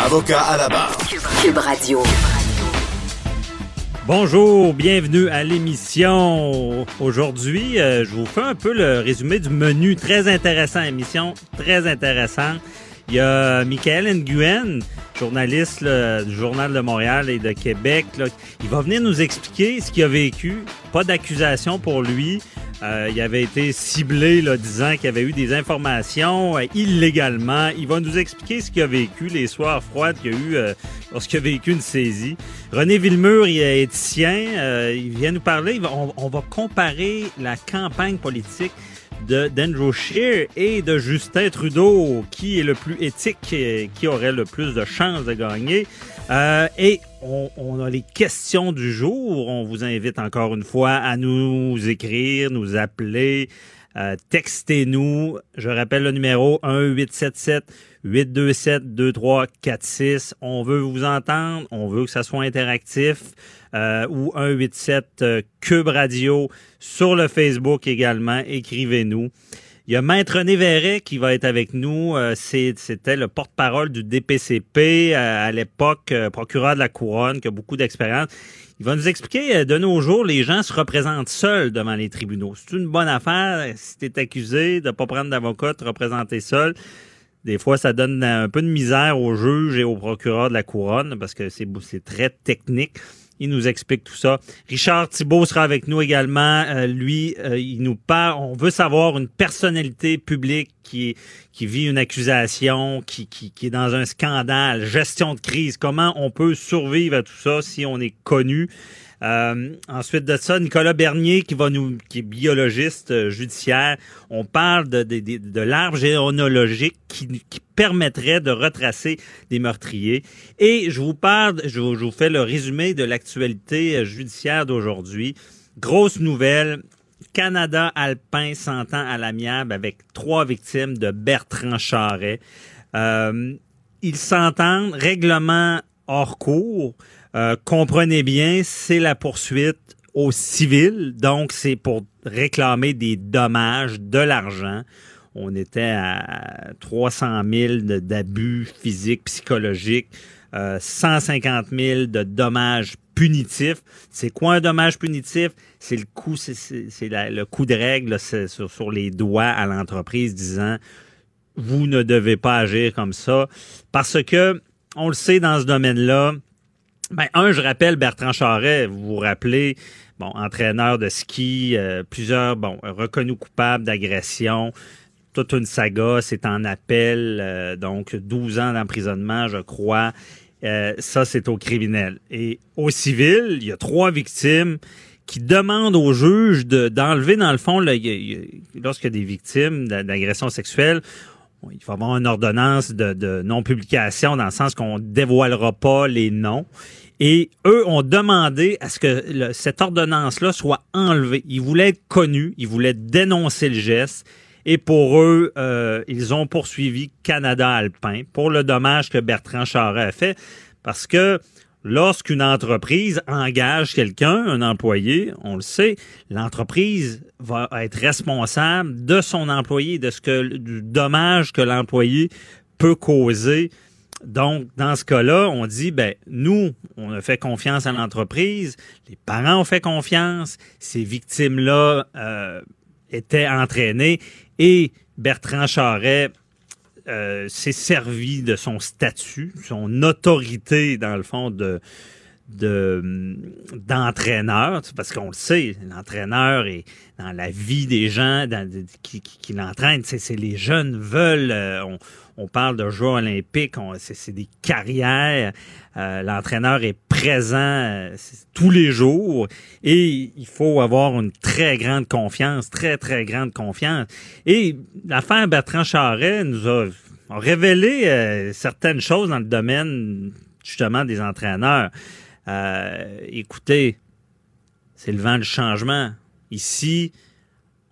Avocat à la barre. Cube Radio. Bonjour, bienvenue à l'émission. Aujourd'hui, euh, je vous fais un peu le résumé du menu. Très intéressant, émission très intéressante. Il y a Michael Nguyen, journaliste là, du Journal de Montréal et de Québec. là. Il va venir nous expliquer ce qu'il a vécu. Pas d'accusation pour lui. Euh, il avait été ciblé là, disant qu'il avait eu des informations euh, illégalement. Il va nous expliquer ce qu'il a vécu, les soirs froides qu'il a eu euh, lorsqu'il a vécu une saisie. René Villemur, il est éthicien. il vient nous parler. On, va comparer la campagne politique de d'Andrew Scheer et de Justin Trudeau, qui est le plus éthique, qui aurait le plus de chances de gagner. On, on a les questions du jour. On vous invite encore une fois à nous écrire, nous appeler, euh, textez-nous. Je rappelle le numéro 1-877 827 2346. On veut vous entendre, on veut que ça soit interactif. Euh, ou 187 euh, Cube Radio sur le Facebook également. Écrivez-nous. Il y a Maître René Verret qui va être avec nous. Euh, C'était le porte-parole du DPCP euh, à l'époque, euh, procureur de la Couronne, qui a beaucoup d'expérience. Il va nous expliquer, de nos jours, les gens se représentent seuls devant les tribunaux. C'est une bonne affaire si tu es accusé de ne pas prendre d'avocat, de te représenter seul. Des fois, ça donne un peu de misère aux juges et aux procureurs de la couronne parce que c'est très technique. Il nous explique tout ça. Richard Thibault sera avec nous également. Euh, lui, euh, il nous parle. On veut savoir une personnalité publique qui qui vit une accusation, qui, qui, qui est dans un scandale, gestion de crise. Comment on peut survivre à tout ça si on est connu? Euh, ensuite de ça, Nicolas Bernier, qui va nous, qui est biologiste euh, judiciaire. On parle de, l'arbre généalogique qui, permettrait de retracer des meurtriers. Et je vous parle, je, vous- fais le résumé de l'actualité euh, judiciaire d'aujourd'hui. Grosse nouvelle. Canada alpin s'entend à l'amiable avec trois victimes de Bertrand Charret. Ils s'entendent, règlement hors cours. Euh, comprenez bien, c'est la poursuite au civil, donc c'est pour réclamer des dommages, de l'argent. On était à 300 000 de- d'abus physiques, psychologiques, euh, 150 000 de dommages punitifs. C'est quoi un dommage punitif? C'est le coup, c'est- le coup de règle sur les doigts à l'entreprise disant vous ne devez pas agir comme ça parce que on le sait dans ce domaine-là. Ben, un, je rappelle Bertrand Charret, vous vous rappelez, bon, entraîneur de ski, euh, plusieurs, bon, reconnu coupable d'agression, toute une saga, c'est en appel, euh, donc 12 ans d'emprisonnement, je crois. Euh, ça, c'est au criminel. Et au civil, il y a trois victimes qui demandent au juge de- d'enlever, dans le fond, lorsqu'il y a des victimes d'a- d'agression sexuelle, il y avoir une ordonnance de, de non-publication dans le sens qu'on dévoilera pas les noms. Et eux ont demandé à ce que cette ordonnance-là soit enlevée. Ils voulaient être connus, ils voulaient dénoncer le geste. Et pour eux, euh, ils ont poursuivi Canada Alpin pour le dommage que Bertrand Charret a fait. Parce que lorsqu'une entreprise engage quelqu'un, un employé, on le sait, l'entreprise va être responsable de son employé, de ce que du dommage que l'employé peut causer. Donc, dans ce cas-là, on dit, ben, nous, on a fait confiance à l'entreprise, les parents ont fait confiance, ces victimes-là euh, étaient entraînées et Bertrand Charret euh, s'est servi de son statut, son autorité, dans le fond, de de d'entraîneur parce qu'on le sait l'entraîneur est dans la vie des gens qui, qui, l'entraînent c'est les jeunes veulent euh, on parle de Jeux olympiques c'est des carrières Euh, l'entraîneur est présent euh, tous les jours et il faut avoir une très grande confiance très très grande confiance et l'affaire Bertrand Charret nous a révélé euh, certaines choses dans le domaine justement des entraîneurs. Écoutez, c'est le vent du changement. Ici,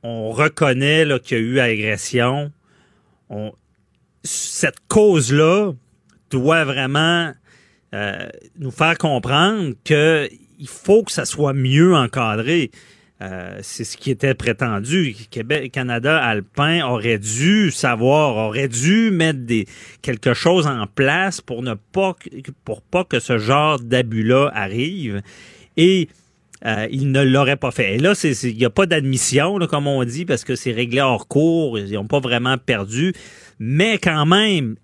on reconnaît qu'il y a eu agression. On, cette cause-là doit vraiment euh, nous faire comprendre qu'il faut que ça soit mieux encadré. Euh, c'est ce qui était prétendu. Québec, Canada, Alpin aurait dû savoir, aurait dû mettre des quelque chose en place pour ne pas pour pas que ce genre d'abus-là arrive. Et euh, il ne l'aurait pas fait. Et là, il n'y a pas d'admission, comme on dit, parce que c'est réglé hors cours. Ils n'ont pas vraiment perdu. Mais quand même,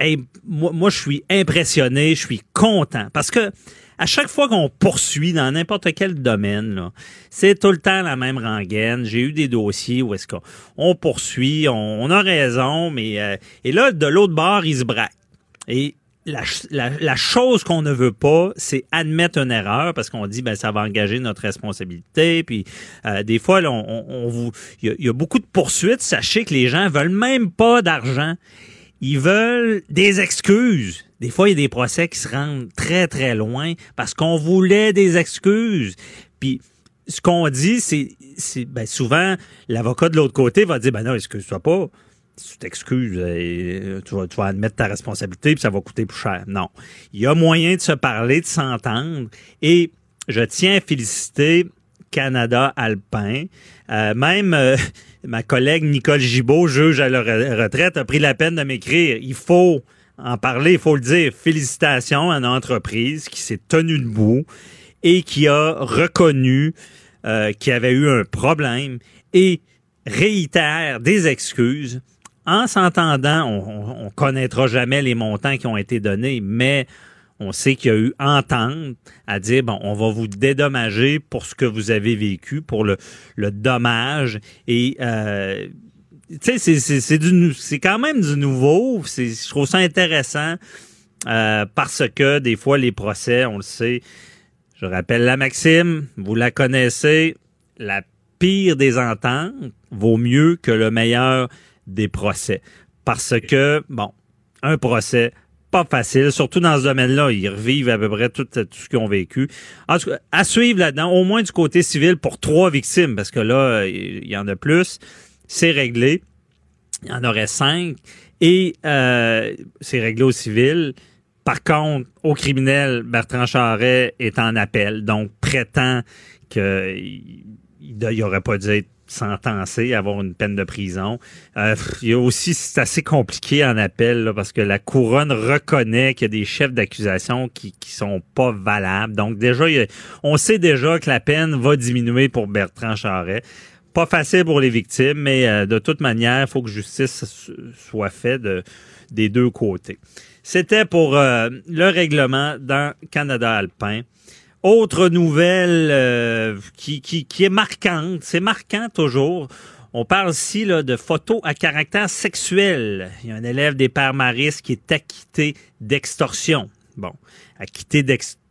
moi, moi, je suis impressionné, je suis content. Parce que à chaque fois qu'on poursuit dans n'importe quel domaine, c'est tout le temps la même rengaine. J'ai eu des dossiers où est-ce qu'on poursuit, on, a raison, mais euh, et là, de l'autre bord, il se braque. Et la, la, chose qu'on ne veut pas, c'est admettre une erreur parce qu'on dit ben ça va engager notre responsabilité. Puis euh, des fois, on, vous, il y, a beaucoup de poursuites. Sachez que les gens veulent même pas d'argent. Ils veulent des excuses. Des fois, il y a des procès qui se rendent très, très loin parce qu'on voulait des excuses. Puis, ce qu'on dit, c'est, ben, souvent, l'avocat de l'autre côté va dire, ben non, excuse-toi pas. Tu t'excuses, euh, tu vas, tu vas admettre ta responsabilité, puis ça va coûter plus cher. Non. Il y a moyen de se parler, de s'entendre. Et je tiens à féliciter Canada Alpin. Euh, même euh, ma collègue Nicole Gibault, juge à la retraite, a pris la peine de m'écrire. Il faut en parler, il faut le dire. Félicitations à une entreprise qui s'est tenue debout et qui a reconnu euh, qu'il y avait eu un problème et réitère des excuses. En s'entendant, on, on, connaîtra jamais les montants qui ont été donnés, mais on sait qu'il y a eu entente à dire bon, on va vous dédommager pour ce que vous avez vécu, pour le, le dommage et euh, tu sais, c'est du c'est quand même du nouveau. Je trouve ça intéressant euh, parce que des fois, les procès, on le sait. Je rappelle la maxime, vous la connaissez, la pire des ententes vaut mieux que le meilleur des procès. Parce que, bon, un procès, pas facile, surtout dans ce domaine-là. Ils revivent à peu près tout, tout ce qu'ils ont vécu. En tout cas, à suivre là-dedans, au moins du côté civil pour trois victimes, parce que là, il y en a plus c'est réglé. Il y en aurait cinq. Et euh, c'est réglé au civil. Par contre, au criminel, Bertrand Charret est en appel, donc prétend qu'il n'y aurait pas dû être sentencé, avoir une peine de prison. Euh, il y a aussi, c'est assez compliqué en appel, parce que la couronne reconnaît qu'il y a des chefs d'accusation qui, qui sont pas valables. Donc déjà, on sait déjà que la peine va diminuer pour Bertrand Charret pas facile pour les victimes, mais euh, de toute manière, il faut que justice soit faite de, des deux côtés. C'était pour euh, le règlement dans Canada Alpin. Autre nouvelle euh, qui, qui, est marquante, c'est marquant toujours. On parle ici de photos à caractère sexuel. Il y a un élève des Pères Maris qui est acquitté d'extorsion. Bon, acquitté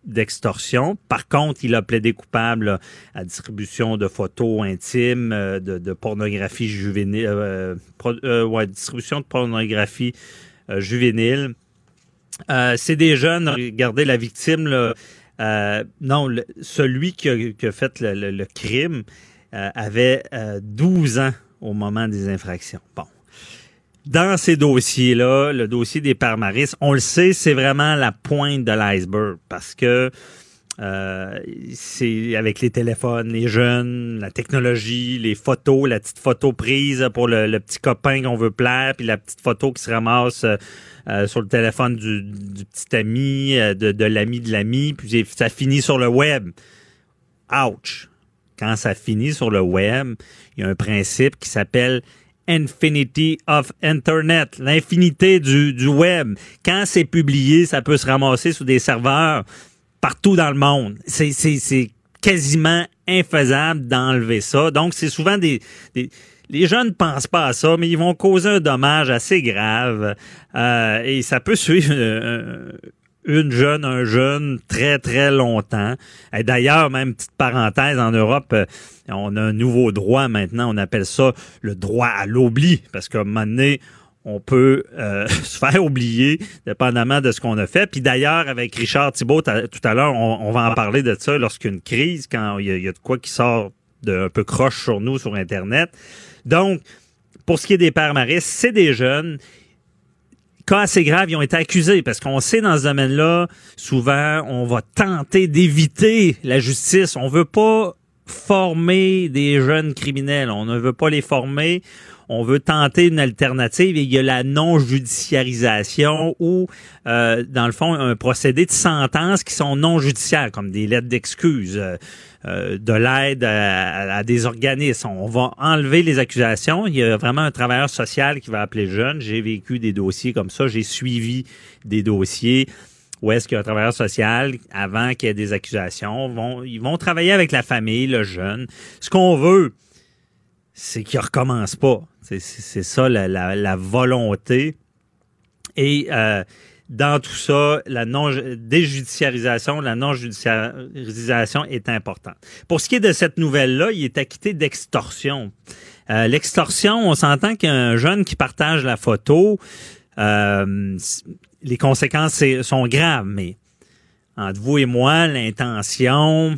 d'extorsion. Par contre, il a plaidé coupable à distribution de photos intimes, euh, de, pornographie juvénile, euh, distribution de pornographie juvénile. c'est des jeunes, regardez la victime, non, celui qui a, fait le, crime avait 12 ans au moment des infractions. Bon dans ces dossiers-là, le dossier des Parmaris, on le sait, c'est vraiment la pointe de l'iceberg parce que euh, c'est avec les téléphones, les jeunes, la technologie, les photos, la petite photo prise pour le, petit copain qu'on veut plaire, puis la petite photo qui se ramasse euh, euh, sur le téléphone du, du petit ami, de, de l'ami de l'ami, puis ça finit sur le web. Ouch! Quand ça finit sur le web, il y a un principe qui s'appelle Infinity of Internet, l'infinité du, web. Quand c'est publié, ça peut se ramasser sur des serveurs partout dans le monde. C'est, quasiment infaisable d'enlever ça. Donc, c'est souvent des les gens ne pensent pas à ça, mais ils vont causer un dommage assez grave. Euh, et ça peut suivre euh, une jeune, un jeune très, très longtemps. Et d'ailleurs, même petite parenthèse, en Europe, euh, on a un nouveau droit maintenant, on appelle ça le droit à l'oubli, parce qu'à un moment donné, on peut se faire oublier dépendamment de ce qu'on a fait. Puis d'ailleurs, avec Richard Thibault, tout à l'heure, on, va en parler de ça lorsqu'une crise, quand il y, a, de quoi qui sort de un peu croche sur nous sur Internet. Donc, pour ce qui est des pères maristes, c'est des jeunes. Cas assez graves, ils ont été accusés parce qu'on sait dans ce domaine-là, souvent, on va tenter d'éviter la justice. On veut pas former des jeunes criminels. On ne veut pas les former on veut tenter une alternative et il y a la non-judiciarisation ou, euh, dans le fond, un procédé de sentence qui sont non judiciaires, comme des lettres d'excuses, euh, de l'aide à, des organismes. On va enlever les accusations. Il y a vraiment un travailleur social qui va appeler jeune. J'ai vécu des dossiers comme ça. J'ai suivi des dossiers où est-ce qu'il y a un travailleur social avant qu'il y ait des accusations. Vont, ils vont travailler avec la famille, le jeune. Ce qu'on veut, c'est qu'il recommence pas. C'est ça la, volonté. Et euh, dans tout ça, la non déjudiciarisation, la non judiciarisation est importante. Pour ce qui est de cette nouvelle-là, il est acquitté d'extorsion. Euh, l'extorsion, on s'entend qu'un jeune qui partage la photo, euh, les conséquences sont graves, mais entre vous et moi, l'intention,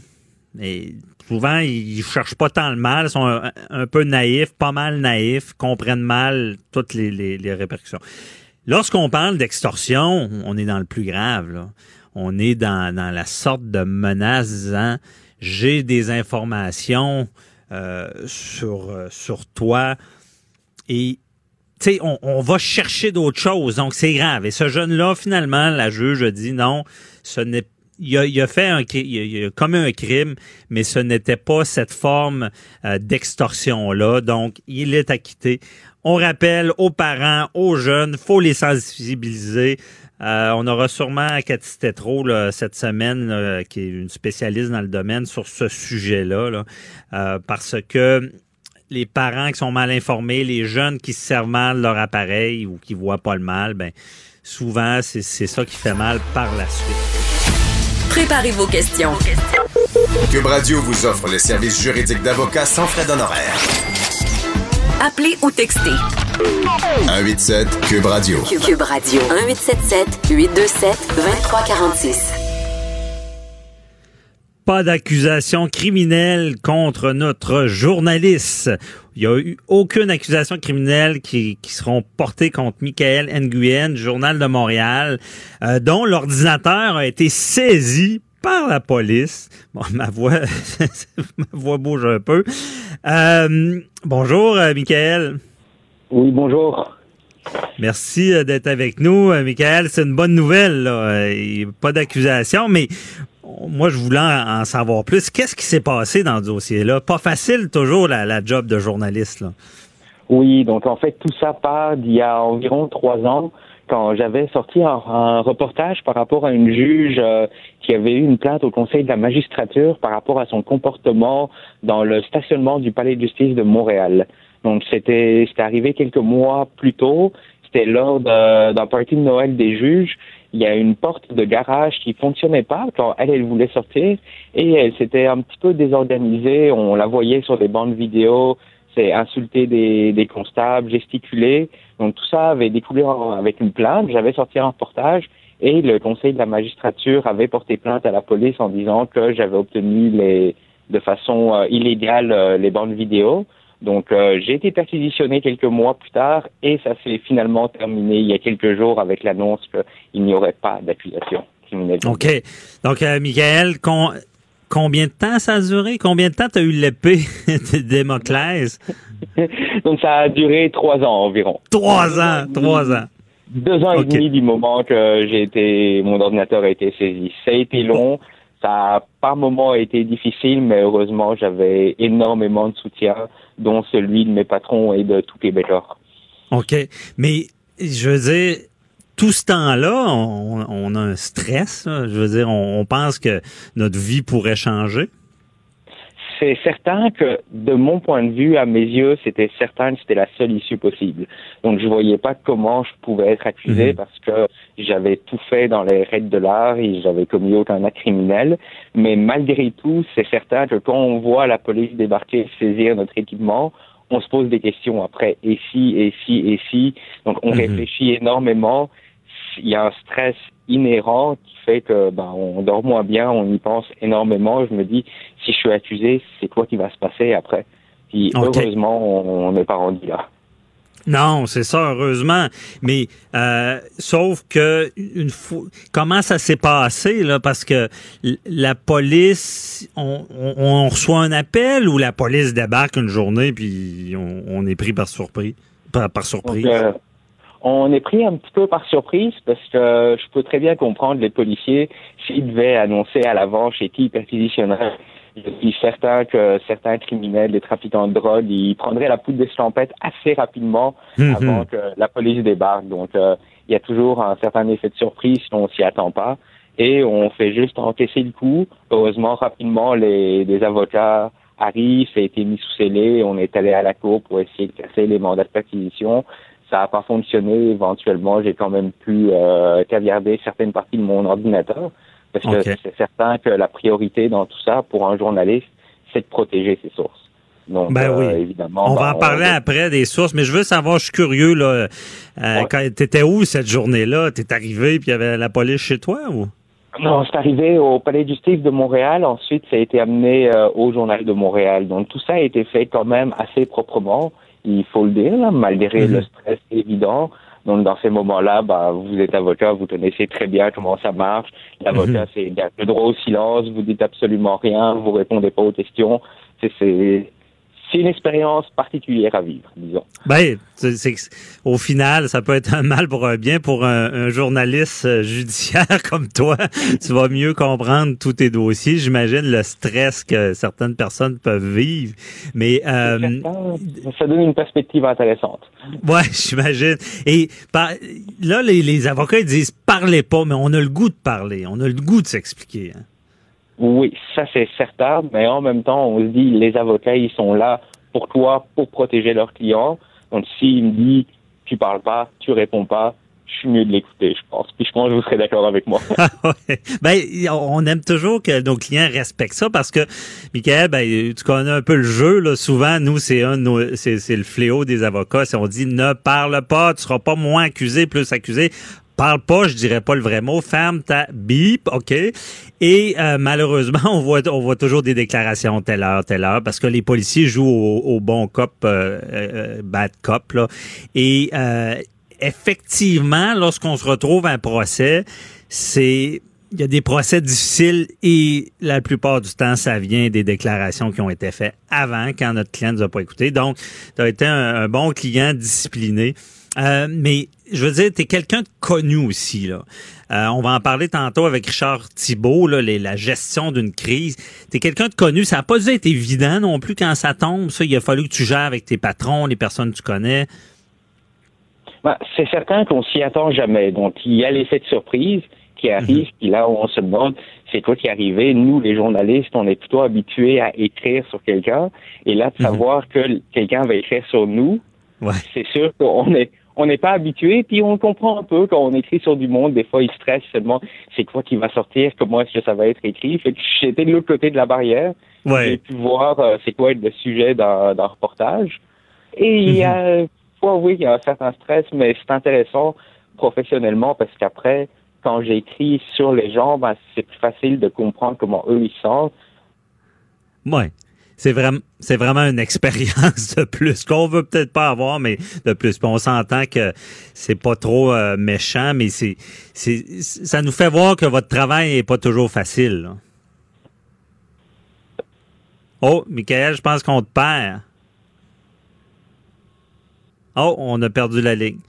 souvent, ils cherchent pas tant le mal, sont un, peu naïfs, pas mal naïfs, comprennent mal toutes les, répercussions. Lorsqu'on parle d'extorsion, on est dans le plus grave. On est dans, la sorte de menace disant j'ai des informations euh, sur, euh, sur toi et tu sais, on, on, va chercher d'autres choses, donc c'est grave. Et ce jeune-là, finalement, la juge dit non, ce n'est il a, fait un, commis un crime, mais ce n'était pas cette forme euh, d'extorsion-là. Donc, il est acquitté. On rappelle aux parents, aux jeunes, faut les sensibiliser. Euh, on aura sûrement Cathy Tétro cette semaine, qui est une spécialiste dans le domaine sur ce sujet-là, euh, parce que les parents qui sont mal informés, les jeunes qui se servent mal leur appareil ou qui voient pas le mal, ben souvent c'est ça qui fait mal par la suite. Préparez vos questions. Cube Radio vous offre les services juridiques d'avocats sans frais d'honoraires. Appelez ou textez. 187 Cube Radio. Cube Radio. 1877 827 2346. Pas d'accusation criminelle contre notre journaliste. Il n'y a eu aucune accusation criminelle qui, qui seront portées contre Michael Nguyen, Journal de Montréal, euh, dont l'ordinateur a été saisi par la police. Bon, ma voix, ma voix bouge un peu. Euh, bonjour, euh, Michael. Oui, bonjour. Merci d'être avec nous, Michael. C'est une bonne nouvelle. Là. Pas d'accusation, mais moi, je voulais en savoir plus. Qu'est-ce qui s'est passé dans ce dossier-là? Pas facile toujours la, job de journaliste. Là. Oui, donc en fait, tout ça part d'il y a environ trois ans quand j'avais sorti un, reportage par rapport à une juge euh, qui avait eu une plainte au Conseil de la magistrature par rapport à son comportement dans le stationnement du Palais de justice de Montréal. Donc c'était c'était arrivé quelques mois plus tôt. C'était lors d'un party de Noël des juges il y a une porte de garage qui fonctionnait pas quand elle, elle voulait sortir et elle s'était un petit peu désorganisée. On la voyait sur des bandes vidéo, c'est insulter des, constables, gesticuler. Donc tout ça avait découlé avec une plainte. J'avais sorti un reportage et le conseil de la magistrature avait porté plainte à la police en disant que j'avais obtenu les, de façon euh, illégale euh, les bandes vidéo. Donc, euh, j'ai été perquisitionné quelques mois plus tard et ça s'est finalement terminé il y a quelques jours avec l'annonce qu'il n'y aurait pas d'accusation criminelle. OK. Donc, Michael, combien de temps ça a duré? Combien de temps tu as eu l'épée de Démoclès? Donc, ça a duré trois ans environ. Trois ans, trois ans. Deux ans et demi du moment que j'ai été, mon ordinateur a été saisi. Ça a été long. Ça a par moments été difficile, mais heureusement, j'avais énormément de soutien, dont celui de mes patrons et de tous les Québécois. OK. Mais, je veux dire, tout ce temps-là, on, a un stress. Je veux dire, on pense que notre vie pourrait changer c'est certain que, de mon point de vue, à mes yeux, c'était certain que c'était la seule issue possible. Donc, je voyais pas comment je pouvais être accusé mhm. parce que j'avais tout fait dans les règles de l'art et j'avais commis aucun acte criminel. Mais malgré tout, c'est certain que quand on voit la police débarquer et saisir notre équipement, on se pose des questions après. Et si, et si, et si? Donc, on Mhm. réfléchit énormément. Il y a un stress inhérent qui fait que ben, on dort moins bien, on y pense énormément. Je me dis, si je suis accusé, c'est quoi qui va se passer après? Puis, heureusement, on n'est pas rendu là. Non, c'est ça, heureusement. Mais euh, sauf que une fois, comment ça s'est passé là? Parce que la police, on, on- on reçoit un appel ou la police débarque une journée puis on, on est pris par surprise, par, par surprise? Donc, euh, on est pris un petit peu par surprise parce que je peux très bien comprendre les policiers s'ils devaient annoncer à l'avance chez qui ils perquisitionneraient. Je suis certain que certains criminels, les trafiquants de drogue, ils prendraient la poudre d'escampette assez rapidement Mhm. avant que la police débarque. Donc, euh, il y a toujours un certain effet de surprise si on s'y attend pas. Et on fait juste encaisser le coup. Heureusement, rapidement, les, les avocats arrivent, ça a été mis sous scellé. On est allé à la cour pour essayer de casser les mandats de perquisition. Ça n'a pas fonctionné. Éventuellement, j'ai quand même pu euh, caviarder certaines parties de mon ordinateur. Parce que c'est certain que la priorité dans tout ça, pour un journaliste, c'est de protéger ses sources. Donc, Ben euh, évidemment. on ben, va en parler après des sources, mais je veux savoir, je suis curieux là. Euh, Ouais. quand t'étais où cette journée-là? T'es arrivé puis il y avait la police chez toi ou? Non, c'est arrivé au Palais de justice de Montréal. Ensuite, ça a été amené euh, au Journal de Montréal. Donc, tout ça a été fait quand même assez proprement, il faut le dire, là, malgré Mhm. le stress évident. Donc, dans ces moments-là, bah, vous êtes avocat, vous connaissez très bien comment ça marche. L'avocat, Mhm. c'est il y a le droit au silence, vous dites absolument rien, vous répondez pas aux questions. C'est, c'est, une expérience particulière à vivre, disons. Ben, c'est, au final, ça peut être un mal pour un bien pour un, un journaliste euh, judiciaire comme toi. tu vas mieux comprendre tous tes dossiers. J'imagine le stress que certaines personnes peuvent vivre. Mais euh, Ça, ça donne une perspective intéressante. ouais, j'imagine. Et par- là, les, les avocats ils disent parlez pas, mais on a le goût de parler. On a le goût de s'expliquer. hein. Oui, ça c'est certain, mais en même temps, on se dit, les avocats, ils sont là pour toi, pour protéger leurs clients. Donc, s'il me dit, tu parles pas, tu réponds pas, je suis mieux de l'écouter, je pense. Puis je pense que vous serez d'accord avec moi. Ah. Ben, on aime toujours que nos clients respectent ça parce que, Michael, ben, tu connais un peu le jeu, là. Souvent, nous, c'est un, c'est le fléau des avocats. Si on dit ne parle pas, tu seras pas moins accusé, plus accusé. Parle pas, je dirais pas le vrai mot. Ferme ta bip, ok? Et euh, malheureusement, on voit, toujours des déclarations telle heure, telle heure, parce que les policiers jouent au, bon cop, euh, euh, bad cop, là. Et effectivement, lorsqu'on se retrouve à un procès, c'est il y a des procès difficiles et la plupart du temps, ça vient des déclarations qui ont été faites avant, quand notre client ne nous a pas écouté. Donc, tu as été un bon client discipliné. Euh, mais je veux dire, tu es quelqu'un de connu aussi. Là. Euh, on va en parler tantôt avec Richard Thibault, là, les- la gestion d'une crise. Tu es quelqu'un de connu. Ça n'a pas dû être évident non plus quand ça tombe. Ça, il a fallu que tu gères avec tes patrons, les personnes que tu connais. Ben, c'est certain qu'on s'y attend jamais. Donc, il y a l'effet de surprise qui arrive, puis là, on se demande, c'est quoi qui est arrivé? Nous, les journalistes, on est plutôt habitués à écrire sur quelqu'un, et là, de Mhm. savoir que quelqu'un va écrire sur nous, Ouais. c'est sûr qu'on est on n'est pas habitué, puis on comprend un peu quand on écrit sur du monde, des fois ils stressent seulement c'est quoi qui va sortir, comment est-ce que ça va être écrit. Fait que j'étais de l'autre côté de la barrière, j'ai Ouais. pu voir euh, c'est quoi être le sujet d'un reportage. Et il y a, fois, oui, il y a un certain stress, mais c'est intéressant professionnellement parce qu'après, quand j'écris sur les gens, ben, c'est plus facile de comprendre comment eux ils sentent. Ouais. C'est vraiment, c'est vraiment une expérience de plus qu'on veut peut-être pas avoir, mais de plus. Puis on s'entend que c'est pas trop euh, méchant, mais c'est, c'est, ça nous fait voir que votre travail est pas toujours facile. là. Oh, Michael, je pense qu'on te perd. Oh, on a perdu la ligne.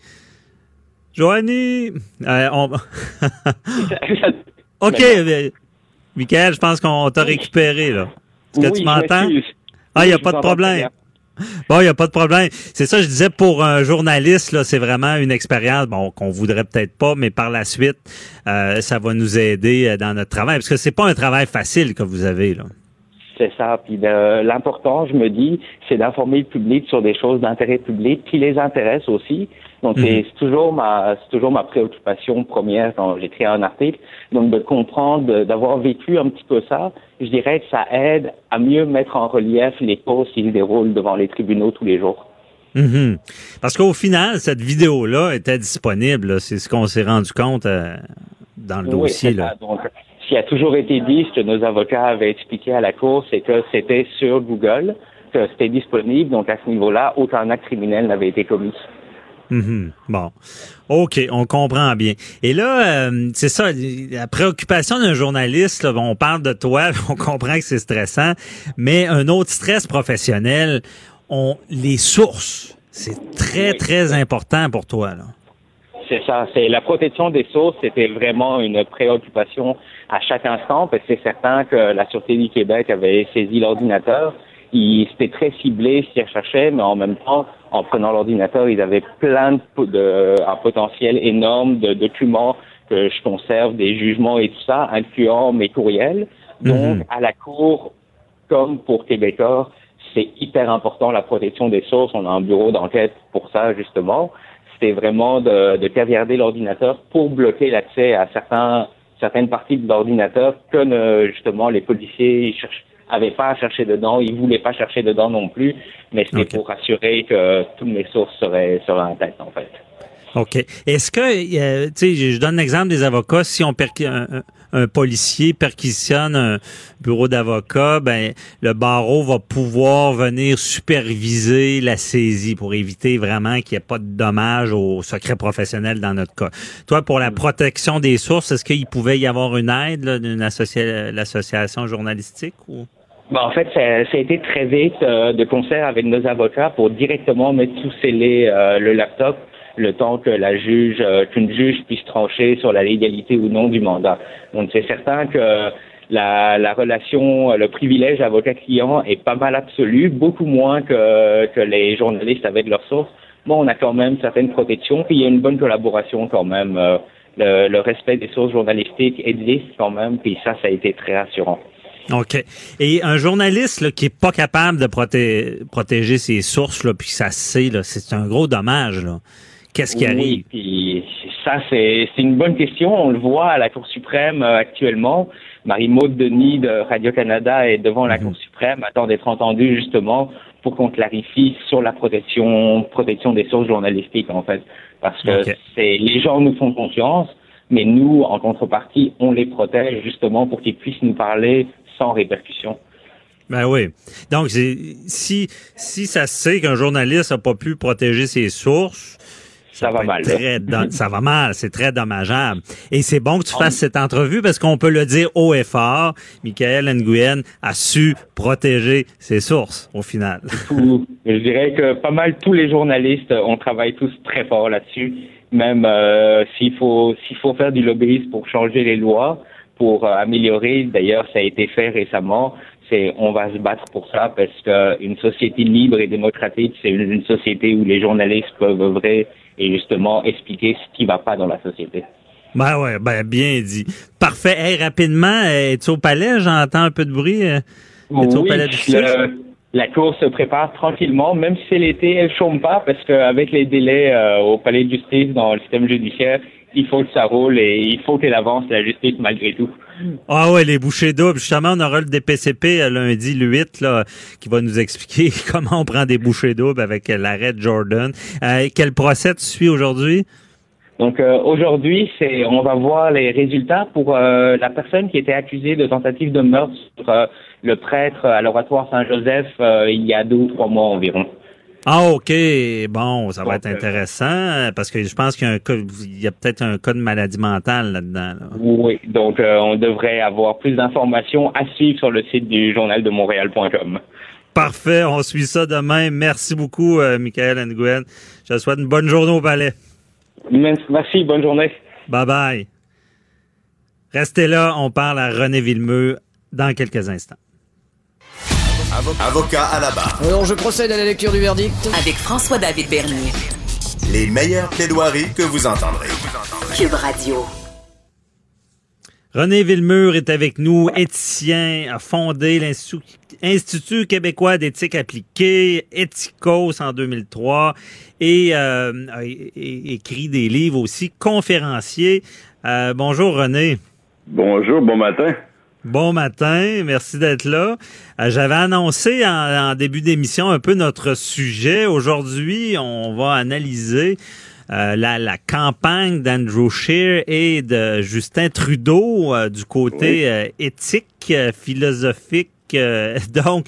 Joanie, euh, on... ok, mais, Michael, je pense qu'on t'a récupéré là. Est-ce que Oui, tu m'entends? Ah, il n'y a pas de problème. Bon, il n'y a pas de problème. C'est ça, je disais, pour un journaliste, là, c'est vraiment une expérience, bon, qu'on voudrait peut-être pas, mais par la suite, euh, ça va nous aider euh, dans notre travail, parce que c'est pas un travail facile que vous avez, là. C'est ça. Puis de- l'important, je me dis, c'est d'informer le public sur des choses d'intérêt public qui les intéressent aussi. Donc c'est toujours ma c'est toujours ma préoccupation première quand j'écris un article. Donc de comprendre, d'avoir vécu un petit peu ça, je dirais que ça aide à mieux mettre en relief les causes qui se déroulent devant les tribunaux tous les jours. Mhm. Parce qu'au final, cette vidéo-là était disponible. C'est ce qu'on s'est rendu compte euh, dans le dossier. Là. Donc, ce qui a toujours été dit, ce que nos avocats avaient expliqué à la Cour, c'est que c'était sur Google, que c'était disponible. Donc, à ce niveau-là, aucun acte criminel n'avait été commis. Mhm. Bon, ok, on comprend bien. Et là, euh, c'est ça, la préoccupation d'un journaliste. on parle de toi, on comprend que c'est stressant, mais un autre stress professionnel, on les sources. C'est très très important pour toi là. C'est ça, c'est la protection des sources, c'était vraiment une préoccupation à chaque instant, parce que c'est certain que la Sûreté du Québec avait saisi l'ordinateur. C'était très ciblé ce qu'ils recherchaient, mais en même temps, en prenant l'ordinateur, ils avaient plein de, un potentiel énorme de documents que je conserve, des jugements et tout ça, incluant mes courriels. Donc, mhm. à la Cour, comme pour Québécois, c'est hyper important la protection des sources. On a un bureau d'enquête pour ça, justement. C'était vraiment de, de caviarder l'ordinateur pour bloquer l'accès à certains, certaines parties de l'ordinateur que, justement, les policiers cherchent avait pas à chercher dedans, il voulait pas chercher dedans non plus, mais c'était pour assurer que toutes mes sources seraient, seraient en tête, en fait. OK. Est-ce que, euh, tu sais, je donne l'exemple des avocats, si on un, un, policier perquisitionne un bureau d'avocat, ben le barreau va pouvoir venir superviser la saisie pour éviter vraiment qu'il n'y ait pas de dommages au secret professionnel dans notre cas. Toi, pour la protection des sources, est-ce qu'il pouvait y avoir une aide d'une association journalistique ou? Ben, en fait, ça, a été très vite euh, de concert avec nos avocats pour directement mettre sous scellé euh, le laptop le temps que la juge, euh, qu'une juge puisse trancher sur la légalité ou non du mandat. Donc c'est certain que la, la, relation, le privilège avocat-client est pas mal absolu, beaucoup moins que, que les journalistes avec leurs sources. Bon, on a quand même certaines protections, puis il y a une bonne collaboration quand même. le, le, respect des sources journalistiques existe quand même, puis ça, ça a été très rassurant. OK. Et un journaliste là, qui est pas capable de protéger ses sources, là, puis ça sait, c'est un gros dommage. Qu'est-ce qui arrive? Puis ça, c'est, une bonne question. On le voit à la Cour suprême euh, actuellement. Marie-Maude Denis de Radio-Canada est devant la mhm. Cour suprême, attend d'être entendue justement pour qu'on clarifie sur la protection, protection des sources journalistiques, en fait. Parce que c'est, les gens nous font confiance, mais nous, en contrepartie, on les protège justement pour qu'ils puissent nous parler sans répercussion. Ben oui. Donc, si, si ça se sait qu'un journaliste n'a pas pu protéger ses sources, ça, va mal. ça va mal, c'est très dommageable. Et c'est bon que tu fasses cette entrevue parce qu'on peut le dire haut et fort. Michael Nguyen a su protéger ses sources au final. Je dirais que pas mal tous les journalistes, on travaille tous très fort là-dessus. Même euh, s'il faut s'il faut faire du lobbyisme pour changer les lois, pour euh, améliorer. D'ailleurs, ça a été fait récemment. C'est, on va se battre pour ça parce qu'une société libre et démocratique, c'est une, société où les journalistes peuvent œuvrer et justement expliquer ce qui va pas dans la société. Ben ouais, ben bien dit. Parfait. Hey, rapidement, es-tu au palais? J'entends un peu de bruit. Euh, es-tu au palais du la course se prépare tranquillement, même si c'est l'été, elle chôme pas parce qu'avec les délais euh, au palais de justice dans le système judiciaire, il faut que ça roule et il faut qu'elle avance la justice malgré tout. Ah ouais, les bouchées doubles. Justement, on aura le DPCP euh, lundi, le 8, là, qui va nous expliquer comment on prend des bouchées doubles avec l'arrêt de Jordan. Euh, quel procès tu suis aujourd'hui? Donc euh, aujourd'hui, c'est on va voir les résultats pour la personne qui était accusée de tentative de meurtre sur le prêtre à l'oratoire Saint-Joseph il y a deux ou trois mois environ. Ah, OK. Bon, ça va être euh, intéressant parce que je pense qu'il y a, un il y a peut-être un cas de maladie mentale là-dedans. Oui, donc euh, on devrait avoir plus d'informations à suivre sur le site du journal de Montréal.com. Parfait, on suit ça demain. Merci beaucoup, euh, Michael Nguyen. Je te souhaite une bonne journée au palais. Merci, bonne journée. Bye bye. Restez là, on parle à René Villemeux dans quelques instants. Avocat à la barre. Alors je procède à la lecture du verdict. Avec François-David Bernier. Les meilleures plaidoiries que vous entendrez. Cube Radio. René Villemur est avec nous, éthicien, a fondé l'Institut québécois d'éthique appliquée, Ethicos en 2003, et euh, a écrit des livres aussi, conférencier. Euh, bonjour René. Bonjour, bon matin. Bon matin, merci d'être là. Euh, j'avais annoncé en, en début d'émission un peu notre sujet. Aujourd'hui, on va analyser euh, la, la, campagne d'Andrew Scheer et de Justin Trudeau euh, du côté éthique, philosophique. donc,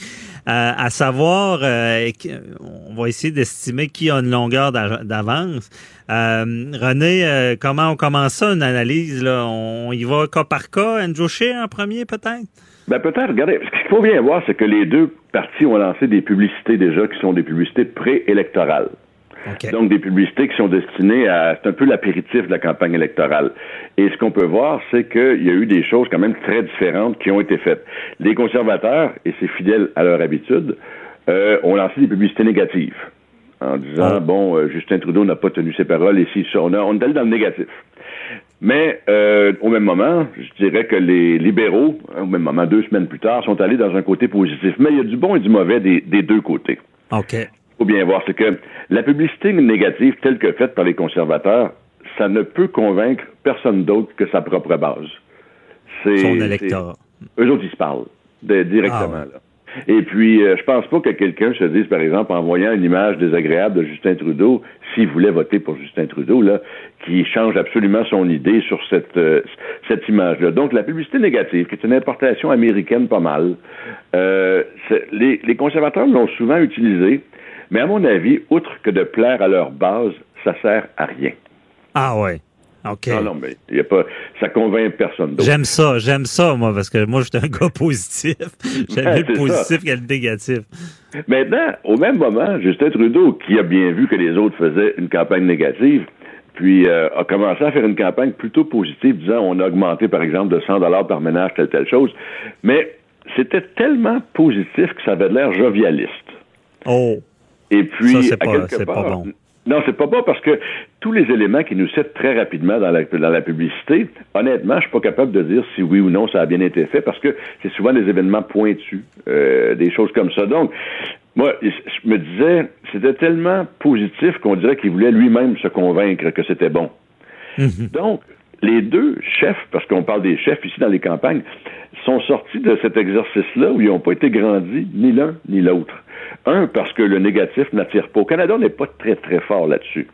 à savoir, on va essayer d'estimer qui a une longueur d'avance. René, comment on commence ça, une analyse? Là? On y va cas par cas, Andrew en premier peut-être? Ben peut-être, regardez, ce qu'il faut bien voir, c'est que les deux partis ont lancé des publicités déjà qui sont des publicités préélectorales. Donc, des publicités qui sont destinées à... C'est un peu l'apéritif de la campagne électorale. Et ce qu'on peut voir, c'est qu'il y a eu des choses quand même très différentes qui ont été faites. Les conservateurs, et c'est fidèle à leur habitude, euh, ont lancé des publicités négatives en disant, ah. bon, euh, Justin Trudeau n'a pas tenu ses paroles, et si on, on est allé dans le négatif. Mais euh, au même moment, je dirais que les libéraux, hein, au même moment, deux semaines plus tard, sont allés dans un côté positif. Mais il y a du bon et du mauvais des, des deux côtés. OK faut bien voir, c'est que la publicité négative telle que faite par les conservateurs, ça ne peut convaincre personne d'autre que sa propre base. C'est, Son électorat. Eux autres, ils se parlent directement. Ah Et puis, euh, je pense pas que quelqu'un se dise, par exemple, en voyant une image désagréable de Justin Trudeau, s'il voulait voter pour Justin Trudeau, là, qui change absolument son idée sur cette, euh, cette image-là. Donc, la publicité négative, qui est une importation américaine pas mal, euh, les, les conservateurs l'ont souvent utilisée mais à mon avis, outre que de plaire à leur base, ça sert à rien. Ah ouais. OK. Non, non, mais y a pas, ça convainc personne d'autre. J'aime ça, j'aime ça, moi, parce que moi, je suis un gars positif. J'aime mieux le positif que le négatif. Maintenant, au même moment, Justin Trudeau, qui a bien vu que les autres faisaient une campagne négative, puis euh, a commencé à faire une campagne plutôt positive, disant on a augmenté, par exemple, de 100 dollars par ménage, telle, telle chose. Mais c'était tellement positif que ça avait l'air jovialiste. Oh. Et puis, ça, c'est pas, pas bon. Non, c'est pas bon parce que tous les éléments qui nous citent très rapidement dans la, dans la publicité, honnêtement, je suis pas capable de dire si oui ou non ça a bien été fait parce que c'est souvent des événements pointus, euh, des choses comme ça. Donc, moi, je me disais, c'était tellement positif qu'on dirait qu'il voulait lui-même se convaincre que c'était bon. Mhm. Donc, les deux chefs, parce qu'on parle des chefs ici dans les campagnes, sont sortis de cet exercice-là où ils n'ont pas été grandis, ni l'un ni l'autre. Un, parce que le négatif n'attire pas. Au Canada, on n'est pas très, très fort là-dessus.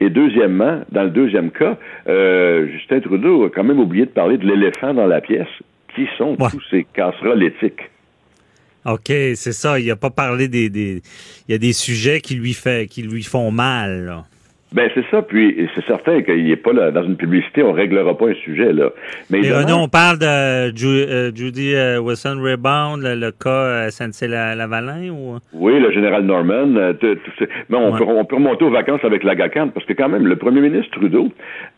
Et deuxièmement, dans le deuxième cas, euh, Justin Trudeau a quand même oublié de parler de l'éléphant dans la pièce, qui sont tous ces casseroles éthiques? OK, c'est ça. Il n'a pas parlé des, des, Il y a des sujets qui lui, fait, qui lui font mal. Là. Ben c'est ça, puis c'est certain qu'il n'est pas là, dans une publicité, on réglera pas un sujet là. Mais René, on parle de euh, Judy euh, Wilson Rebound, le, cas euh, SNC-Lavalin ou? Oui, le général Norman. mais on, peut, on, peut, remonter aux vacances avec la GACAN, parce que quand même, le premier ministre Trudeau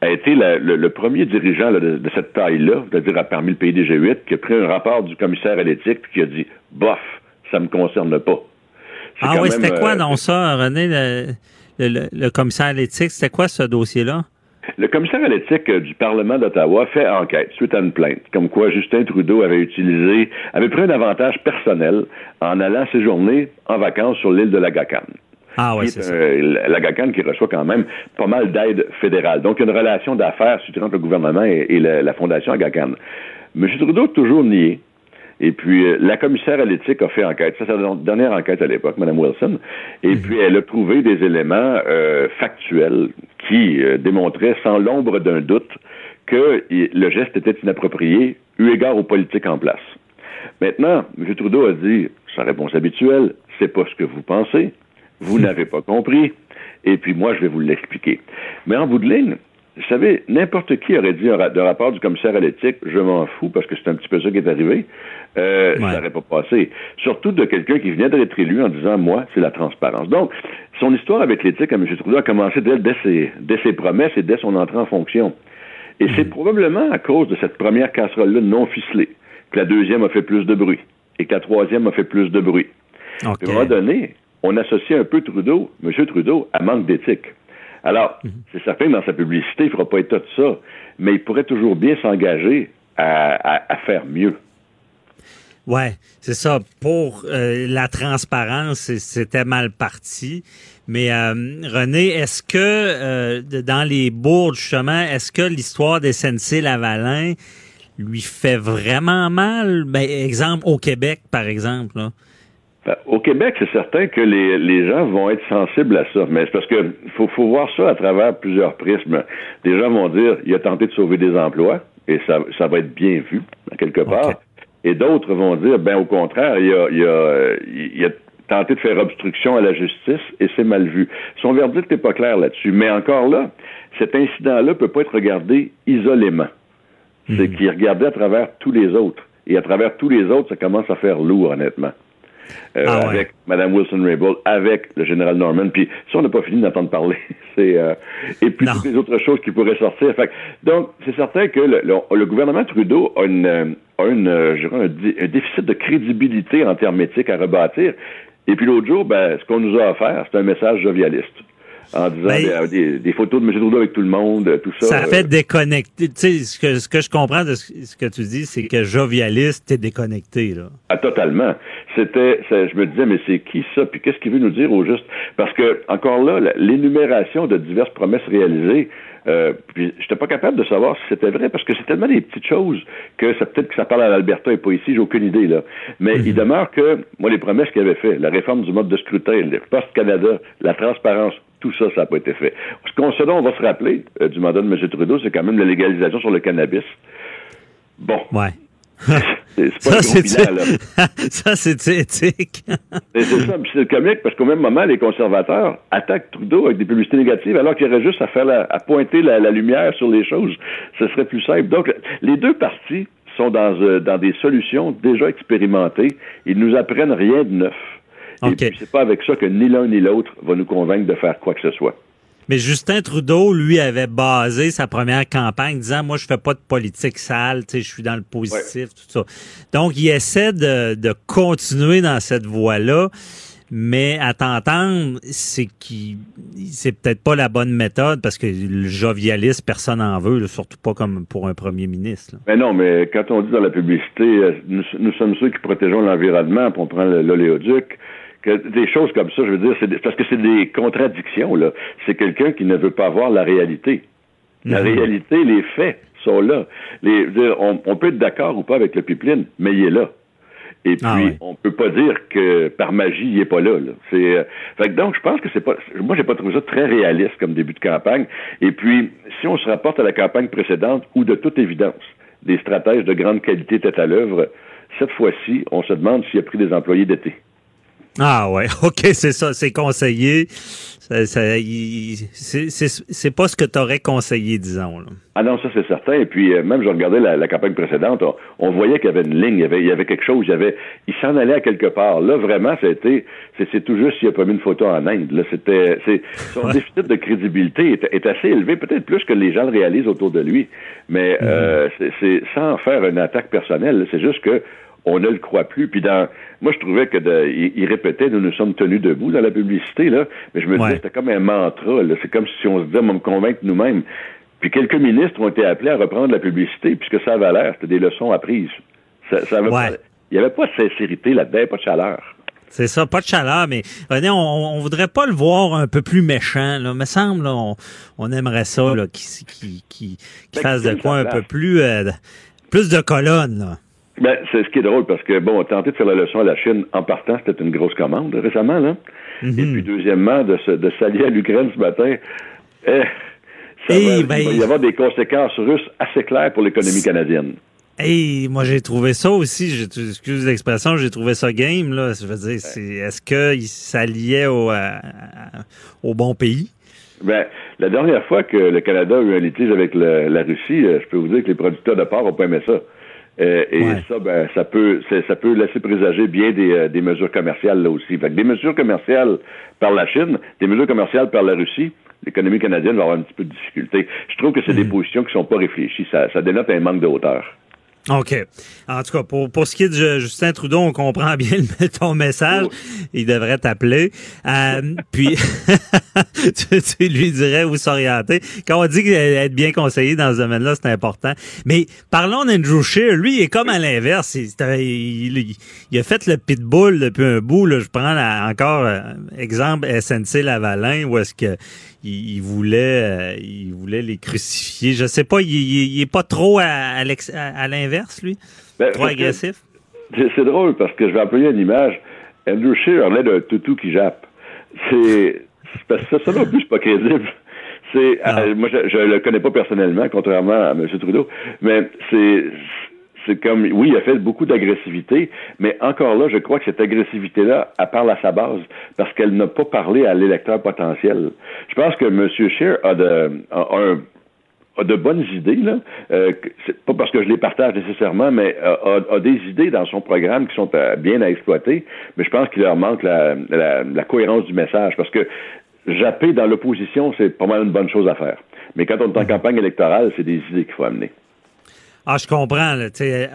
a été le, premier dirigeant de, cette taille-là, c'est-à-dire parmi le pays des G8, qui a pris un rapport du commissaire à l'éthique puis qui a dit bof, ça me concerne pas. Ah oui, c'était quoi dans ça, René? le, commissaire à l'éthique, c'était quoi ce dossier-là? Le commissaire à l'éthique du Parlement d'Ottawa fait enquête suite à une plainte, comme quoi Justin Trudeau avait utilisé, avait pris un avantage personnel en allant séjourner en vacances sur l'île de la Ah oui, c'est ça. la GACAN qui reçoit quand même pas mal d'aide fédérale. Donc, il y a une relation d'affaires entre le gouvernement et, la, Fondation GACAN. M. Trudeau a toujours nié et puis, euh, la commissaire à l'éthique a fait enquête. Ça, c'est la dernière enquête à l'époque, Mme Wilson. Et mhm. puis, elle a trouvé des éléments euh, factuels qui euh, démontraient sans l'ombre d'un doute que le geste était inapproprié eu égard aux politiques en place. Maintenant, M. Trudeau a dit, sa réponse habituelle, c'est pas ce que vous pensez, vous n'avez pas compris, et puis moi, je vais vous l'expliquer. Mais en bout de ligne, vous savez, n'importe qui aurait dit un rapport du commissaire à l'éthique, je m'en fous parce que c'est un petit peu ça qui est arrivé, euh, ça n'aurait pas passé. Surtout de quelqu'un qui venait d'être élu en disant, moi, c'est la transparence. Donc, son histoire avec l'éthique à M. Trudeau a commencé dès, dès, ses, dès, ses, promesses et dès son entrée en fonction. Et c'est mhm. probablement à cause de cette première casserole-là non ficelée que la deuxième a fait plus de bruit et que la troisième a fait plus de bruit. À un moment donné, on associe un peu Trudeau, M. Trudeau, à manque d'éthique. Alors, mhm. c'est certain que dans sa publicité, il ne fera pas état de ça, mais il pourrait toujours bien s'engager à, faire mieux. Ouais, c'est ça. Pour euh, la transparence, c'était mal parti. Mais euh, René, est-ce que euh, dans les bourdes, justement, est-ce que l'histoire des SNC Lavalin lui fait vraiment mal? Ben, exemple, au Québec, par exemple. Là. Ben, au Québec, c'est certain que les, les gens vont être sensibles à ça, mais c'est parce que faut, faut voir ça à travers plusieurs prismes. Des gens vont dire, il a tenté de sauver des emplois, et ça, ça va être bien vu, quelque part. Et d'autres vont dire, ben au contraire, il a, il a, il a tenté de faire obstruction à la justice et c'est mal vu. Son verdict n'est pas clair là-dessus. Mais encore là, cet incident-là peut pas être regardé isolément. C'est hmm. qu'il regardait à travers tous les autres. Et à travers tous les autres, ça commence à faire lourd, honnêtement. Euh, ah avec Mme Wilson-Raybould, avec le général Norman. Puis ça, on n'a pas fini d'entendre parler. c'est euh, et puis toutes les autres choses qui pourraient sortir. Fait, donc, c'est certain que le, le, gouvernement Trudeau a, une, euh, a une, un, un, déficit de crédibilité en termes éthiques à rebâtir. Et puis l'autre jour, ben, ce qu'on nous a offert, c'est un message jovialiste en disant ben, des, photos de M. Trudeau avec tout le monde, tout ça. Ça fait déconnecter. Tu sais, ce que, ce que je comprends de ce, que tu dis, c'est que jovialiste, t'es déconnecté, là. Ah, totalement. C'était, je me disais, mais c'est qui ça? Puis qu'est-ce qu'il veut nous dire au juste? Parce que, encore là, l'énumération de diverses promesses réalisées, euh, puis j'étais pas capable de savoir si c'était vrai parce que c'est tellement des petites choses que ça peut-être que ça parle à l'Alberta et pas ici, j'ai aucune idée là. Mais il mhm. demeure que moi les promesses qu'il avait fait, la réforme du mode de scrutin, le Post Canada, la transparence, tout ça, ça n'a pas été fait. Ce qu'on ce dont on va se rappeler euh, du mandat de M. Trudeau, c'est quand même la légalisation sur le cannabis. Bon. Ouais. c'est pas ça, là. ça, c'est éthique. c'est ça, c'est comique parce qu'au même moment, les conservateurs attaquent Trudeau avec des publicités négatives alors qu'il y aurait juste à faire à pointer la, lumière sur les choses. Ce serait plus simple. Donc, les deux partis sont dans, euh, dans des solutions déjà expérimentées. Ils nous apprennent rien de neuf. Et puis, c'est pas avec ça que ni l'un ni l'autre va nous convaincre de faire quoi que ce soit. Mais Justin Trudeau, lui, avait basé sa première campagne disant, moi, je fais pas de politique sale, tu sais, je suis dans le positif, tout ça. Donc, il essaie de, de continuer dans cette voie-là. Mais à t'entendre, c'est qui c'est peut-être pas la bonne méthode parce que le jovialiste, personne n'en veut, surtout pas comme pour un premier ministre. Mais non, mais quand on dit dans la publicité, euh, nous, nous sommes ceux qui protégeons l'environnement, on prend l'oléoduc, des choses comme ça, je veux dire, c'est parce que c'est des contradictions, là. C'est quelqu'un qui ne veut pas voir la réalité. La mhm. réalité, les faits sont là. Les, on, peut être d'accord ou pas avec le pipeline, mais il est là. Et ah puis, on peut pas dire que par magie, il est pas là. C'est, euh, fait donc, je pense que c'est pas. Moi, j'ai pas trouvé ça très réaliste comme début de campagne. Et puis, si on se rapporte à la campagne précédente, où de toute évidence, des stratèges de grande qualité étaient à l'œuvre, cette fois-ci, on se demande s'il a pris des employés d'été. Ah ouais, ok, c'est ça, c'est conseillé. C'est pas ce que tu aurais conseillé, disons. Là. Ah non, ça c'est certain. Et puis euh, même, je regardais la, campagne précédente, on, voyait qu'il y avait une ligne, il y avait, il y avait quelque chose, il y avait, il s'en allait à quelque part. Là, vraiment, c'était, c'est tout juste s'il a pas mis une photo en Inde. Là, c'était, son déficit de crédibilité est, est assez élevé, peut-être plus que les gens le réalisent autour de lui. Mais mm-hmm. euh, c'est sans faire une attaque personnelle. C'est juste que on ne le croit plus. Puis dans, moi, je trouvais que il, répétait, nous nous sommes tenus debout dans la publicité là, mais je me disais c'était comme un mantra. C'est comme si on se disait, on me convaincre nous-mêmes. Puis quelques ministres ont été appelés à reprendre la publicité, puisque ça avait l'air, c'était des leçons apprises. Ça, ça il n'y avait pas de sincérité là-dedans, pas de chaleur. C'est ça, pas de chaleur, mais on, on, voudrait pas le voir un peu plus méchant. Là. Me semble, on, on aimerait ça, là, qu'il qui, qui, ben, fasse de quoi un peu plus, euh, plus de colonnes. Là. Ben, c'est ce qui est drôle parce que, bon, tenter de faire la leçon à la Chine en partant, c'était une grosse commande récemment, là. Et mhm. puis, deuxièmement, de, de s'allier à l'Ukraine ce matin, eh, ça va, ben, il va y avoir des conséquences russes assez claires pour l'économie canadienne. Hey, moi j'ai trouvé ça aussi, excuse l'expression, j'ai trouvé ça game là. Je veux dire, c'est, est-ce qu'il s'alliait au, au bon pays? Ben, la dernière fois que le Canada a eu un litige avec la Russie, euh, je peux vous dire que les producteurs de porc n'ont pas aimé ça. Euh, et ça, ben, ça peut, ça peut laisser présager bien des, euh, des mesures commerciales là aussi. Fait que des mesures commerciales par la Chine, des mesures commerciales par la Russie, l'économie canadienne va avoir un petit peu de difficulté. Je trouve que c'est des hmm. positions qui sont pas réfléchies. Ça, ça dénote un manque de hauteur. OK. En tout cas, pour, pour ce qui est de Justin Trudeau, on comprend bien ton message. Il devrait t'appeler. Euh, puis, tu, lui dirais où s'orienter. Quand on dit qu'être bien conseillé dans ce domaine-là, c'est important. Mais parlons d'Andrew Scheer. Lui, il est comme à l'inverse. Il, il, a fait le pitbull depuis un bout. Là. Je prends encore euh, exemple SNC Lavalin, où est-ce que il, voulait, euh, il voulait les crucifier. Je sais pas, il, il, est pas trop à, à l'inverse, lui? Ben, trop agressif? C'est drôle parce que je vais employer une image. Andrew Scheer l'air d'un toutou qui jappe. C'est. Parce que ça, non plus, c'est pas crédible. C'est, euh, moi, je, je le connais pas personnellement, contrairement à M. Trudeau, mais c'est, c'est comme, oui, il a fait beaucoup d'agressivité, mais encore là, je crois que cette agressivité-là, elle parle à sa base, parce qu'elle n'a pas parlé à l'électeur potentiel. Je pense que M. Scheer a, de, a, de bonnes idées, là. Euh, pas parce que je les partage nécessairement, mais a, des idées dans son programme qui sont bien à exploiter, mais je pense qu'il leur manque la, la, cohérence du message, parce que japper dans l'opposition, c'est pas mal une bonne chose à faire. Mais quand on est en campagne électorale, c'est des idées qu'il faut amener. Ah, je comprends. Là,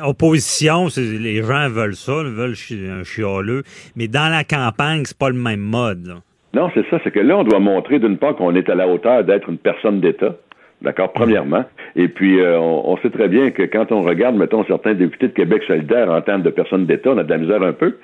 opposition, les gens veulent ça, veulent un chialeux. Mais dans la campagne, c'est pas le même mode. Non, c'est ça. C'est que là, on doit montrer d'une part qu'on est à la hauteur d'être une personne d'État. D'accord, premièrement. Et puis, euh, on, sait très bien que quand on regarde, mettons, certains députés de Québec solidaire en termes de personnes d'État, on a de la misère un peu.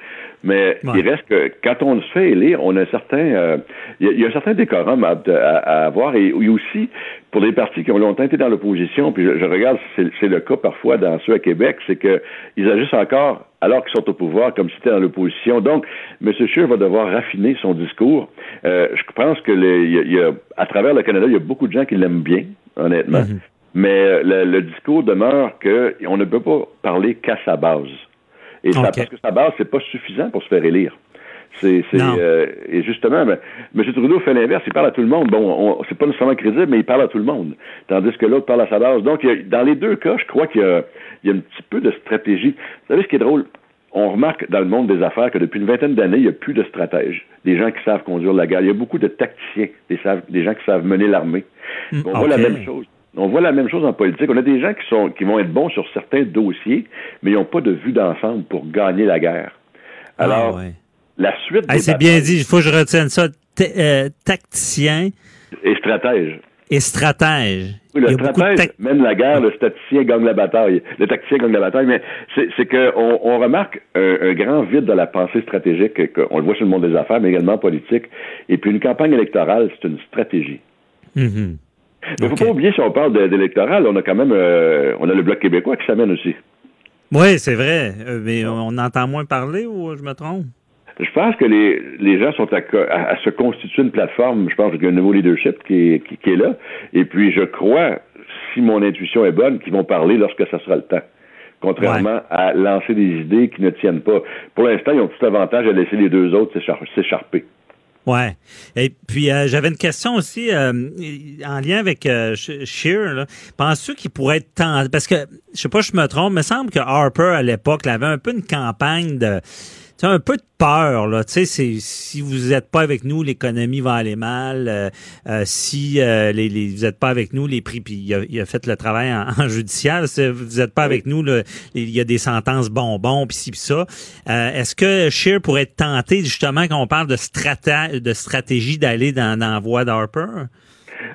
Mais il reste que quand on se fait élire, on a un certain, euh, il y, a un certain décorum à, avoir. Et, aussi, pour des partis qui ont longtemps été dans l'opposition, puis je, regarde, c'est le cas parfois dans ceux à Québec, c'est qu'ils agissent encore alors qu'ils sont au pouvoir, comme si c'était dans l'opposition. Donc, M. Scheer va devoir raffiner son discours. Euh, je pense que y a, à travers le Canada, il y a beaucoup de gens qui l'aiment bien, honnêtement. Mm-hmm. Mais euh, le, le, discours demeure qu'on ne peut pas parler qu'à sa base. Et ça, parce que sa base, c'est pas suffisant pour se faire élire. C'est, euh, et justement, ben, M. Trudeau fait l'inverse, il parle à tout le monde. Bon, c'est pas nécessairement crédible, mais il parle à tout le monde. Tandis que l'autre parle à sa base. Donc, dans les deux cas, je crois qu'il y a, il y a un petit peu de stratégie. Vous savez ce qui est drôle? On remarque dans le monde des affaires que depuis une vingtaine d'années, il n'y a plus de stratèges. Des gens qui savent conduire la guerre. Il y a beaucoup de tacticiens, des, des gens qui savent mener l'armée. Hmm, on voit la même chose. On voit la même chose en politique. On a des gens qui, sont, qui vont être bons sur certains dossiers, mais ils n'ont pas de vue d'ensemble pour gagner la guerre. Ah, Alors, la suite. c'est bien dit. Il faut que je retienne ça. Euh, tacticien. Et stratège. Et stratège. Oui, le stratège mène la guerre, le statisticien gagne la bataille. Le tacticien gagne la bataille, mais c'est qu'on on remarque un, grand vide dans la pensée stratégique, on le voit sur le monde des affaires, mais également politique. Et puis une campagne électorale, c'est une stratégie. Mm il ne faut pas oublier, si on parle d'électoral, on a quand même euh, on a le Bloc québécois qui s'amène aussi. Oui, c'est vrai. Euh, mais on entend moins parler ou je me trompe? Je pense que les, les gens sont à, se constituer une plateforme. Je pense qu'il y a un nouveau leadership qui est, qui, est là. Et puis, je crois, si mon intuition est bonne, qu'ils vont parler lorsque ça sera le temps contrairement à lancer des idées qui ne tiennent pas. Pour l'instant, ils ont tout avantage à laisser les deux autres s'écharper. Ouais. Et puis euh, j'avais une question aussi euh, en lien avec euh, Shear. Penses-tu qu'il pourrait être temps parce que je sais pas, je me trompe, il me semble que Harper à l'époque avait un peu une campagne de un peu de peur là. Tu sais, si vous n'êtes pas avec nous, l'économie va aller mal. Euh, euh, si euh, les, vous n'êtes pas avec nous, les prix. Puis il a, fait le travail en, judiciaire. Si vous n'êtes pas avec nous, il y a des sentences bonbons puis ci puis ça. Est-ce que Scheer pourrait être tenté justement quand on parle de, de stratégie d'aller dans, dans la voie d'Harper?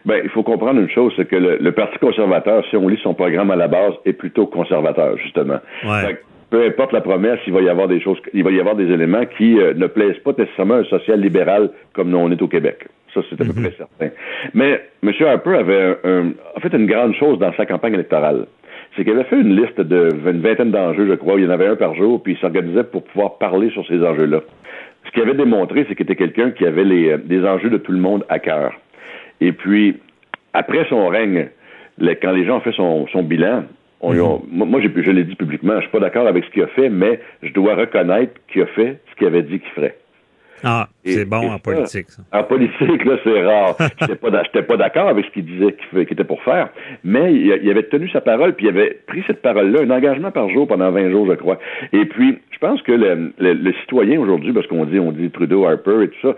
Ben, il faut comprendre une chose, c'est que le, Parti conservateur, si on lit son programme à la base, est plutôt conservateur, justement. Ouais peu importe la promesse, il va y avoir des choses, il va y avoir des éléments qui euh, ne plaisent pas nécessairement un social-libéral comme nous on est au Québec. Ça, c'est à peu mhm. près certain. Mais M. Harper avait en fait une grande chose dans sa campagne électorale. C'est qu'il avait fait une liste de une vingtaine d'enjeux, je crois, il y en avait un par jour, puis il s'organisait pour pouvoir parler sur ces enjeux-là. Ce qu'il avait démontré, c'est qu'il était quelqu'un qui avait les, des enjeux de tout le monde à cœur. Et puis, après son règne, quand les gens ont fait son bilan, Mhm. moi, je l'ai dit publiquement, je suis pas d'accord avec ce qu'il a fait, mais je dois reconnaître qu'il a fait ce qu'il avait dit qu'il ferait. Ah, c'est bon en politique. Ça. En politique, là, c'est rare. J'étais pas, pas d'accord avec ce qu'il disait qu'il était pour faire, mais il, avait tenu sa parole, puis il avait pris cette parole-là, un engagement par jour pendant 20 jours, je crois. Et puis, je pense que le, citoyen aujourd'hui, parce qu'on dit, on dit Trudeau, Harper et tout ça,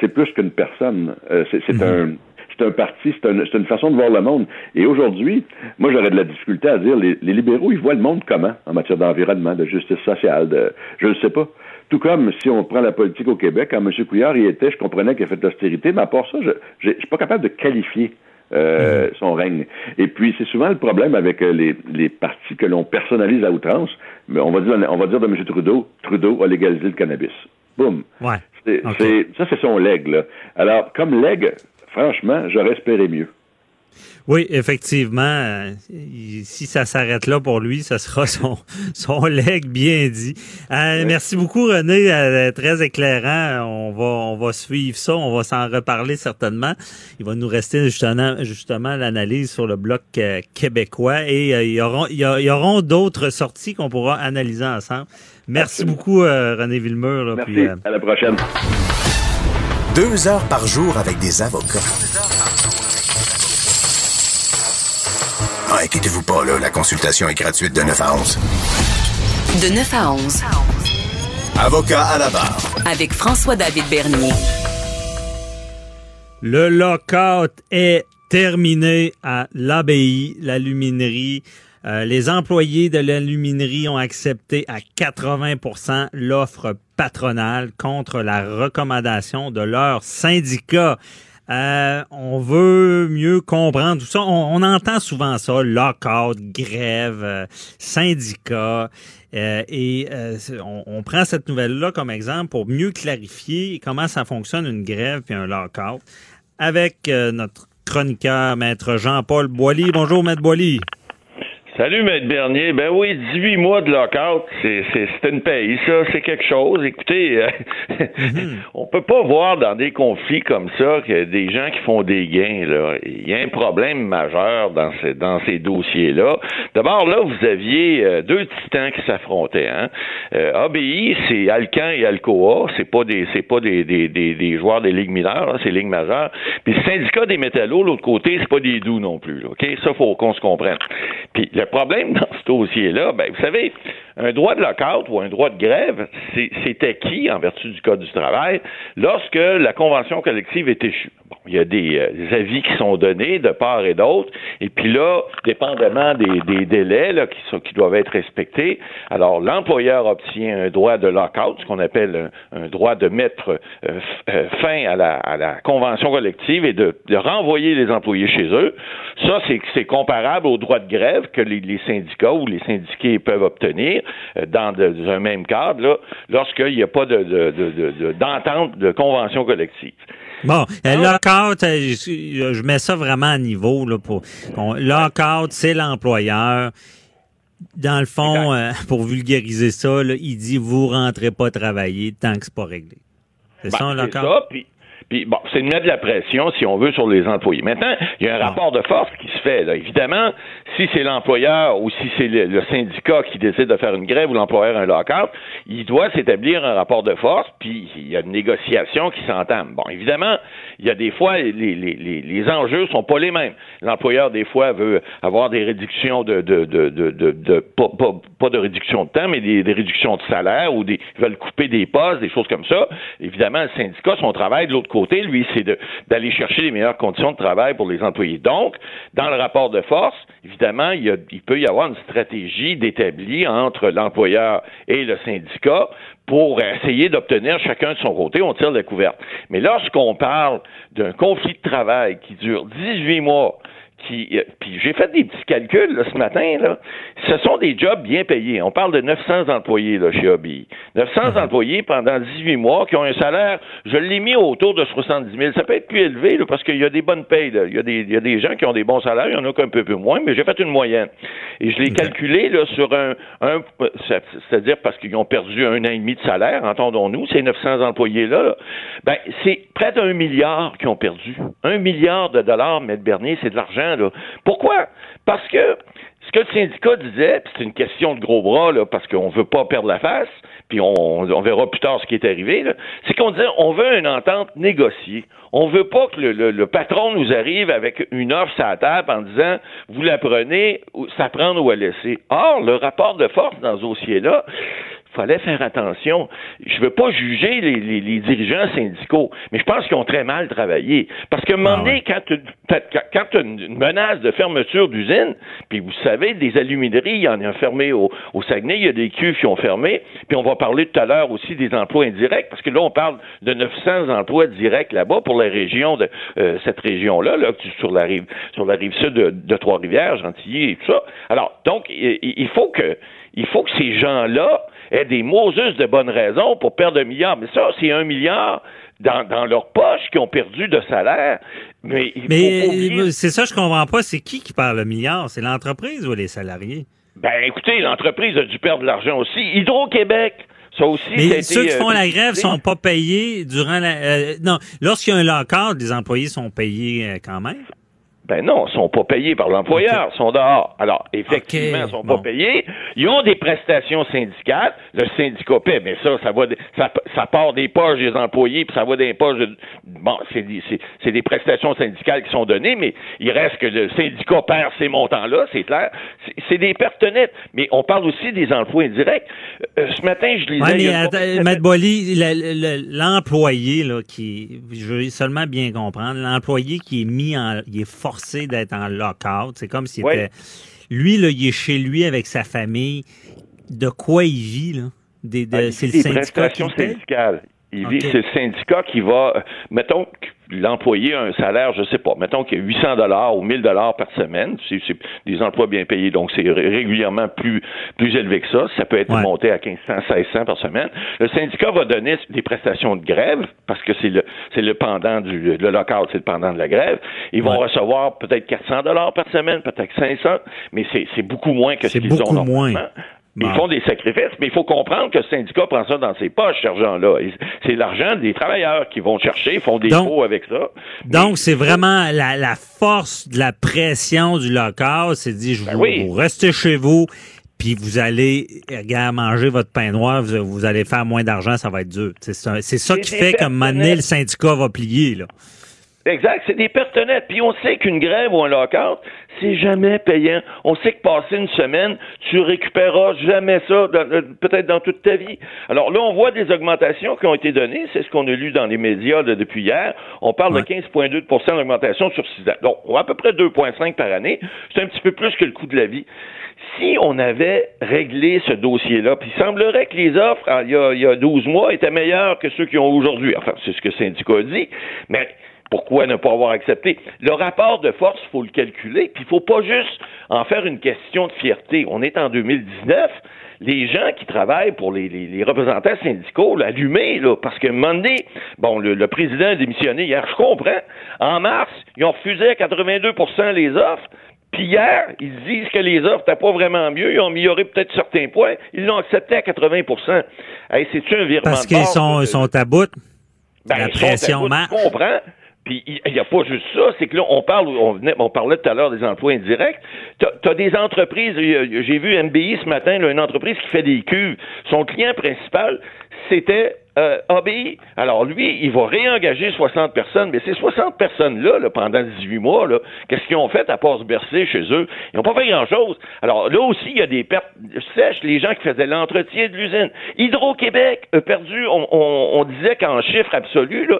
c'est plus qu'une personne. Euh, c'est mhm. un c'est un parti, c'est une façon de voir le monde. Et aujourd'hui, moi, j'aurais de la difficulté à dire, les, libéraux, ils voient le monde comment en matière d'environnement, de justice sociale, de, je ne sais pas. Tout comme si on prend la politique au Québec, quand M. Couillard y était, je comprenais qu'il a fait de l'austérité, mais à part ça, je ne suis pas capable de qualifier euh, son règne. Et puis, c'est souvent le problème avec euh, les, les partis que l'on personnalise à outrance. Mais on va dire, on va dire de M. Trudeau, Trudeau a légalisé le cannabis. Boum. Ouais. ça, c'est son leg. Là. Alors, comme leg, franchement, j'aurais espéré mieux. Oui, effectivement. Euh, si ça s'arrête là pour lui, ce sera son, son leg bien dit. Euh, merci beaucoup, René. Euh, très éclairant. On va, on va suivre ça. On va s'en reparler certainement. Il va nous rester justement, justement l'analyse sur le bloc québécois et il y aura, il y, auront d'autres sorties qu'on pourra analyser ensemble. Merci beaucoup, René Villemur. Merci. à la prochaine. Deux heures par jour avec des avocats. Ah, inquiétez-vous pas, là, la consultation est gratuite de 9 à 11. De 9 à 11. Avocat à la barre. Avec François-David Bernier. Le lockout est terminé à l'ABI, l'aluminerie. Euh, les employés de l'aluminerie ont accepté à 80% l'offre patronale contre la recommandation de leur syndicat. Euh, on veut mieux comprendre tout ça. On, entend souvent ça, lockout, grève, euh, syndicat. Et on, prend cette nouvelle-là comme exemple pour mieux clarifier comment ça fonctionne une grève puis un lockout avec notre chroniqueur, maître Jean-Paul Boily. Bonjour, maître Boily. Salut, Maître Bernier. Ben oui, 18 mois de lockout, c'est, c'est, une paye, ça, c'est quelque chose. Écoutez, euh, mm-hmm. on peut pas voir dans des conflits comme ça que des gens qui font des gains, là. Il y a un problème majeur dans ces, dans ces dossiers-là. D'abord, là, vous aviez euh, deux titans qui s'affrontaient, hein. Euh, ABI, c'est Alcan et Alcoa. C'est pas des, c'est pas des, des, des, joueurs des ligues mineures, c'est ligues majeures. Puis le syndicat des métallos, l'autre côté, c'est pas des doux non plus, OK? Ça, faut qu'on se comprenne. Puis le problème dans ce dossier-là, ben, vous savez, un droit de lockout ou un droit de grève, c'est acquis en vertu du Code du travail lorsque la convention collective est échue? Bon, il y a des, euh, avis qui sont donnés de part et d'autre, et puis là, dépendamment des, délais là, qui, sont, qui doivent être respectés, alors l'employeur obtient un droit de lockout, ce qu'on appelle un, droit de mettre euh, euh, fin à la, convention collective et de, renvoyer les employés chez eux. Ça, c'est comparable au droit de grève que les, les syndicats ou les syndiqués peuvent obtenir. Euh, dans, un même cadre, lorsqu'il n'y a pas d'entente de, convention collective. Bon, euh, lockout, euh, je, mets ça vraiment à niveau. Là, pour, lockout, c'est l'employeur. Dans le fond, pour vulgariser ça, il dit vous rentrez pas travailler tant que c'est pas réglé. C'est ben, ça, lockout? Puis bon, c'est de mettre de la pression, si on veut, sur les employés. Maintenant, il y a un ah. rapport de force qui se fait. Là. Évidemment, si c'est l'employeur ou si c'est le, syndicat qui décide de faire une grève ou l'employeur un lockout, il doit s'établir un rapport de force, puis il y a une négociation qui s'entame. Bon, évidemment, il y a des fois, les, les, les, les enjeux sont pas les mêmes. L'employeur, des fois, veut avoir des réductions de, de, de, de, de, pas, pas, pas, de réduction de temps, mais des, des réductions de salaire ou des, ils veulent couper des postes, des choses comme ça. Évidemment, le syndicat, son travail de l'autre côté, lui, c'est d'aller chercher les meilleures conditions de travail pour les employés. Donc, dans le rapport de force, évidemment, il, peut y avoir une stratégie d'établir entre l'employeur et le syndicat pour essayer d'obtenir chacun de son côté, on tire la couverte. Mais lorsqu'on parle d'un conflit de travail qui dure 18 mois, qui, euh, puis j'ai fait des petits calculs ce matin, là. ce sont des jobs bien payés. On parle de 900 employés là, chez Hobby. 900 mhm. employés pendant 18 mois qui ont un salaire, je l'ai mis autour de 70 000. Ça peut être plus élevé parce qu'il y a des bonnes payes. Il, y a des, il y a des gens qui ont des bons salaires, il y en a qu'un peu plus moins, mais j'ai fait une moyenne. Et je l'ai calculé là, sur un, un c'est-à-dire parce qu'ils ont perdu un an et demi de salaire, entendons-nous, ces 900 employés-là, ben, c'est près d'un milliard qui ont perdu. Un milliard de dollars, M. Bernier, c'est de l'argent pourquoi? Parce que ce que le syndicat disait, c'est une question de gros bras, parce qu'on ne veut pas perdre la face, puis on, verra plus tard ce qui est arrivé, c'est qu'on disait on veut une entente négociée. On veut pas que le, patron nous arrive avec une offre sur la table en disant vous la prenez, ça prendre ou à laisser. Or, le rapport de force dans ce dossier-là, fallait faire attention. Je veux pas juger les, dirigeants syndicaux, mais je pense qu'ils ont très mal travaillé. Parce que un moment ah donné, quand tu as une menace de fermeture d'usine, puis vous savez, des alumineries, il y en a fermé au, au Saguenay, il y a des cuves qui ont fermé, puis on va parler tout à l'heure aussi des emplois indirects, parce que là, on parle de 900 emplois directs là-bas pour la région de euh, cette région-là, là, sur la rive sur la rive sud de, Trois-Rivières, Gentilly et tout ça. Alors, donc, il, faut que il faut que ces gens-là aient des Moses de bonnes raisons pour perdre un milliard. Mais ça, c'est un milliard dans, dans leur poche qui ont perdu de salaire. Mais, mais c'est ça, je comprends pas. C'est qui qui perd le milliard? C'est l'entreprise ou les salariés? Ben, écoutez, l'entreprise a dû perdre de l'argent aussi. Hydro-Québec, ça aussi, Mais ceux qui font la euh, grève sont pas payés durant la. Euh, non, lorsqu'il y a un lock les employés sont payés euh, quand même? Ben non, ils sont pas payés par l'employeur, ils sont dehors. Alors, effectivement, ils sont pas payés. Ils ont des prestations syndicales. Le syndicat paie, mais ça, ça va, ça, ça part des poches des employés, puis ça va des poches. De, bon, c'est des, des prestations syndicales qui sont données, mais il reste que le syndicat perd ces montants-là, c'est clair. C'est des pertes nettes. Mais on parle aussi des emplois indirects. Euh, ce matin, je lisais. Ouais, mais, l'employé là, qui, je veux seulement bien comprendre, l'employé qui est mis en, il est forcé d'être en lockout. C'est comme s'il était. Lui, là, il est chez lui avec sa famille. De quoi il vit, là? Des, ah, c'est le syndicat qui syndicales. C'est le syndicat qui va. Euh, mettons l'employé a un salaire, je sais pas, mettons qu'il y a 800 dollars ou 1000 dollars par semaine, c'est des emplois bien payés, donc c'est régulièrement plus plus élevé que ça. Ça peut être monté à 1500, 1600 par semaine. Le syndicat va donner des prestations de grève parce que c'est le c'est le pendant du le local, c'est le pendant de la grève. Ils vont recevoir peut-être 400 dollars par semaine, peut-être 500, mais c'est beaucoup moins que ce qu'ils ont normalement. Ils font des sacrifices, mais il faut comprendre que le syndicat prend ça dans ses poches, cet argent-là. C'est l'argent des travailleurs qui vont chercher, font des pots avec ça. Donc, c'est vraiment la, force de la pression du local, c'est dit, je ben vous, restez chez vous, puis vous allez regarde, manger votre pain noir, vous, allez faire moins d'argent, ça va être dur. C'est ça, ça qui fait qu'à un moment donné, le syndicat va plier. Là. Exact, c'est des pertes nettes. Puis on sait qu'une grève ou un lockout, c'est jamais payant. On sait que passer une semaine, tu récupéreras jamais ça, peut-être dans toute ta vie. Alors là, on voit des augmentations qui ont été données. C'est ce qu'on a lu dans les médias depuis hier. On parle de 15,2% d'augmentation sur 6 ans. Donc, à peu près 2,5 par année. C'est un petit peu plus que le coût de la vie si on avait réglé ce dossier-là, puis il semblerait que les offres, il y, a, il y a 12 mois, étaient meilleures que ceux qui ont aujourd'hui. Enfin, c'est ce que le syndicat dit. Mais pourquoi ne pas avoir accepté? Le rapport de force, il faut le calculer, puis il faut pas juste en faire une question de fierté. On est en 2019 les gens qui travaillent pour les, représentants syndicaux, l'allumer, là, parce que donné, bon, le, président a démissionné hier, je comprends. En mars, ils ont refusé à 82% les offres. Puis hier, ils disent que les offres n'étaient pas vraiment mieux, ils ont amélioré peut-être certains points, ils l'ont accepté à 80% hey, C'est-tu un virement Parce qu'ils sont, sont à bout. Ben, la pression marche. comprends. Puis il n'y a pas juste ça, c'est que là, on parle, on, venait, on parlait tout à l'heure des emplois indirects. Tu as, des entreprises, j'ai vu MBI ce matin, une entreprise qui fait des cuves. Son client principal, c'était euh, ABI. Alors lui, il va réengager 60 personnes, mais ces 60 personnes-là, pendant 18 mois, qu'est-ce qu'ils ont fait à part se bercer chez eux? Ils n'ont pas fait grand-chose. Alors là aussi, il y a des pertes sèches, les gens qui faisaient l'entretien de l'usine. Hydro-Québec a perdu, on, disait qu'en chiffre absolu,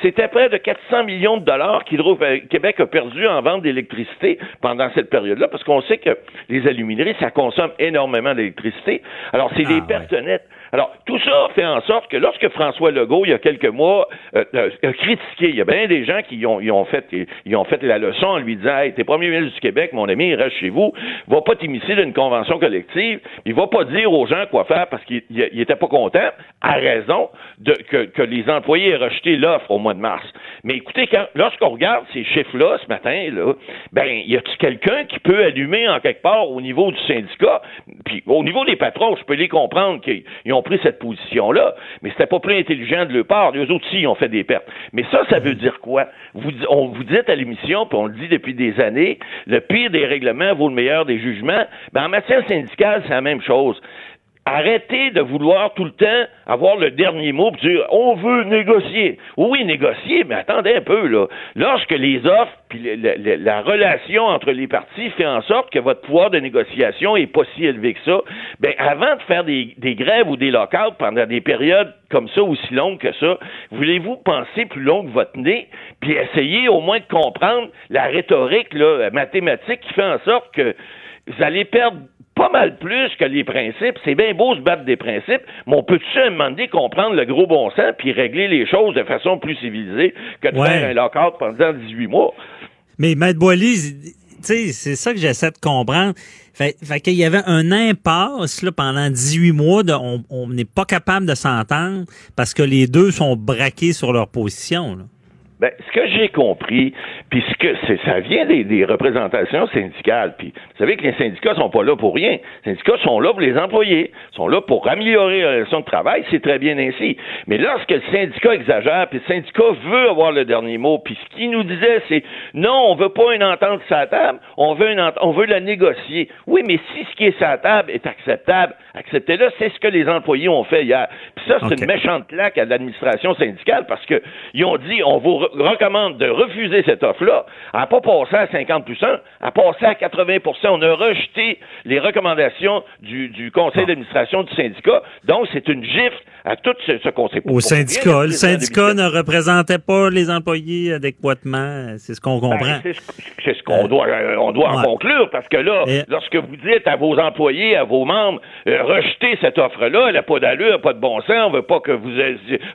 c'était près de 400 millions de dollars qu'Hydro-Québec a perdu en vente d'électricité pendant cette période-là, parce qu'on sait que les alumineries, ça consomme énormément d'électricité. Alors, c'est des ah, pertes nettes. Alors, tout ça fait en sorte que lorsque François Legault, il y a quelques mois, euh, euh, a critiqué, il y a bien des gens qui ont, ont fait, ont fait la leçon en lui disant Hey, t'es premier ministre du Québec, mon ami, reste chez vous, va pas t'immiscer d'une convention collective, il va pas dire aux gens quoi faire parce qu'il était pas content, à raison de, que, les employés aient rejeté l'offre au mois de mars. Mais écoutez, lorsqu'on regarde ces chiffres-là ce matin, là, ben, y a-t-il quelqu'un qui peut allumer en quelque part au niveau du syndicat? Puis au niveau des patrons, je peux les comprendre qu'ils ont pris cette position-là, mais c'était pas plus intelligent de leur part. Les autres aussi ont fait des pertes. Mais ça, ça veut dire quoi? Vous, on vous dit à l'émission, puis on le dit depuis des années, le pire des règlements vaut le meilleur des jugements. Ben, en matière syndicale, c'est la même chose Arrêtez de vouloir tout le temps avoir le dernier mot pour dire on veut négocier. Oui, négocier, mais attendez un peu là. Lorsque les offres puis la, relation entre les parties fait en sorte que votre pouvoir de négociation est pas si élevé que ça, ben avant de faire des, grèves ou des lockouts pendant des périodes comme ça aussi longues que ça, voulez-vous penser plus long que votre nez puis essayer au moins de comprendre la rhétorique là, mathématique qui fait en sorte que vous allez perdre pas mal plus que les principes. C'est bien beau se battre des principes, mais on peut-tu à un moment donné comprendre le gros bon sens puis régler les choses de façon plus civilisée que de faire un lockout pendant 18 mois? Mais Maître Boily, c'est ça que j'essaie de comprendre. Fait, fait qu'il y avait un impasse là, pendant 18 mois, de, on n'est pas capable de s'entendre parce que les deux sont braqués sur leur position. Là. Ben, ce que j'ai compris, puis ce que c'est, ça vient des, représentations syndicales. Puis, vous savez que les syndicats sont pas là pour rien. Les syndicats sont là pour les employés, sont là pour améliorer la relation de travail. C'est très bien ainsi. Mais lorsque le syndicat exagère, puis le syndicat veut avoir le dernier mot, puis ce qu'il nous disait, c'est non, on veut pas une entente sur la table, on veut une on veut la négocier. Oui, mais si ce qui est sur la table est acceptable, acceptez-le. C'est ce que les employés ont fait hier. Puis ça, c'est une méchante claque à l'administration syndicale parce que ils ont dit on vous recommande de refuser cette offre-là, n'a pas passé à 50 plus 1, elle a passé à 80% On a rejeté les recommandations du, du conseil d'administration du syndicat. Donc, c'est une gifle à tout ce, ce. Au syndicat. Le syndicat ne représentait pas les employés adéquatement. C'est ce qu'on ben, comprend. c'est ce qu'on doit, euh, on doit en conclure parce que là, lorsque vous dites à vos employés, à vos membres, euh, rejetez cette offre-là, elle n'a pas d'allure, elle n'a pas de bon sens, on veut pas que vous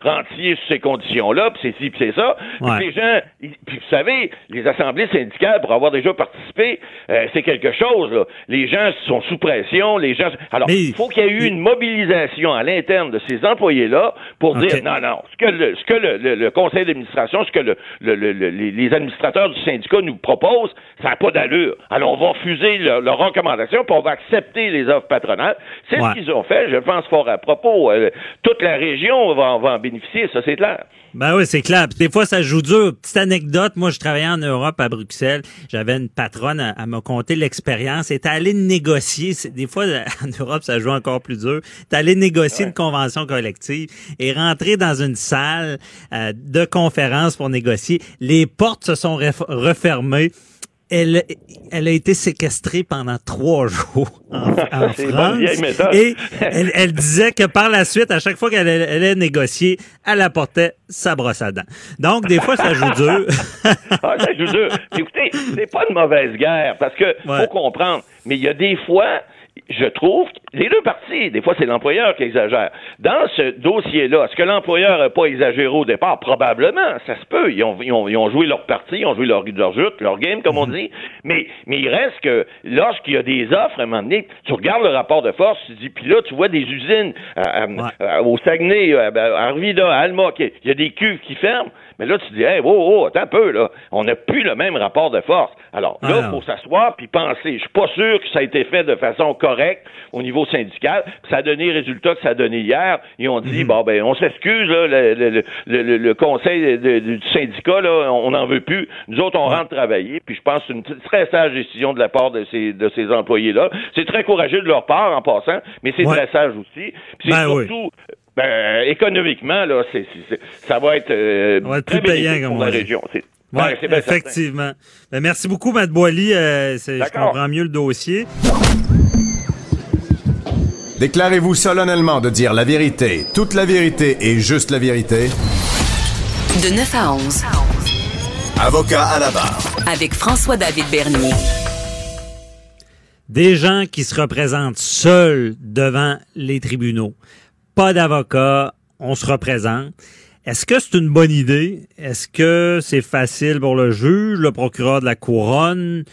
rentiez sur ces conditions-là, puis c'est ci, puis c'est ça les gens, puis vous savez, les assemblées syndicales, pour avoir déjà participé, euh, c'est quelque chose. Là. Les gens sont sous pression, les gens. Alors, il faut qu'il y ait eu une mobilisation à l'interne de ces employés-là pour dire non, non, ce que le, ce que le, conseil d'administration, ce que le, les administrateurs du syndicat nous proposent, ça n'a pas d'allure. Alors, on va refuser leurs recommandations, puis on va accepter les offres patronales. C'est ce qu'ils ont fait, je pense fort à propos. Euh, toute la région va, va en bénéficier, ça c'est clair. Ben oui, c'est clair. des fois, ça joue dur. Petite anecdote, moi, je travaillais en Europe, à Bruxelles. J'avais une patronne à, me conter l'expérience. Elle était allée négocier. Des fois, en Europe, ça joue encore plus dur. Elle allée négocier une convention collective et rentrer dans une salle euh, de conférence pour négocier. Les portes se sont refermées elle, elle a été séquestrée pendant trois jours en, France. Et elle, disait que par la suite, à chaque fois qu'elle allait négocier, elle apportait sa brosse à dents. Donc, des fois, ça joue dur. ah, ça joue dur. Écoutez, c'est pas de mauvaise guerre, parce que faut comprendre. Mais il y a des fois, je trouve, les deux parties, des fois c'est l'employeur qui exagère. Dans ce dossier-là, est-ce que l'employeur n'a pas exagéré au départ? Probablement, ça se peut. Ils ont, ils ont, ils ont joué leur partie, ils ont joué leur, leur jute, leur game, comme on mhm. dit. Mais, mais il reste que lorsqu'il y a des offres, à un moment donné, tu regardes le rapport de force, tu dis, puis là, tu vois des usines euh, euh, euh, au Saguenay, à Arvida, à Alma, il y a des cuves qui ferment. Mais là, tu dis, hey, oh, oh, attends un peu, là. On n'a plus le même rapport de force. Alors, là, il ah. faut s'asseoir puis penser. Je suis pas sûr que ça a été fait de façon correcte au niveau syndical. Ça a donné le résultat que ça a donné hier. Ils ont dit, mhm. bon, ben, on s'excuse, là, le, le, le, conseil du syndicat, là, on n'en veut plus. Nous autres, on rentre travailler. Puis je pense que c'est une très sage décision de la part de ces, de ces employés-là. C'est très courageux de leur part, en passant, mais c'est très sage aussi. Puis c'est ben surtout, ben, économiquement, là, c'est, ça va être, euh, très plus payant pour la région. Oui, effectivement. Ben, merci beaucoup, Matt Boily. Euh, je comprends mieux le dossier. Déclarez-vous solennellement de dire la vérité, toute la vérité et juste la vérité. De 9 à 11. Avocat à la barre. Avec François-David Bernier. Des gens qui se représentent seuls devant les tribunaux pas d'avocat, on se représente. Est-ce que c'est une bonne idée? Est-ce que c'est facile pour le juge, le procureur de la couronne?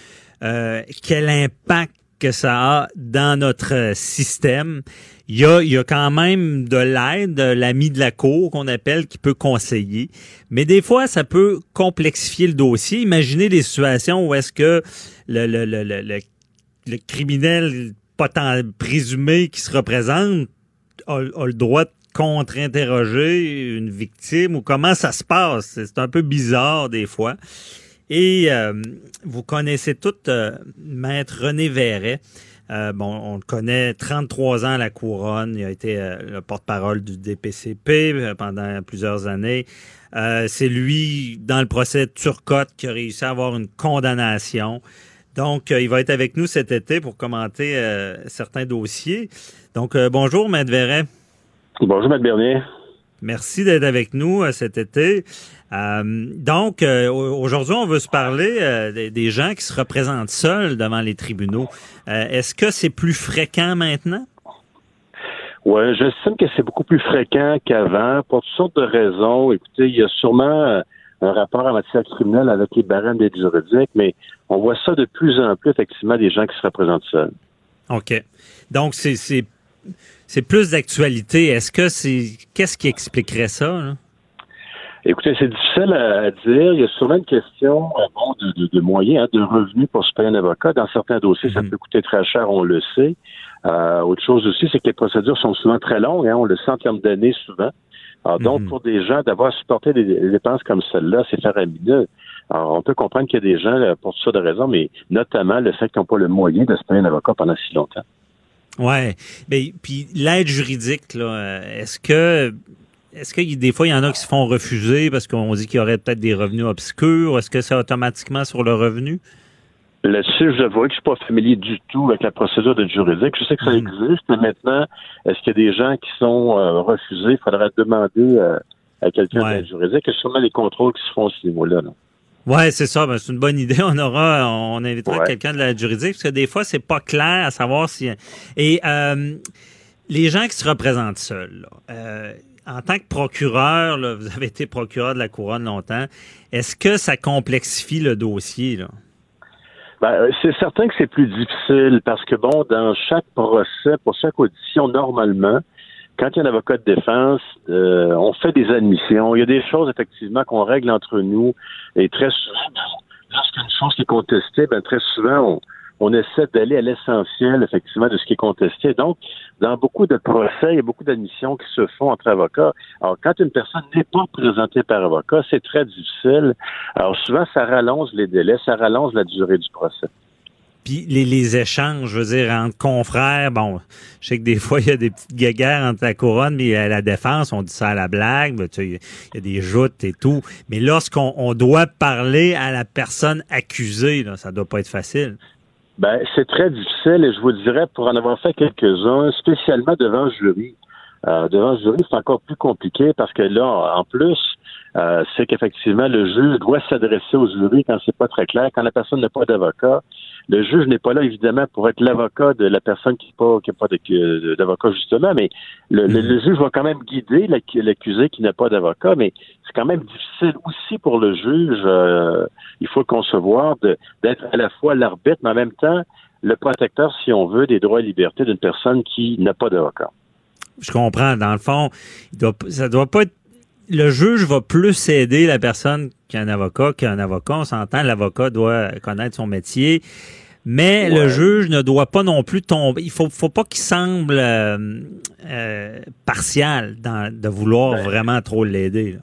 Euh, quel impact que ça a dans notre système? Il y a, il y a quand même de l'aide, l'ami de la cour qu'on appelle, qui peut conseiller. Mais des fois, ça peut complexifier le dossier. Imaginez des situations où est-ce que le, le, le, le, le criminel présumé qui se représente a, le droit de contre-interroger une victime ou comment ça se passe? C'est un peu bizarre des fois. Et euh, vous connaissez toutes euh, Maître René Verret. Euh, bon, on le connaît, 33 ans à la couronne. Il a été le porte-parole du DPCP pendant plusieurs années. c'est lui, dans le procès Turcotte, qui a réussi à avoir une condamnation. Donc, il va être avec nous cet été pour commenter certains dossiers. Donc, bonjour, Maître Verret. Bonjour, Maître Bernier. Merci d'être avec nous euh, cet été. Euh, donc, euh, aujourd'hui, on veut se parler des, gens qui se représentent seuls devant les tribunaux. Est-ce que c'est plus fréquent maintenant? Oui, j'estime que c'est beaucoup plus fréquent qu'avant pour toutes sortes de raisons. Écoutez, il y a sûrement un rapport en matière criminelle avec les barèmes des juridiques, mais on voit ça de plus en plus, effectivement, des gens qui se représentent seuls. OK. Donc, c'est c'est plus d'actualité. Est-ce que c'est qu'est-ce qui expliquerait ça? Écoutez, c'est difficile à, dire. Il y a souvent une question euh, de, moyens, hein, de revenus pour se payer un avocat. Dans certains dossiers, ça mhm. peut coûter très cher, on le sait. Euh, autre chose aussi, c'est que les procédures sont souvent très longues. Hein, on le sent en termes d'années souvent. Alors, donc, mhm. pour des gens, d'avoir supporté des, dépenses comme celle-là, c'est faramineux. Alors, on peut comprendre qu'il y a des gens, pour toutes sortes de raisons, mais notamment le fait qu'ils n'ont pas le moyen de se payer un avocat pendant si longtemps. Ouais. Mais puis l'aide juridique, là, euh, est-ce que est-ce que des fois il y en a qui se font refuser parce qu'on dit qu'il y aurait peut-être des revenus obscurs? Est-ce que c'est automatiquement sur le revenu? Là-dessus, je vois que je suis pas familier du tout avec la procédure de juridique. Je sais que ça hmm. existe, mais maintenant, est-ce qu'il y a des gens qui sont euh, refusés? Il faudrait demander euh, à quelqu'un ouais. d'aide juridique. Il y a sûrement les contrôles qui se font à ce niveau-là. là Ouais, c'est ça. Ben, c'est une bonne idée. On aura, on invitera quelqu'un de la juridique parce que des fois, c'est pas clair à savoir si. Et euh, les gens qui se représentent seuls, euh, en tant que procureur, vous avez été procureur de la couronne longtemps. Est-ce que ça complexifie le dossier là? Ben, euh, c'est certain que c'est plus difficile parce que bon, dans chaque procès, pour chaque audition, normalement, quand il y a un avocat de défense, euh, on fait des admissions. Il y a des choses, effectivement, qu'on règle entre nous. Et très souvent, lorsqu'une chose est contestée, ben, très souvent, on, essaie d'aller à l'essentiel, effectivement, de ce qui est contesté. Donc, dans beaucoup de procès, il y a beaucoup d'admissions qui se font entre avocats. Alors, quand une personne n'est pas présentée par avocat, c'est très difficile. Alors, souvent, ça rallonge les délais, ça rallonge la durée du procès. Puis les, échanges, je veux dire, entre confrères, bon, je sais que des fois, il y a des petites guéguerres entre la couronne et la défense, on dit ça à la blague, mais tu sais, il y a des joutes et tout. Mais lorsqu'on doit parler à la personne accusée, là, ça doit pas être facile. Ben, c'est très difficile et je vous dirais, pour en avoir fait quelques-uns, spécialement devant jury. Euh, devant le jury, c'est encore plus compliqué parce que là, en plus, euh, c'est qu'effectivement, le juge doit s'adresser au jury quand c'est pas très clair, quand la personne n'a pas d'avocat. Le juge n'est pas là, évidemment, pour être l'avocat de la personne qui n'a pas, d'avocat, justement, mais le, le, juge va quand même guider l'accusé qui n'a pas d'avocat, mais c'est quand même difficile aussi pour le juge, euh, il faut le concevoir, d'être à la fois l'arbitre, mais en même temps, le protecteur, si on veut, des droits et libertés d'une personne qui n'a pas d'avocat. Je comprends. Dans le fond, il doit, ça doit pas être le juge va plus aider la personne qu'un avocat qu'un avocat. On s'entend, l'avocat doit connaître son métier. Mais le juge ne doit pas non plus tomber. Il faut, faut pas qu'il semble euh, euh, partial dans, de vouloir ben, vraiment trop l'aider.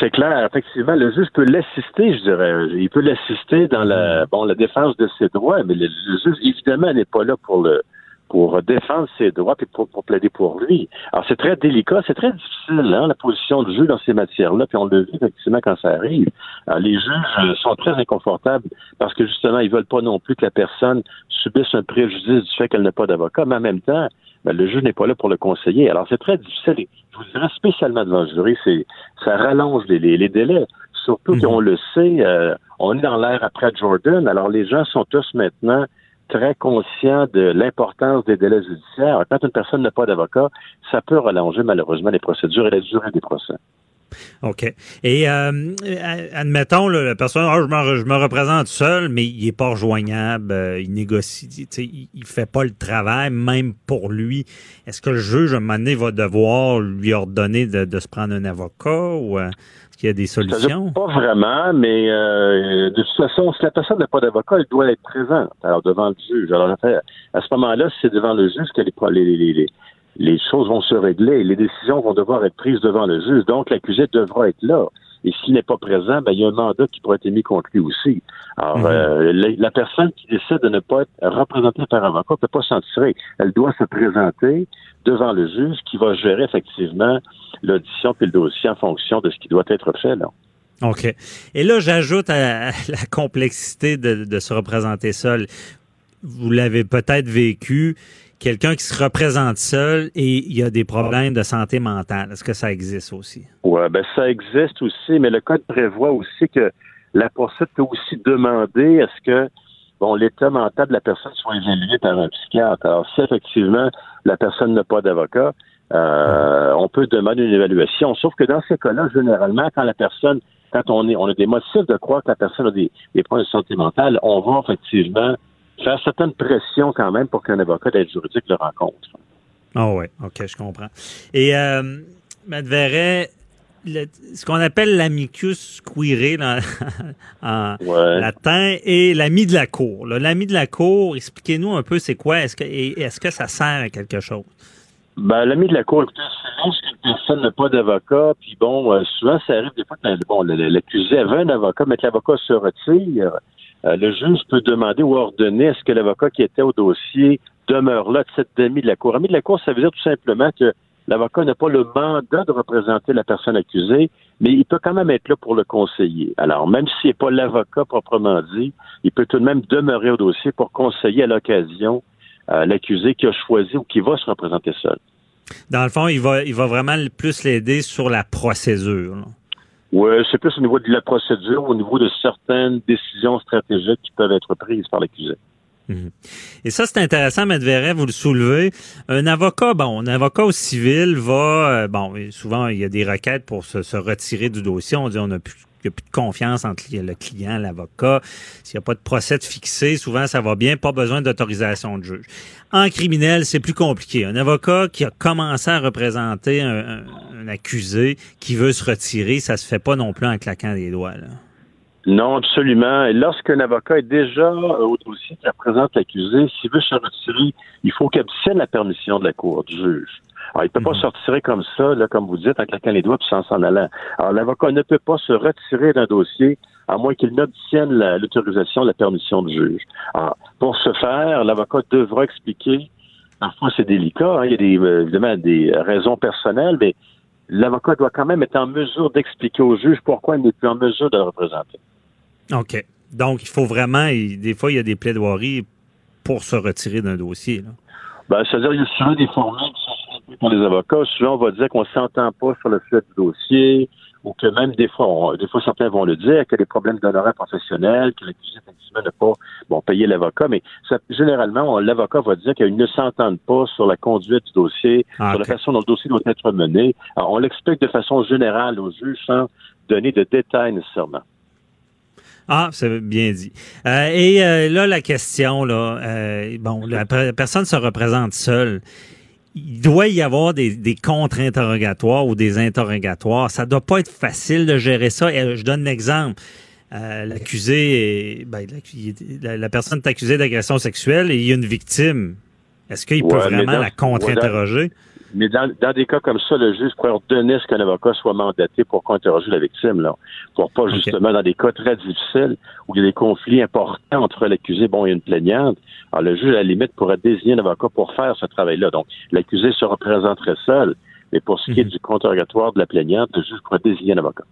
C'est clair, effectivement, le juge peut l'assister, je dirais. Il peut l'assister dans la bon la défense de ses droits, mais le juge évidemment n'est pas là pour le pour défendre ses droits et pour, plaider pour lui. Alors, c'est très délicat, c'est très difficile, hein, la position du juge dans ces matières-là, puis on le vit effectivement quand ça arrive. les juges euh, sont très inconfortables parce que, justement, ils veulent pas non plus que la personne subisse un préjudice du fait qu'elle n'a pas d'avocat, mais en même temps, ben, le juge n'est pas là pour le conseiller. Alors, c'est très difficile. Je vous dirais spécialement devant le jury, c'est ça rallonge les, les, délais. Surtout mhm. qu'on le sait, euh, on est dans l'ère après Jordan. Alors, les gens sont tous maintenant très conscient de l'importance des délais judiciaires. Quand une personne n'a pas d'avocat, ça peut rallonger malheureusement les procédures et la durée des procès. OK. Et euh, admettons, la personne, ah, je, me, représente seul, mais il n'est pas rejoignable, euh, il négocie, il ne fait pas le travail, même pour lui. Est-ce que le juge, à un moment donné, va devoir lui ordonner de, se prendre un avocat ou euh, est-ce qu'il y a des solutions? Pas vraiment, mais de toute façon, si la personne n'a pas d'avocat, elle doit être présente alors, devant le juge. Alors, à ce moment-là, c'est devant le juge que les, les, les, les choses vont se régler, les décisions vont devoir être prises devant le juge, donc l'accusé devra être là. Et s'il n'est pas présent, ben, il y a un mandat qui pourrait être émis contre lui aussi. Alors, mhm. euh, la, personne qui décide de ne pas être représentée par avocat ne peut pas s'en tirer. Elle doit se présenter devant le juge qui va gérer effectivement l'audition puis le dossier en fonction de ce qui doit être fait. Là. OK. Et là, j'ajoute à, la complexité de, de se représenter seul. Vous l'avez peut-être vécu quelqu'un qui se représente seul et il y a des problèmes de santé mentale. Est-ce que ça existe aussi? Oui, ben ça existe aussi, mais le code prévoit aussi que la poursuite peut aussi demander est-ce que bon, l'état mental de la personne soit évalué par un psychiatre. Alors, si effectivement la personne n'a pas d'avocat, euh, on peut demander une évaluation. Sauf que dans ces cas-là, généralement, quand la personne, quand on est, on a des motifs de croire que la personne a des, des problèmes de santé mentale, on va effectivement faire certaines pressions quand même pour qu'un avocat d'aide juridique le rencontre. Ah oh oui, OK, je comprends. Et euh, M. Verret, ce qu'on appelle l'amicus queere en latin et l'ami de la cour. L'ami de la cour, expliquez-nous un peu c'est quoi, est-ce que, est-ce que ça sert à quelque chose? Ben, l'ami de la cour, écoutez, c'est lorsqu'une personne n'a pas d'avocat, puis bon, euh, souvent ça arrive des fois que bon, l'accusé avait un avocat, mais que l'avocat se retire, euh, le juge peut demander ou ordonner à ce que l'avocat qui était au dossier demeure là de cette ami de la cour. Ami de la cour, ça veut dire tout simplement que l'avocat n'a pas le mandat de représenter la personne accusée, mais il peut quand même être là pour le conseiller. Alors, même s'il n'est pas l'avocat proprement dit, il peut tout de même demeurer au dossier pour conseiller à l'occasion euh, l'accusé qui a choisi ou qui va se représenter seul. Dans le fond, il va, il va vraiment plus l'aider sur la procédure. Oui, c'est plus au niveau de la procédure, au niveau de certaines décisions stratégiques qui peuvent être prises par l'accusé. Mhm. Et ça, c'est intéressant, Medvedev, vous le soulevez. Un avocat, bon, un avocat au civil va, euh, bon, souvent, il y a des requêtes pour se, retirer du dossier. On dit on a plus n'y a plus de confiance entre le client, l'avocat. S'il n'y a pas de procès fixé, souvent ça va bien, pas besoin d'autorisation de juge. En criminel, c'est plus compliqué. Un avocat qui a commencé à représenter un, accusé qui veut se retirer, ça se fait pas non plus en claquant des doigts. Non, absolument. Et lorsqu'un avocat est déjà au dossier qui représente l'accusé, s'il veut se retirer, il faut qu'il obtienne la permission de la cour, du juge. Alors, il ne peut pas mhm. se retirer comme ça, là, comme vous dites, en claquant les doigts puis sans s'en allant. Alors, l'avocat ne peut pas se retirer d'un dossier à moins qu'il n'obtienne l'autorisation, la, permission du juge. Alors, pour ce faire, l'avocat devra expliquer, parfois c'est délicat, hein, il y a des, euh, évidemment des raisons personnelles, mais l'avocat doit quand même être en mesure d'expliquer au juge pourquoi il n'est plus en mesure de le représenter. OK. Donc, il faut vraiment, des fois, il y a des plaidoiries pour se retirer d'un dossier. Là. Ben, c'est-à-dire, il y a souvent des formules pour les avocats. Souvent, on va dire qu'on ne s'entend pas sur le fait du dossier, ou que même des fois, des fois certains vont le dire, qu'il y a des problèmes d'honoraires professionnels, que l'accusé effectivement n'a pas bon payer l'avocat, mais ça, généralement, l'avocat va dire qu'ils ne s'entendent pas sur la conduite du dossier, ah, sur la façon dont le dossier doit être mené. Alors, on l'explique de façon générale aux juges sans donner de détails nécessairement. Ah, c'est bien dit. Euh, et euh, là, la question, là, euh, bon, la personne se représente seule. Il doit y avoir des, des contre-interrogatoires ou des interrogatoires. Ça doit pas être facile de gérer ça. Et, je donne un exemple. l'accusé, ben, la, personne est accusée d'agression sexuelle et il y a une victime. Est-ce qu'il peut vraiment la contre-interroger? Mais dans, des cas comme ça, le juge pourrait ordonner ce qu'un avocat soit mandaté pour interroger la victime, là. Pour pas justement dans des cas très difficiles où il y a des conflits importants entre l'accusé bon, et une plaignante. Alors, le juge, à la limite, pourrait désigner un avocat pour faire ce travail-là. Donc, l'accusé se représenterait seul. Mais pour ce qui est mhm. du contre-interrogatoire de la plaignante, le juge pourrait désigner un avocat.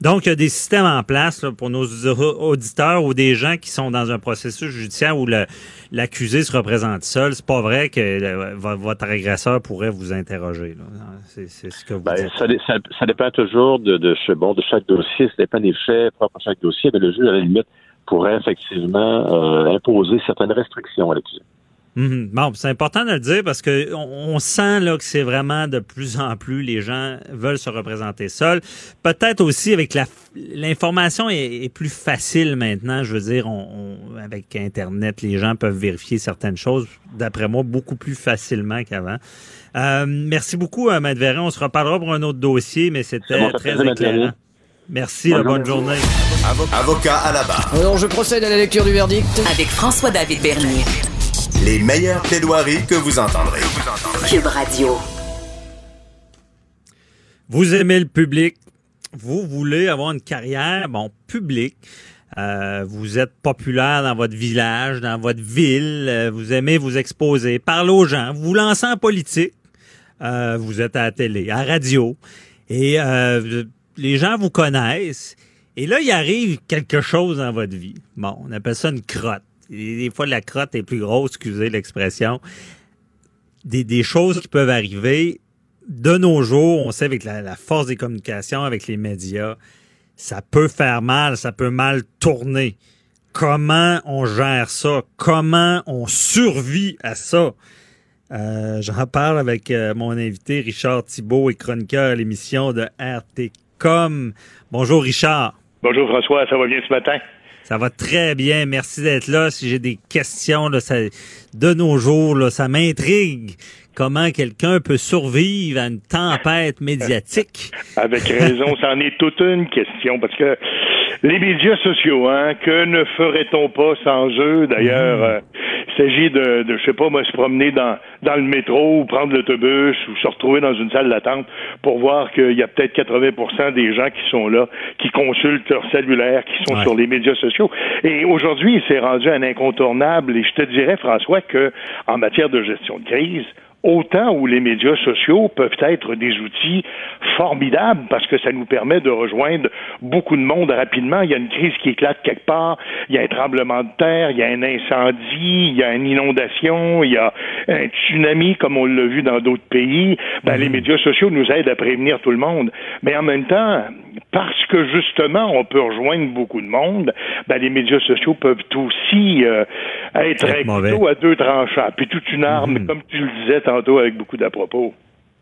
Donc, il y a des systèmes en place pour nos auditeurs ou des gens qui sont dans un processus judiciaire où l'accusé se représente seul. C'est pas vrai que votre agresseur pourrait vous interroger. C'est ce que vous ben, Ça, dépend toujours de, de, bon, de chaque dossier. Ça dépend des faits propres à chaque dossier. Mais le juge, à la limite, pourrait effectivement euh, imposer certaines restrictions à l'accusé. Mhm. Bon, c'est important de le dire parce que on, sent là que c'est vraiment de plus en plus les gens veulent se représenter seuls. Peut-être aussi avec la l'information est, plus facile maintenant. Je veux dire, on, avec Internet, les gens peuvent vérifier certaines choses. D'après moi, beaucoup plus facilement qu'avant. Euh, merci beaucoup, euh, Maître Véran. On se reparlera pour un autre dossier, mais c'était très éclairant. Merci, bonne, bonne journée. Avocat à la barre. Alors, je procède à la lecture du verdict. Avec François-David Bernier. Les meilleures plaidoiries que vous entendrez. Cube Radio. Vous aimez le public, vous voulez avoir une carrière, bon, publique. Euh, vous êtes populaire dans votre village, dans votre ville, euh, vous aimez vous exposer, parler aux gens, vous vous lancez en politique, euh, vous êtes à la télé, à la radio, et les gens vous connaissent. Et là, il arrive quelque chose dans votre vie. Bon, on appelle ça une crotte. Des fois, la crotte est plus grosse, excusez l'expression. Des, choses qui peuvent arriver de nos jours, on sait avec la, force des communications, avec les médias, ça peut faire mal, ça peut mal tourner. Comment on gère ça? Comment on survit à ça? Euh, J'en parle avec euh, mon invité Richard Thibault et chroniqueur à l'émission de RTCOM. Bonjour Richard. Bonjour François, ça va bien ce matin? Ça va très bien. Merci d'être là. Si j'ai des questions là, ça, de nos jours, là, ça m'intrigue comment quelqu'un peut survivre à une tempête médiatique. Avec raison, c'en est toute une question, parce que les médias sociaux, hein, que ne ferait-on pas sans eux? D'ailleurs, mhm. euh, il s'agit de, de, je sais pas, moi, se promener dans, dans le métro ou prendre l'autobus ou se retrouver dans une salle d'attente pour voir qu'il y a peut-être 80% des gens qui sont là, qui consultent leur cellulaire, qui sont sur les médias sociaux. Et aujourd'hui, il s'est rendu un incontournable. Et je te dirais, François, que en matière de gestion de crise, autant où les médias sociaux peuvent être des outils formidables parce que ça nous permet de rejoindre beaucoup de monde rapidement. Il y a une crise qui éclate quelque part, il y a un tremblement de terre, il y a un incendie, il y a une inondation, il y a un tsunami comme on l'a vu dans d'autres pays. Ben, Les mhm. médias sociaux nous aident à prévenir tout le monde. Mais en même temps, parce que justement on peut rejoindre beaucoup de monde, ben, les médias sociaux peuvent aussi euh, être un couteau à deux tranchants. Puis toute une arme, mhm. comme tu le disais tantôt avec beaucoup d'à-propos.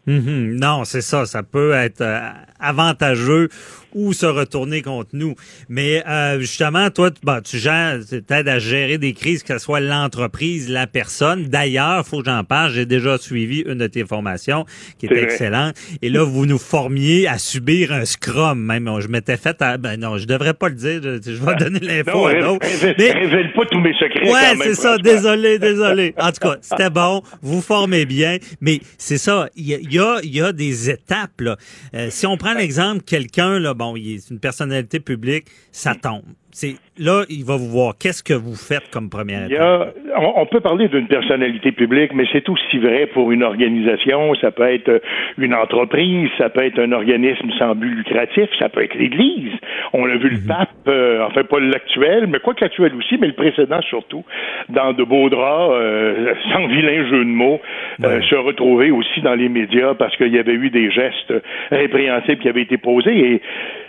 Mhm. Non, c'est ça. Ça peut être euh, avantageux ou se retourner contre nous. Mais euh, justement, toi, bah, tu gères, t'aides à gérer des crises, que ce soit l'entreprise, la personne. D'ailleurs, faut que j'en parle. J'ai déjà suivi une de tes formations qui était excellente. Et là, vous nous formiez à subir un scrum. Même, je m'étais fait. À, ben non, je devrais pas le dire. Je, vais donner l'info à d'autres. Mais révèle pas tous mes secrets. Ouais, c'est ça. Désolé, désolé. En tout cas, c'était bon. Vous formez bien. Mais c'est ça. Il y a, il y a des étapes. Là. Euh, si on prend l'exemple, quelqu'un là bon, il est une personnalité publique, ça tombe. C'est là, il va vous voir. Qu'est-ce que vous faites comme première étape? on, peut parler d'une personnalité publique, mais c'est aussi vrai pour une organisation. Ça peut être une entreprise, ça peut être un organisme sans but lucratif, ça peut être l'Église. On a vu le mhm. pape, euh, enfin pas l'actuel, mais quoi que l'actuel aussi, mais le précédent surtout, dans de beaux draps, euh, sans vilain jeu de mots, euh, se retrouver aussi dans les médias parce qu'il y avait eu des gestes répréhensibles qui avaient été posés. Et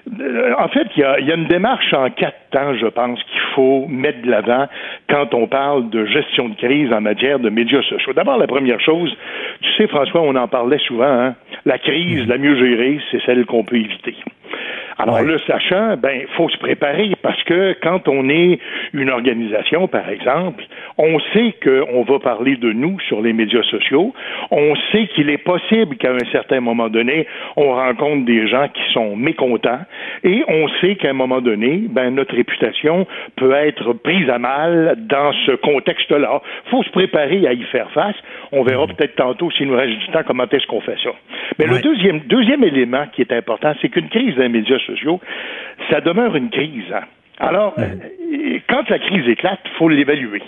en fait, il y a, y a une démarche en quatre temps, je pense, qu'il faut mettre de l'avant quand on parle de gestion de crise en matière de médias sociaux. D'abord, la première chose, tu sais, François, on en parlait souvent, hein, la crise la mieux gérée, c'est celle qu'on peut éviter. Alors le sachant, ben faut se préparer parce que quand on est une organisation, par exemple, on sait qu'on va parler de nous sur les médias sociaux. On sait qu'il est possible qu'à un certain moment donné, on rencontre des gens qui sont mécontents et on sait qu'à un moment donné, ben notre réputation peut être prise à mal dans ce contexte-là. Faut se préparer à y faire face. On verra mmh. peut-être tantôt s'il nous reste du temps comment est-ce qu'on fait ça. Mais le deuxième deuxième élément qui est important, c'est qu'une crise des médias sociaux, ça demeure une crise. Hein. Alors, euh, quand la crise éclate, il faut l'évaluer.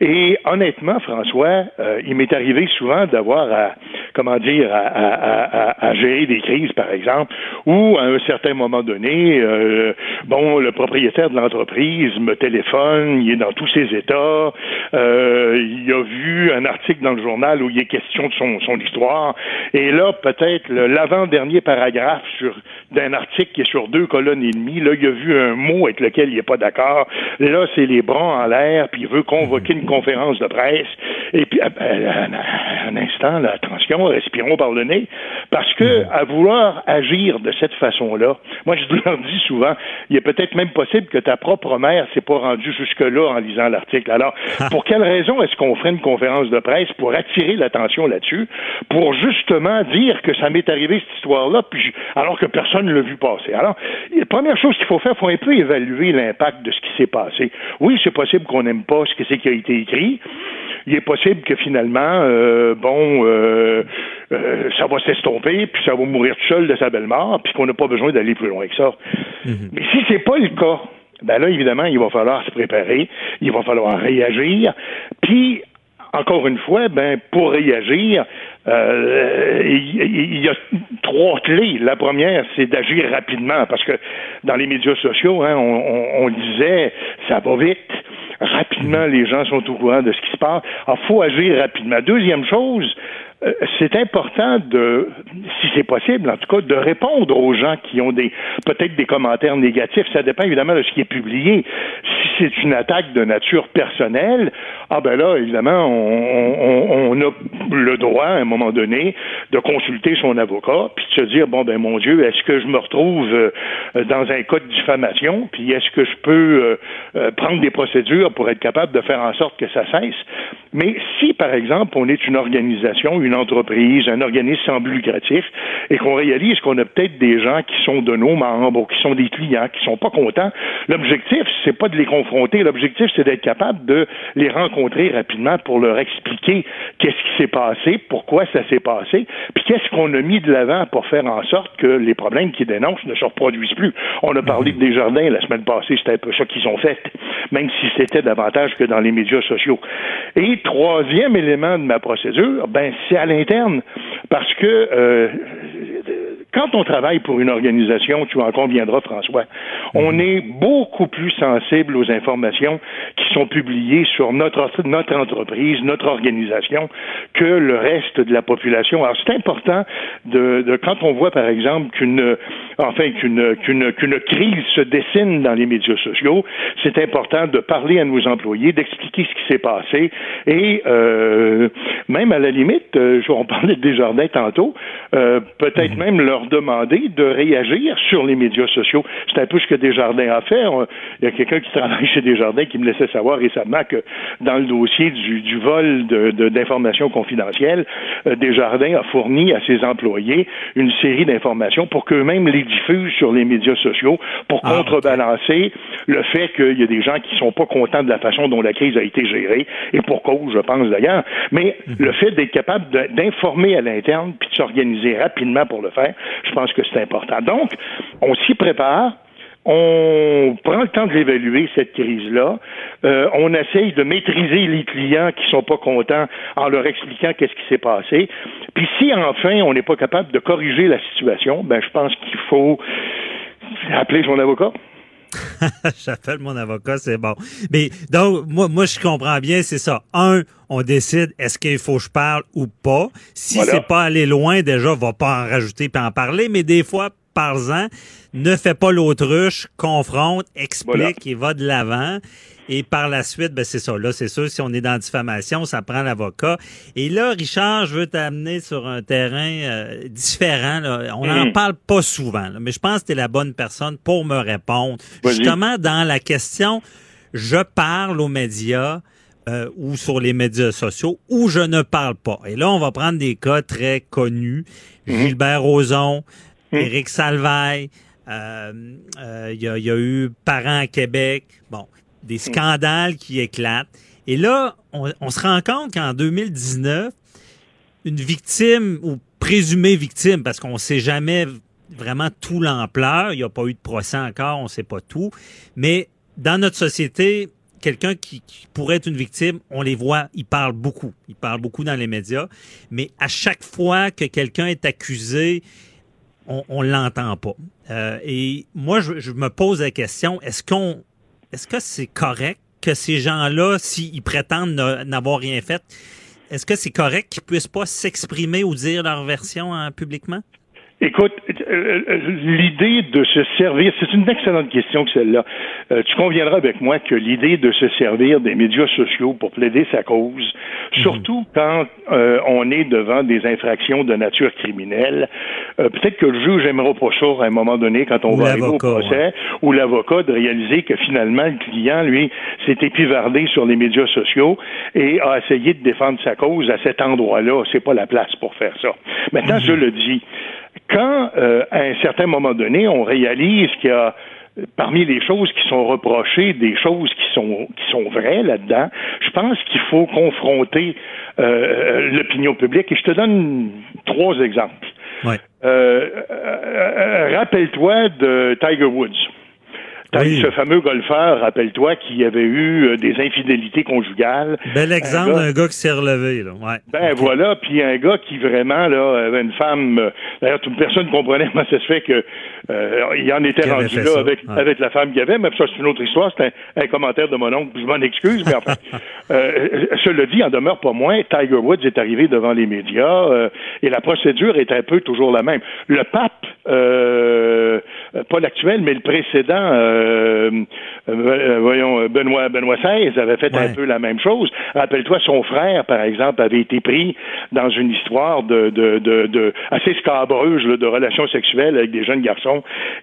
Et honnêtement, François, euh, il m'est arrivé souvent d'avoir à, comment dire, à, gérer des crises, par exemple, où à un certain moment donné, euh, bon, le propriétaire de l'entreprise me téléphone, il est dans tous ses états, il a vu un article dans le journal où il est question de son, son histoire, et là, peut-être l'avant-dernier paragraphe sur d'un article qui est sur deux colonnes et demie, là, il a vu un mot avec lequel il n'est pas d'accord. Là, c'est les bras en l'air, puis il veut convoquer une conférence de presse. Et puis, un, instant, là, attention, respirons par le nez, parce que à vouloir agir de cette façon-là, moi, je leur dis souvent, il est peut-être même possible que ta propre mère s'est pas rendue jusque-là en lisant l'article. Alors, pour quelle raison est-ce qu'on ferait une conférence de presse pour attirer l'attention là-dessus, pour justement dire que ça m'est arrivé cette histoire-là, puis alors que personne ne l'a vu passer? Alors, la première chose qu'il faut faire, il faut un peu évaluer l'impact de ce qui s'est passé. Oui, c'est possible qu'on n'aime pas ce qui a été écrit. Il est possible que finalement, euh, bon, euh, ça va s'estomper, puis ça va mourir tout seul de sa belle mort, puis qu'on n'a pas besoin d'aller plus loin que ça. Mhm. Mais si c'est pas le cas, ben là, évidemment, il va falloir se préparer, il va falloir réagir, puis encore une fois, ben pour réagir, euh, il, y a trois clés. La première, c'est d'agir rapidement, parce que dans les médias sociaux, hein, on, disait ça va vite. Rapidement, les gens sont au courant de ce qui se passe. Alors, faut agir rapidement. Deuxième chose, c'est important de, si c'est possible, en tout cas, de répondre aux gens qui ont des peut-être des commentaires négatifs. Ça dépend évidemment de ce qui est publié. Si c'est une attaque de nature personnelle, ah ben là, évidemment, on, on, a le droit, à un moment donné, de consulter son avocat, puis de se dire, bon ben mon Dieu, est-ce que je me retrouve euh, dans un cas de diffamation, puis est-ce que je peux euh, prendre des procédures pour être capable de faire en sorte que ça cesse? Mais si, par exemple, on est une organisation, une entreprise, un organisme sans but lucratif, et qu'on réalise qu'on a peut-être des gens qui sont de nos membres qui sont des clients, qui sont pas contents, l'objectif, c'est pas de les confronter, l'objectif, c'est d'être capable de les rencontrer rapidement pour leur expliquer qu'est-ce qui s'est passé, pourquoi ça s'est passé, puis qu'est-ce qu'on a mis de l'avant pour faire en sorte que les problèmes qu'ils dénoncent ne se reproduisent plus. On a parlé de Desjardins la semaine passée, c'était un peu ça qu'ils ont fait, même si c'était davantage que dans les médias sociaux. Et troisième élément de ma procédure, ben c'est à l'interne. Parce que euh, quand on travaille pour une organisation, tu en conviendras, François, on mhm. est beaucoup plus sensible aux informations qui sont publiées sur notre, notre entreprise, notre organisation, que le reste de la population. Alors, c'est important de, de, quand on voit, par exemple, qu'une, enfin, qu'une, qu'une, qu'une crise se dessine dans les médias sociaux, c'est important de parler à nos employés, d'expliquer ce qui s'est passé et euh, même à la limite, euh, on parlait de Desjardins tantôt, euh, peut-être mhm. même leur demander de réagir sur les médias sociaux. C'est un peu ce que Desjardins a fait. il y a quelqu'un qui travaille chez Desjardins qui me laissait savoir récemment que dans le dossier du, du vol d'informations de, confidentielles, euh, Desjardins a fourni à ses employés une série d'informations pour qu'eux-mêmes les diffusent sur les médias sociaux pour ah, contrebalancer le fait qu'il y a des gens qui sont pas contents de la façon dont la crise a été gérée et pour cause, je pense d'ailleurs. Mais mhm. le fait d'être capable d'informer à l'interne puis de s'organiser rapidement pour le faire, je pense que c'est important. Donc, on s'y prépare. On prend le temps de l'évaluer, cette crise-là. Euh, on essaye de maîtriser les clients qui sont pas contents en leur expliquant qu'est-ce qui s'est passé. Puis si enfin on n'est pas capable de corriger la situation, ben je pense qu'il faut appeler son avocat. J'appelle mon avocat, c'est bon. Mais donc, moi, moi, je comprends bien, c'est ça. Un, on décide est-ce qu'il faut que je parle ou pas. Si c'est pas aller loin, déjà, on va pas en rajouter puis en parler, mais des fois, par-en, ne fais pas l'autruche, confronte, explique et va de l'avant. Et par la suite, ben c'est ça. Là, c'est sûr, si on est dans diffamation, ça prend l'avocat. Et là, Richard, je veux t'amener sur un terrain euh, différent. On n'en hmm. parle pas souvent, mais je pense que tu es la bonne personne pour me répondre. Justement, dans la question, je parle aux médias. Euh, ou sur les médias sociaux, ou je ne parle pas. Et là, on va prendre des cas très connus. Hmm. Gilbert Rozon, hmm. Éric Salvaille, euh, il y, a, y, a eu Parents à Québec. Bon, des scandales qui éclatent. Et là, on, se rend compte qu'en 2019, une victime ou présumée victime, parce qu'on ne sait jamais vraiment tout l'ampleur, il n'y a pas eu de procès encore, on ne sait pas tout, mais dans notre société, quelqu'un qui, pourrait être une victime, on les voit, ils parlent beaucoup, ils parlent beaucoup dans les médias, mais à chaque fois que quelqu'un est accusé, on ne l'entend pas. Euh, et moi, je, me pose la question, est-ce qu'on est-ce que c'est correct que ces gens-là, s'ils prétendent n'avoir rien fait, est-ce que c'est correct qu'ils puissent pas s'exprimer ou dire leur version hein, publiquement? Écoute, euh, euh, l'idée de se servir, c'est une excellente question que celle-là. Euh, tu conviendras avec moi que l'idée de se servir des médias sociaux pour plaider sa cause, mhm. surtout quand on est devant des infractions de nature criminelle, peut-être que le juge aimera pas ça à un moment donné quand on va arriver au procès, ou l'avocat de réaliser que finalement le client, lui, s'est épivardé sur les médias sociaux et a essayé de défendre sa cause à cet endroit-là. C'est pas la place pour faire ça. Maintenant, mhm. je le dis quand, euh, à un certain moment donné, on réalise qu'il y a parmi les choses qui sont reprochées, des choses qui sont qui sont vraies là-dedans, je pense qu'il faut confronter euh, l'opinion publique. Et je te donne trois exemples. Ouais. Euh, euh, rappelle-toi de Tiger Woods. Oui. Ce fameux golfeur, rappelle-toi, qui avait eu euh, des infidélités conjugales. Bel exemple gars- d'un gars qui s'est relevé. Là. Ouais. Ben voilà, puis un gars qui vraiment là avait une femme. euh, D'ailleurs, toute personne comprenait comment ça se fait que euh, il en était rendu là avec avec la femme qu'il avait. Mais ça c'est une autre histoire. C'est un, un commentaire de mon oncle. Je m'en excuse, mais enfin. euh, cela dit, en demeure pas moins. Tiger Woods est arrivé devant les médias euh, et la procédure est un peu toujours la même. Le pape, euh, pas l'actuel, mais le précédent. euh, euh, voyons, Benoît Benoît XVI avait fait un peu la même chose. Rappelle-toi, son frère, par exemple, avait été pris dans une histoire de, de, de, de assez scabreuse là, de relations sexuelles avec des jeunes garçons.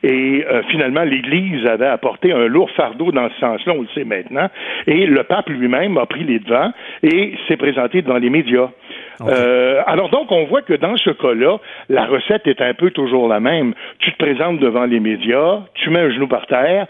Et euh, finalement, l'Église avait apporté un lourd fardeau dans ce sens-là, on le sait maintenant. Et le pape lui-même a pris les devants et s'est présenté devant les médias. Euh, alors donc, on voit que dans ce cas-là, la recette est un peu toujours la même. Tu te présentes devant les médias, tu mets un genou par terre,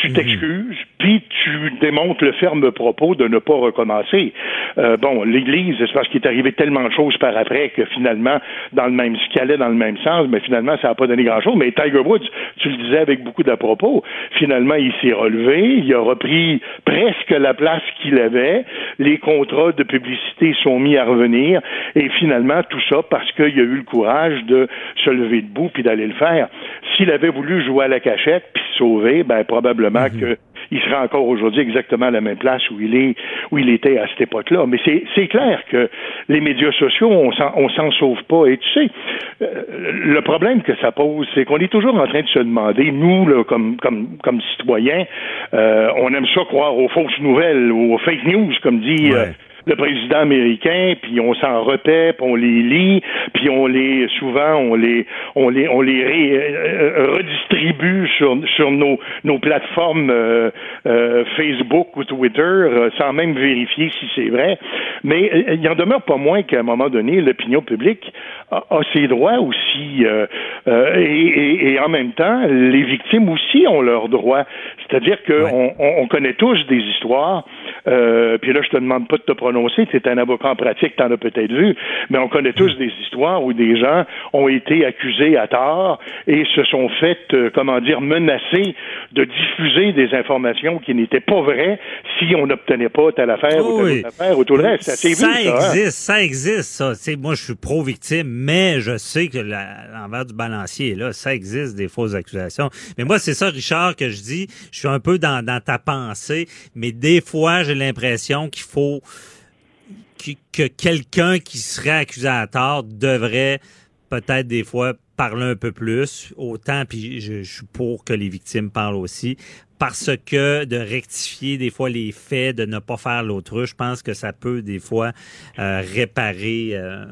tu t'excuses, puis tu démontres le ferme propos de ne pas recommencer. Euh, bon, l'Église, c'est parce qu'il est arrivé tellement de choses par après que finalement, dans le même, ce qui allait dans le même sens, mais finalement, ça n'a pas donné grand-chose. Mais Tiger Woods, tu le disais avec beaucoup d'à-propos, finalement, il s'est relevé, il a repris presque la place qu'il avait, les contrats de publicité sont mis à revenir, et finalement, tout ça parce qu'il a eu le courage de se lever debout puis d'aller le faire. S'il avait voulu jouer à la cachette puis se sauver, ben probablement que il serait encore aujourd'hui exactement à la même place où il est où il était à cette époque-là. Mais c'est clair que les médias sociaux, on s'en on s'en sauve pas. Et tu sais, euh, le problème que ça pose, c'est qu'on est toujours en train de se demander, nous, là, comme comme comme citoyens, euh, on aime ça croire aux fausses nouvelles, aux fake news, comme dit. euh, le président américain, puis on s'en repaît, puis on les lit, puis on les souvent on les on les on les ré- euh, redistribue sur sur nos nos plateformes euh, euh, Facebook ou Twitter euh, sans même vérifier si c'est vrai. Mais euh, il en demeure pas moins qu'à un moment donné l'opinion publique a, a ses droits aussi euh, euh, et, et- et en même temps les victimes aussi ont leurs droits. C'est-à-dire que on, on- on connaît tous des histoires. euh, puis là je te demande pas de te prononcer, tu es un avocat en pratique, tu en as peut-être vu, mais on connaît tous des histoires où des gens ont été accusés à tort et se sont fait, euh, comment dire, menacer de diffuser des informations qui n'étaient pas vraies si on n'obtenait pas telle affaire ou telle Oui. autre affaire ou tout le reste. Ça, vu, hein? existe, ça existe, ça. Moi, je suis pro-victime, mais je sais que l'envers du balancier est là. Ça existe, des fausses accusations. Mais moi, c'est ça, Richard, que je dis. Je suis un peu dans, dans ta pensée, mais des fois, j'ai l'impression qu'il faut que, que quelqu'un qui serait accusé à tort devrait peut-être des fois parler un peu plus, autant, puis je, je suis pour que les victimes parlent aussi, parce que de rectifier des fois les faits, de ne pas faire l'autruche, je pense que ça peut des fois euh, réparer, euh,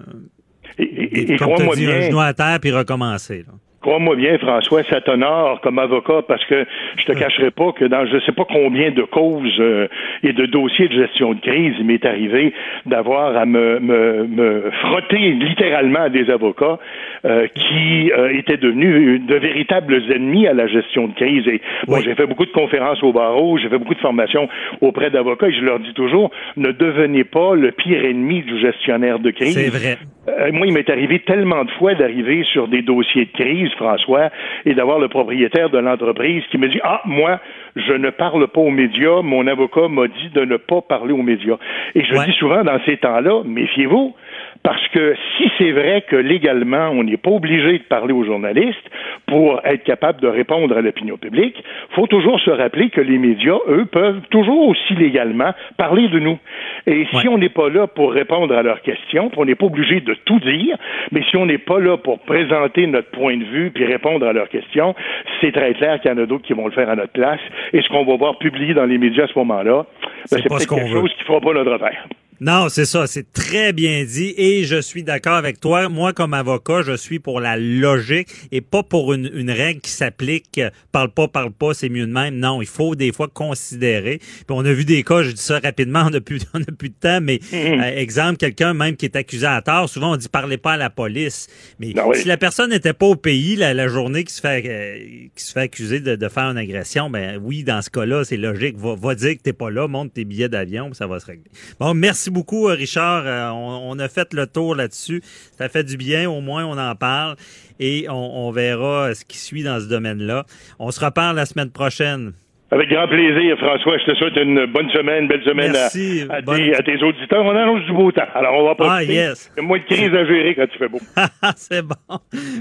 Et, et comme tu un genou à terre puis recommencer. là. Crois-moi bien, François, ça t'honore comme avocat parce que je te cacherai pas que dans je sais pas combien de causes euh, et de dossiers de gestion de crise, il m'est arrivé d'avoir à me, me, me frotter littéralement à des avocats euh, qui euh, étaient devenus de véritables ennemis à la gestion de crise. Et bon, j'ai fait beaucoup de conférences au barreau, j'ai fait beaucoup de formations auprès d'avocats et je leur dis toujours, ne devenez pas le pire ennemi du gestionnaire de crise. C'est vrai. Euh, moi, il m'est arrivé tellement de fois d'arriver sur des dossiers de crise, François, et d'avoir le propriétaire de l'entreprise qui me dit Ah, moi, je ne parle pas aux médias, mon avocat m'a dit de ne pas parler aux médias. Et je dis souvent dans ces temps-là, méfiez-vous, parce que si c'est vrai que légalement, on n'est pas obligé de parler aux journalistes pour être capable de répondre à l'opinion publique, faut toujours se rappeler que les médias, eux, peuvent toujours aussi légalement parler de nous. Et si on n'est pas là pour répondre à leurs questions, on n'est pas obligé de tout dire, mais si on n'est pas là pour présenter notre point de vue puis répondre à leurs questions, c'est très clair qu'il y en a d'autres qui vont le faire à notre place. Et ce qu'on va voir publié dans les médias à ce moment-là, ben, C'est c'est pas ce peut-être quelque veut. chose qui fera pas notre affaire. Non, c'est ça, c'est très bien dit et je suis d'accord avec toi. Moi, comme avocat, je suis pour la logique et pas pour une, une règle qui s'applique euh, parle pas, parle pas, c'est mieux de même. Non, il faut des fois considérer. Puis on a vu des cas, je dis ça rapidement, on n'a plus, on a plus de temps, mais Mhm. euh, exemple, quelqu'un même qui est accusé à tort, souvent on dit parlez pas à la police. Mais oui. si la personne n'était pas au pays la, la journée qui se fait euh, qui se fait accuser de, de faire une agression, ben oui, dans ce cas-là, c'est logique. Va, va dire que t'es pas là, monte tes billets d'avion, ça va se régler. Bon, merci beaucoup, euh, Richard. Euh, on, on a fait le tour là-dessus. Ça fait du bien, au moins on en parle et on, on verra euh, ce qui suit dans ce domaine-là. On se reparle la semaine prochaine. Avec grand plaisir, François. Je te souhaite une bonne semaine, belle semaine Merci, à, bonne- tes, à tes auditeurs. On annonce du beau temps. Alors, on va pas Ah, yes. Il y a moins de crise à gérer quand tu fais beau. C'est bon.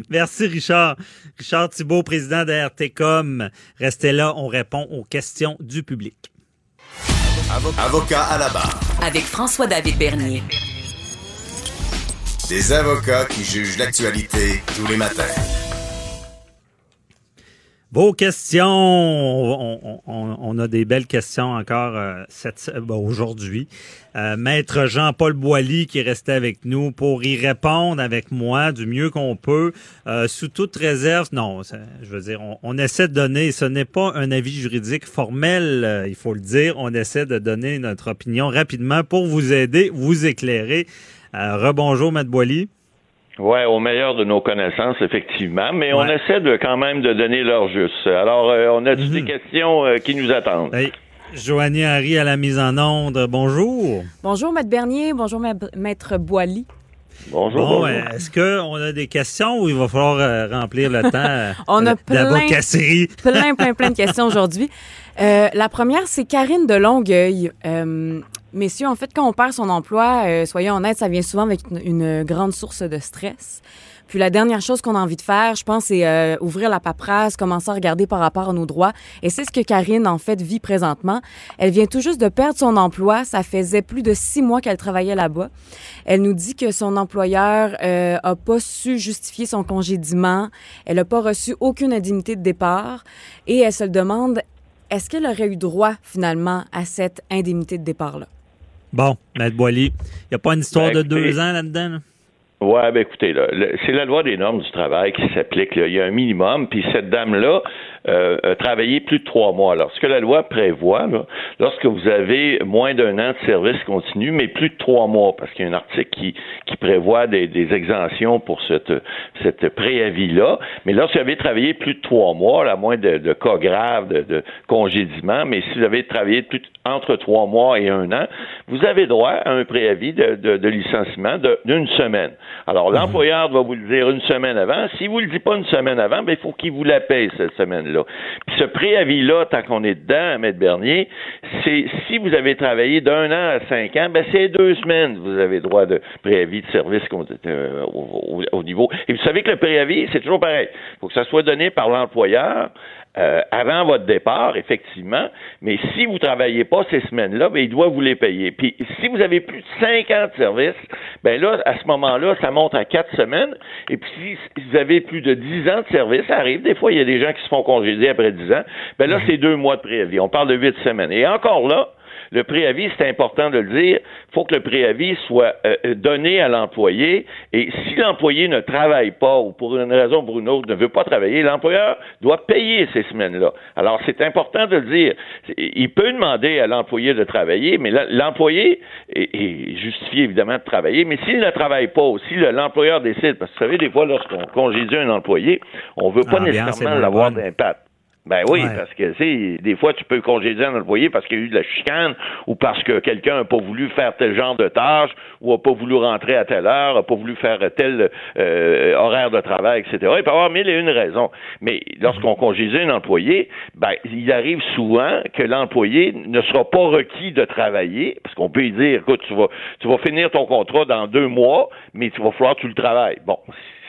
Merci, Richard. Richard Thibault, président de RTCOM. Restez là, on répond aux questions du public. Avocat à la barre. Avec François-David Bernier. Des avocats qui jugent l'actualité tous les matins. Vos questions, on, a des belles questions encore euh, cette- ben, aujourd'hui. Euh, Maître Jean-Paul Boilly qui est resté avec nous pour y répondre avec moi du mieux qu'on peut, euh, sous toute réserve. Non, je veux dire, on, on essaie de donner, ce n'est pas un avis juridique formel, euh, il faut le dire, on essaie de donner notre opinion rapidement pour vous aider, vous éclairer. Euh, rebonjour, Maître Boilly. Ouais, au meilleur de nos connaissances, effectivement, mais on essaie de quand même de donner l'heure juste. Alors, euh, on a des questions euh, qui nous attendent. Hey, Joanie Harry à la mise en onde, bonjour. Bonjour, Maître Bernier. Bonjour, Ma- Maître Boily. Bonjour. Bon, bonjour. euh, est-ce qu'on a des questions ou il va falloir euh, remplir le temps On a plein, plein, plein, plein de questions aujourd'hui. Euh, la première, c'est Karine de Longueuil. Messieurs, en fait, quand on perd son emploi, euh, soyons honnêtes, ça vient souvent avec une, une grande source de stress. Puis la dernière chose qu'on a envie de faire, je pense, c'est euh, ouvrir la paperasse, commencer à regarder par rapport à nos droits. Et c'est ce que Karine, en fait, vit présentement. Elle vient tout juste de perdre son emploi. Ça faisait plus de six mois qu'elle travaillait là-bas. Elle nous dit que son employeur euh, a pas su justifier son congédiement. Elle n'a pas reçu aucune indemnité de départ. Et elle se le demande, est-ce qu'elle aurait eu droit, finalement, à cette indemnité de départ-là? Bon, Maître Boily, il n'y a pas une histoire Ben, de écoutez, deux ans là-dedans? là? Ouais, ben écoutez, là, c'est la loi des normes du travail qui s'applique. là. Il y a un minimum, puis cette dame-là euh, a travaillé plus de trois mois. Alors, ce que la loi prévoit, là, lorsque vous avez moins d'un an de service continu, mais plus de trois mois, parce qu'il y a un article qui, qui prévoit des, des exemptions pour cette, cette préavis-là, mais lorsque vous avez travaillé plus de trois mois, à moins de, de cas graves, de, de congédiement, mais si vous avez travaillé plus de- entre trois mois et un an, vous avez droit à un préavis de, de- de licenciement d'une semaine. Alors, l'employeur va vous le dire une semaine avant. S'il vous le dit pas une semaine avant, ben, il faut qu'il vous la paye cette semaine-là. Ce préavis-là, tant qu'on est dedans, M. Bernier, c'est si vous avez travaillé d'un an à cinq ans, ben, c'est deux semaines. Vous avez droit de préavis de service euh, au, au- au niveau. Et vous savez que le préavis, c'est toujours pareil. Il faut que ça soit donné par l'employeur euh, avant votre départ, effectivement, mais si vous travaillez pas ces semaines-là, ben, il doit vous les payer. Puis si vous avez plus de cinq ans de service, ben là, à ce moment-là, ça monte à quatre semaines. Et puis si vous avez plus de dix ans de service, ça arrive. Des fois, il y a des gens qui se font congédier après dix ans. Ben là, c'est deux mois de préavis. On parle de huit semaines. Et encore là, le préavis, c'est important de le dire, il faut que le préavis soit euh, donné à l'employé et si l'employé ne travaille pas ou pour une raison ou pour une autre ne veut pas travailler, l'employeur doit payer ces semaines-là. Alors, c'est important de le dire. Il peut demander à l'employé de travailler, mais l'employé est, est justifié évidemment de travailler, mais s'il ne travaille pas ou si le- l'employeur décide, parce que vous savez, des fois, lorsqu'on congédie un employé, on veut pas est nécessairement l'avoir d'impact. Ben oui, Ouais. parce que, tu sais, des fois, tu peux congédier un employé parce qu'il y a eu de la chicane ou parce que quelqu'un n'a pas voulu faire tel genre de tâche ou n'a pas voulu rentrer à telle heure, n'a pas voulu faire tel euh, horaire de travail, etc. Il peut y avoir mille et une raisons. Mais lorsqu'on congédie un employé, ben, il arrive souvent que l'employé ne sera pas requis de travailler parce qu'on peut lui dire, écoute, tu vas, tu vas finir ton contrat dans deux mois, mais tu vas falloir que tu le travailles. Bon,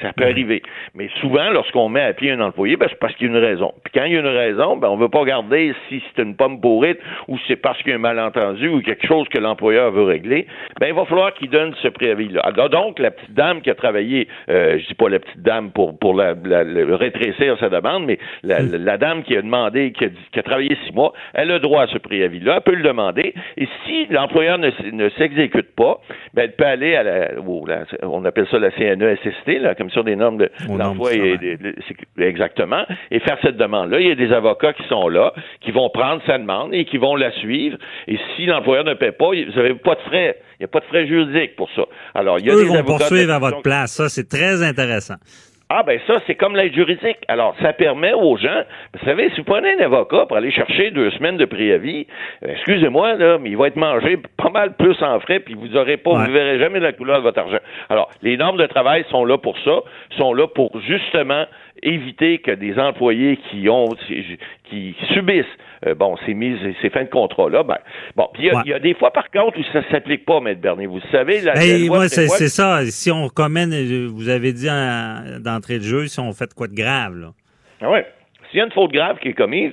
Ça peut arriver. Mais souvent, lorsqu'on met à pied un employé, ben, c'est parce qu'il y a une raison. Puis quand il y a une raison, ben, on ne veut pas regarder si c'est une pomme pourrite ou c'est parce qu'il y a un malentendu ou quelque chose que l'employeur veut régler. Ben, il va falloir qu'il donne ce préavis-là. Donc, la petite dame qui a travaillé, euh, je dis pas la petite dame pour, pour la, rétrécir sa demande, mais hmm. la, dame qui a demandé, qui a, qui a, travaillé six mois, elle a droit à ce préavis-là, elle peut le demander. Et si l'employeur ne, ne s'exécute pas, ben, elle peut aller à la, on appelle ça la CNESST, la Commission des normes de l'emploi et, exactement, et faire cette demande-là. Il y a des avocats qui sont là, qui vont prendre sa demande et qui vont la suivre. Et si l'employeur ne paie pas, vous n'avez pas de frais. Il n'y a pas de frais juridiques pour ça. Alors, il y a Eux des vont poursuivre à votre place. Ça, c'est très intéressant. Ah ben ça, c'est comme l'aide juridique. Alors, ça permet aux gens, vous savez, si vous prenez un avocat pour aller chercher deux semaines de préavis, euh, excusez-moi, là, mais il va être mangé pas mal plus en frais, puis vous aurez pas, vous verrez jamais la couleur de votre argent. Alors, les normes de travail sont là pour ça, sont là pour justement éviter que des employés qui ont qui subissent euh, bon ces mises ces fins de contrat là ben bon puis il y, a des fois par contre où ça s'applique pas maître Bernier. Vous savez la, moi c'est ça. Si on commène vous avez dit d'entrée de jeu si on fait quoi de grave là. Ah ouais. S'il y a une faute grave qui est commise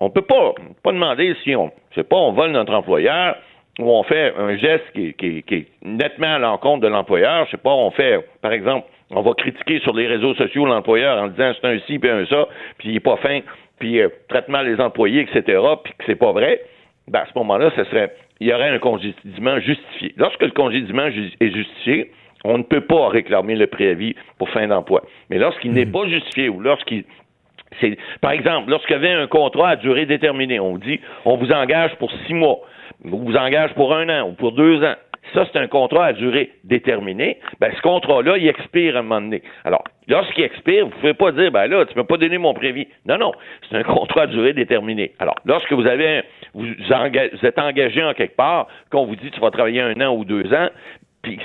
on peut pas pas demander si on je sais pas on vole notre employeur ou on fait un geste qui, qui, qui est nettement à l'encontre de l'employeur. Je sais pas on fait par exemple on va critiquer sur les réseaux sociaux l'employeur en disant c'est un ci puis un ça, puis il est pas fin, puis euh, traite mal les employés, etc., puis que c'est pas vrai, ben à ce moment-là, ce serait il y aurait un congédiement justifié. Lorsque le congédiement est justifié, on ne peut pas réclamer le préavis pour fin d'emploi. Mais lorsqu'il n'est hmm. pas justifié ou lorsqu'il c'est, par exemple, lorsqu'il y avait un contrat à durée déterminée, on dit on vous engage pour six mois, on vous engage pour un an ou pour deux ans ça, c'est un contrat à durée déterminée, ben, ce contrat-là, il expire à un moment donné. Alors, lorsqu'il expire, vous ne pouvez pas dire, ben là, tu ne pas donner mon prévis. Non, non, c'est un contrat à durée déterminée. Alors, lorsque vous avez, vous, êtes engagé en quelque part, qu'on vous dit, tu vas travailler un an ou deux ans, puis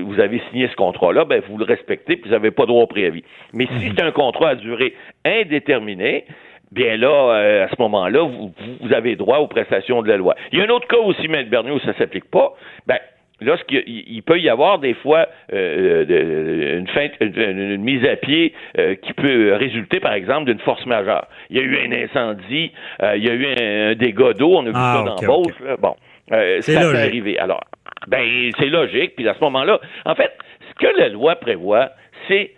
vous avez signé ce contrat-là, ben vous le respectez, puis vous n'avez pas droit au préavis. Mais si c'est un contrat à durée indéterminée, bien là, euh, à ce moment-là, vous, vous, avez droit aux prestations de la loi. Il y a un autre cas aussi, M. Bernier, où ça ne s'applique pas. Ben, lorsqu'il peut y avoir des fois euh, euh, une, mise à pied euh, qui peut résulter, par exemple, d'une force majeure. Il y a eu un incendie, il y a eu un, dégât d'eau, on a vu ah, ça dans Beauce. Bon, ça peut arriver. Alors, ben c'est logique. Puis à ce moment-là, en fait, ce que la loi prévoit, c'est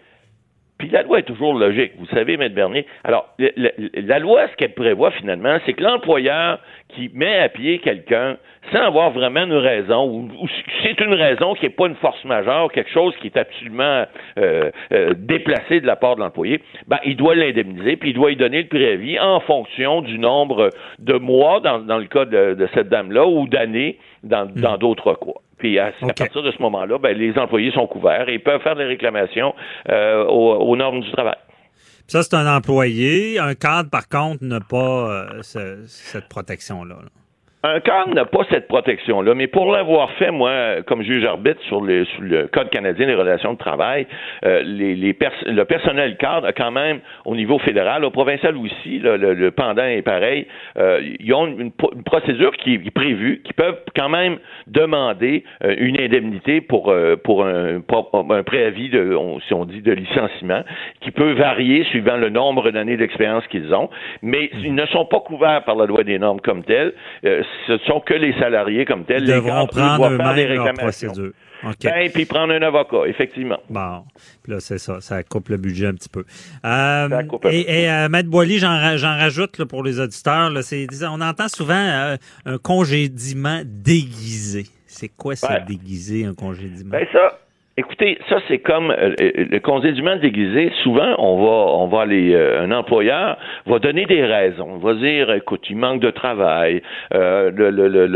puis la loi est toujours logique, vous savez, M. Bernier. Alors, la, loi, ce qu'elle prévoit finalement, c'est que l'employeur qui met à pied quelqu'un sans avoir vraiment une raison, ou, c'est une raison qui n'est pas une force majeure, quelque chose qui est absolument euh, euh, déplacé de la part de l'employé, ben, il doit l'indemniser, puis il doit lui donner le préavis en fonction du nombre de mois, dans, le cas de, cette dame-là, ou d'années dans hmm. d'autres cas. Puis à, partir de ce moment-là, ben, les employés sont couverts et peuvent faire des réclamations euh, aux, normes du travail. Ça, c'est un employé. Un cadre, par contre, n'a pas euh, cette protection-là. là un cadre n'a pas cette protection-là, mais pour l'avoir fait, moi, comme juge arbitre sur, le Code canadien des relations de travail, euh, les, le personnel cadre a quand même, au niveau fédéral, au provincial aussi, le, pendant est pareil, euh, ils ont une, procédure qui est prévue, qui peuvent quand même demander euh, une indemnité pour, pour un, un, préavis, de, si on dit, de licenciement, qui peut varier suivant le nombre d'années d'expérience qu'ils ont, mais ils ne sont pas couverts par la loi des normes comme telle ce ne sont que les salariés comme tels. Ils devront prendre eux-mêmes leur procédure. Ben, puis prendre un avocat, effectivement. Bon, puis là, c'est ça, ça coupe le budget un petit peu. Euh, et, et euh, Maître Boily, j'en rajoute pour les auditeurs, là, on entend souvent euh, un congédiement déguisé. C'est quoi ça, déguisé, un congédiement? Ben ça, Écoutez, ça c'est comme euh, le congédiement déguisé. Souvent, on va, on va euh, un employeur va donner des raisons. On va dire, écoute, il manque de travail. Euh,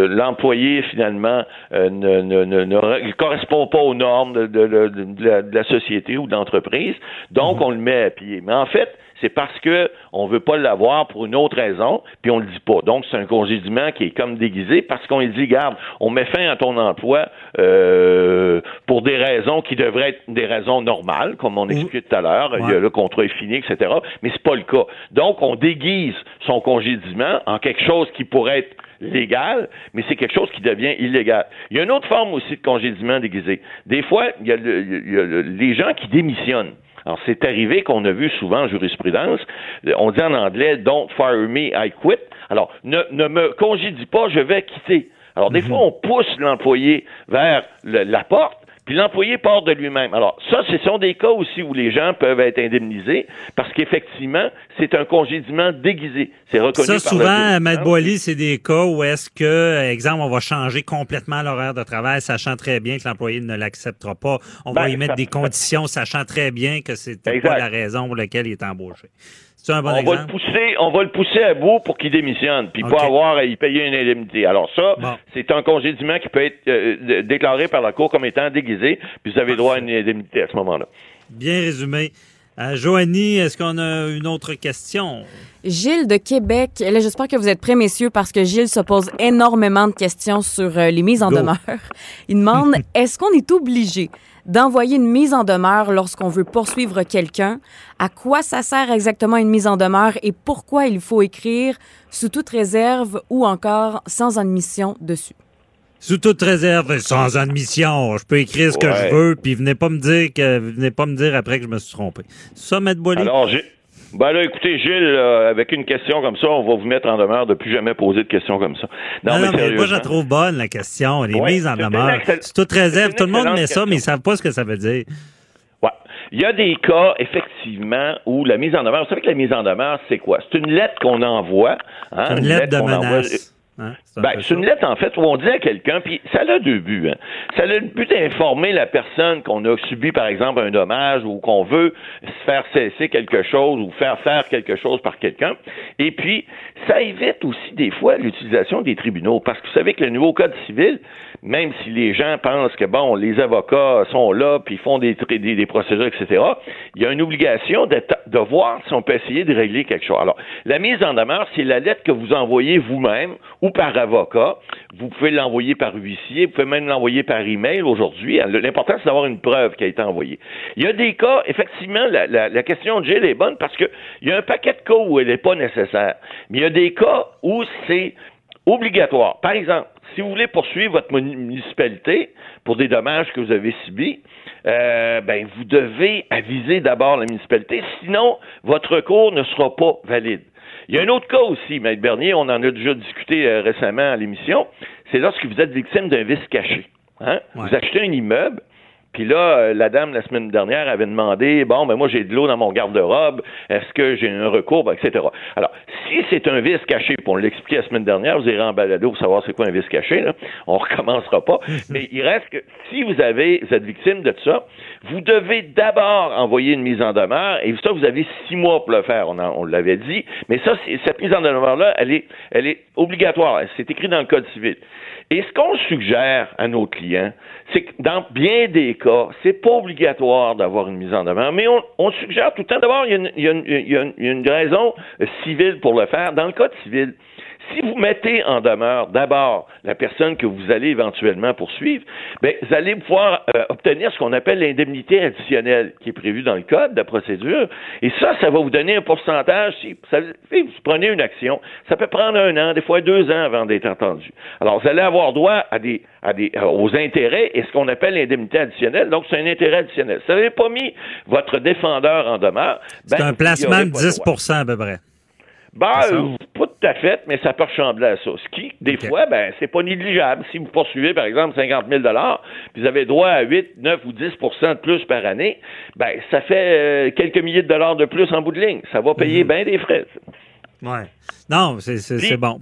l'employé finalement ne, ne, ne, correspond pas aux normes de, de la, société ou d'entreprise. Donc, mhm. on le met à pied. Mais en fait, c'est parce que on veut pas l'avoir pour une autre raison, puis on le dit pas. Donc c'est un congédiement qui est comme déguisé parce qu'on dit, garde, on met fin à ton emploi euh, pour des raisons qui devraient être des raisons normales, comme on expliquait tout à l'heure. Le contrat est fini, etc. Mais c'est pas le cas. Donc on déguise son congédiement en quelque chose qui pourrait être légal, mais c'est quelque chose qui devient illégal. Il y a une autre forme aussi de congédiement déguisé. Des fois, il y a, les gens qui démissionnent. Alors, c'est arrivé qu'on a vu souvent en jurisprudence, on dit en anglais, don't fire me, I quit. Alors, ne, ne me congédie pas, je vais quitter. Alors, des mhm. fois, on pousse l'employé vers la porte, puis l'employé part de lui-même. Alors, ça, ce sont des cas aussi où les gens peuvent être indemnisés parce qu'effectivement, c'est un congédiement déguisé. C'est reconnu ça, souvent, Matt Boily, c'est des cas où est-ce que, exemple, on va changer complètement l'horaire de travail, sachant très bien que l'employé ne l'acceptera pas. On va ben, y mettre des conditions, sachant très bien que c'est pas la raison pour laquelle il est embauché on va le pousser, on va le pousser à bout pour qu'il démissionne, puis pas avoir à y payer une indemnité. Alors ça, c'est un congédiement qui peut être euh, déclaré par la Cour comme étant déguisé, puis vous avez droit à une indemnité à ce moment-là. Bien résumé. Euh, Joanie, est-ce qu'on a une autre question? Gilles de Québec. Là, j'espère que vous êtes prêts, messieurs, parce que Gilles se pose énormément de questions sur euh, les mises en demeure. Il demande est-ce qu'on est obligé d'envoyer une mise en demeure lorsqu'on veut poursuivre quelqu'un? À quoi ça sert exactement une mise en demeure et pourquoi il faut écrire sous toute réserve ou encore sans admission dessus? sous toute réserve, sans admission. Je peux écrire ce que je veux, puis venez pas me dire que venez pas me dire après que je me suis trompé. Ça, Maître Boilly? Alors, j'ai. Ben là, écoutez, Gilles, avec une question comme ça, on va vous mettre en demeure de plus jamais poser de questions comme ça. Non, mais, moi, je la trouve bonne, la question. Les mises en demeure. C'est toute réserve. Tout le monde met ça, mais ils savent pas ce que ça veut dire. Ouais. Il y a des cas, effectivement, où la mise en demeure, vous savez que la mise en demeure, c'est quoi? C'est une lettre qu'on envoie. Hein, une, lettre, de menace. Hein? Ben, c'est une lettre, en fait, où on dit à quelqu'un, puis ça a deux buts. Hein. Ça a le but d'informer la personne qu'on a subi, par exemple, un dommage ou qu'on veut faire cesser quelque chose ou faire faire quelque chose par quelqu'un. Et puis, ça évite aussi, des fois, l'utilisation des tribunaux. Parce que vous savez que le nouveau Code civil, même si les gens pensent que, bon, les avocats sont là, puis font des, des, des procédures, etc., il y a une obligation de, de voir si on peut essayer de régler quelque chose. Alors, la mise en demeure, c'est la lettre que vous envoyez vous-même ou par avocat. Vous pouvez l'envoyer par huissier, vous pouvez même l'envoyer par email aujourd'hui. L'important, c'est d'avoir une preuve qui a été envoyée. Il y a des cas, effectivement, la question de Gilles est bonne parce qu'il y a un paquet de cas où elle n'est pas nécessaire. Mais il y a des cas où c'est obligatoire. Par exemple, si vous voulez poursuivre votre municipalité pour des dommages que vous avez subis, euh, ben, vous devez aviser d'abord la municipalité, sinon votre recours ne sera pas valide. Il y a un autre cas aussi, Maître Bernier, on en a déjà discuté euh, récemment à l'émission, c'est lorsque vous êtes victime d'un vice caché. Hein? Vous achetez un immeuble, puis là, euh, la dame, la semaine dernière, avait demandé, bon, ben moi, j'ai de l'eau dans mon garde-robe, est-ce que j'ai un recours, etc. Alors, si c'est un vice caché, puis on l'expliquait la semaine dernière, vous irez en balado pour savoir c'est quoi un vice caché, là. on recommencera pas, mais il reste que si vous avez, vous êtes victime de ça, vous devez d'abord envoyer une mise en demeure, et ça, vous avez six mois pour le faire, on, on l'avait dit, mais ça, cette mise en demeure-là, elle est, elle est obligatoire, c'est écrit dans le Code civil. Et ce qu'on suggère à nos clients, c'est que dans bien des cas, c'est pas obligatoire d'avoir une mise en demeure, mais on, suggère tout le temps d'abord, il, y a une raison civile pour le faire. Dans le code civil, si vous mettez en demeure d'abord la personne que vous allez éventuellement poursuivre, bien, vous allez pouvoir euh, obtenir ce qu'on appelle l'indemnité additionnelle qui est prévue dans le code de procédure. Et ça, ça va vous donner un pourcentage. Si, vous prenez une action, ça peut prendre un an, des fois deux ans avant d'être entendu. Alors, vous allez avoir droit à des, à des, euh, aux intérêts et ce qu'on appelle l'indemnité additionnelle. Donc, c'est un intérêt additionnel. Si vous n'avez pas mis votre défendeur en demeure, ben, c'est un placement de 10% à peu près. Ben, euh, pas tout à fait, mais ça peut ressembler à ça. Ce qui, des fois, ben, c'est pas négligeable. Si vous poursuivez, par exemple, 50 000 puis vous avez droit à 8, 9 ou 10% de plus par année, ben, ça fait euh, quelques milliers de dollars de plus en bout de ligne. Ça va payer mhm. bien des frais. Ouais. Non, c'est bon.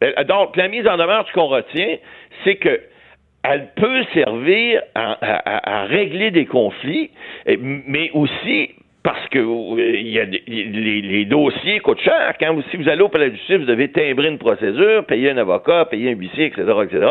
Ben, donc, la mise en demeure, ce qu'on retient, c'est que elle peut servir à, régler des conflits, mais aussi parce que euh, y a les, dossiers coûtent cher. Quand vous, si vous allez au palais de justice, vous devez timbrer une procédure, payer un avocat, payer un huissier, etc., etc.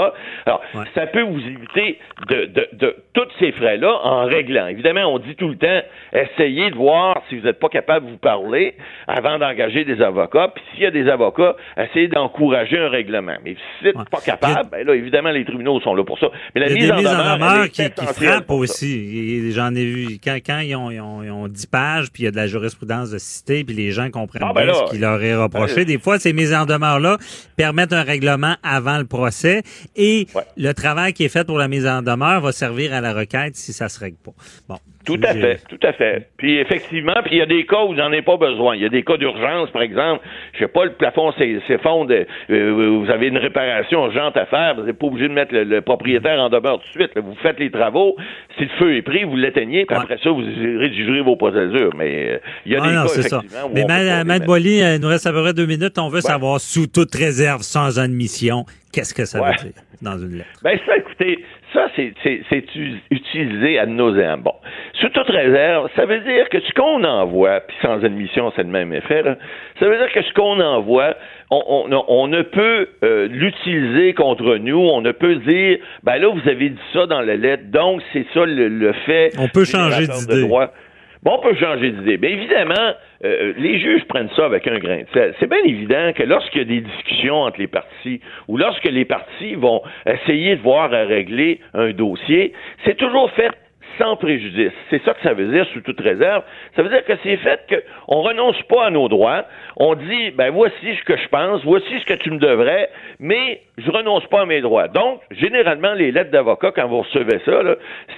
Alors, ça peut vous éviter de, de, de tous ces frais-là en réglant. Évidemment, on dit tout le temps, essayez de voir si vous n'êtes pas capable de vous parler avant d'engager des avocats. Puis s'il y a des avocats, essayez d'encourager un règlement. Mais si vous n'êtes pas capable, ben là, évidemment, les tribunaux sont là pour ça. Mais la mise en demeure, qui, qui frappe aussi. J'en ai vu quand, quand ils ont, ils ont, ils ont dit puis il y a de la jurisprudence de cité, puis les gens comprennent ah, ben bien ce qu'il leur est reproché. Des fois, ces mises en demeure-là permettent un règlement avant le procès et le travail qui est fait pour la mise en demeure va servir à la requête si ça se règle pas. Bon, Tout à fait, tout à fait. Puis effectivement, puis il y a des cas où j'en ai pas besoin. Il y a des cas d'urgence, par exemple. Je sais pas, le plafond s'effondre, euh, vous avez une réparation urgente à faire, vous n'êtes pas obligé de mettre le, propriétaire en demeure tout de suite. Vous faites les travaux. Si le feu est pris, vous l'éteignez, puis après ça, vous rédigerez vos procédures. Mais euh, il y a des cas, effectivement. Mais Matt Boily, il nous reste à peu près deux minutes. On veut savoir, sous toute réserve, sans admission, qu'est-ce que ça veut dire dans une lettre? Ben ça, écoutez, ça, c'est utilisé à nauseam. Bon, sous toute réserve, ça veut dire que ce qu'on envoie, puis sans admission, c'est le même effet, ça veut dire que ce qu'on envoie, on, on, ne peut euh, l'utiliser contre nous, on ne peut dire, ben là, vous avez dit ça dans la lettre, donc c'est ça le, fait. On peut changer d'idée. Bon, on peut changer d'idée. Bien évidemment, euh, les juges prennent ça avec un grain de sel. C'est bien évident que lorsqu'il y a des discussions entre les parties ou lorsque les parties vont essayer de voir à régler un dossier, c'est toujours fait sans préjudice. C'est ça que ça veut dire, sous toute réserve. Ça veut dire que c'est fait qu'on renonce pas à nos droits. On dit, ben voici ce que je pense, voici ce que tu me devrais, mais je renonce pas à mes droits. Donc, généralement, les lettres d'avocat, quand vous recevez ça,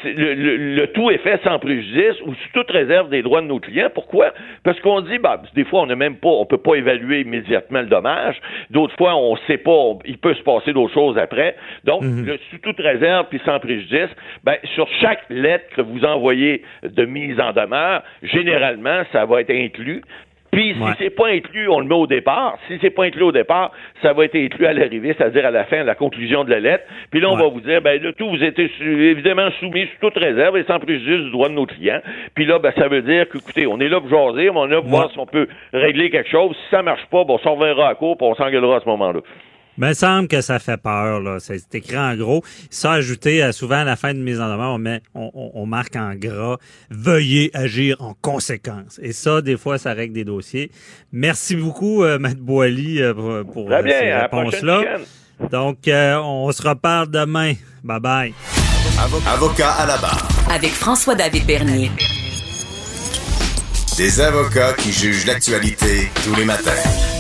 le, tout est fait sans préjudice ou sous toute réserve des droits de nos clients. Pourquoi? Parce qu'on dit, ben, des fois, on n'a même pas, on peut pas évaluer immédiatement le dommage. D'autres fois, on sait pas, il peut se passer d'autres choses après. Donc, mhm. sous toute réserve puis sans préjudice, ben, sur chaque lettre que vous envoyez de mise en demeure, généralement, ça va être inclus. Puis si c'est pas inclus, on le met au départ. Si c'est pas inclus au départ, ça va être inclus à l'arrivée, c'est-à-dire à la fin, à la conclusion de la lettre. Puis là, on va vous dire, ben le tout, vous êtes évidemment soumis sous toute réserve et sans préjudice du droit de nos clients. Puis là, ben ça veut dire que, écoutez, on est là pour jaser, mais on est là pour voir si on peut régler quelque chose. Si ça marche pas, bon, on s'en reviendra à court, puis on s'engueulera à ce moment-là. Mais il semble que ça fait peur, là. C'est écrit en gros. Ça ajouté, euh, souvent à la fin de mise en demeure, on, met, on, marque en gras Veuillez agir en conséquence. Et ça, des fois, ça règle des dossiers. Merci beaucoup, euh, Maître Boily, euh, pour, Très ces réponses-là. Donc, on se reparle demain. Bye bye. Avocat à la barre. Avec François-David Bernier. Des avocats qui jugent l'actualité tous les matins.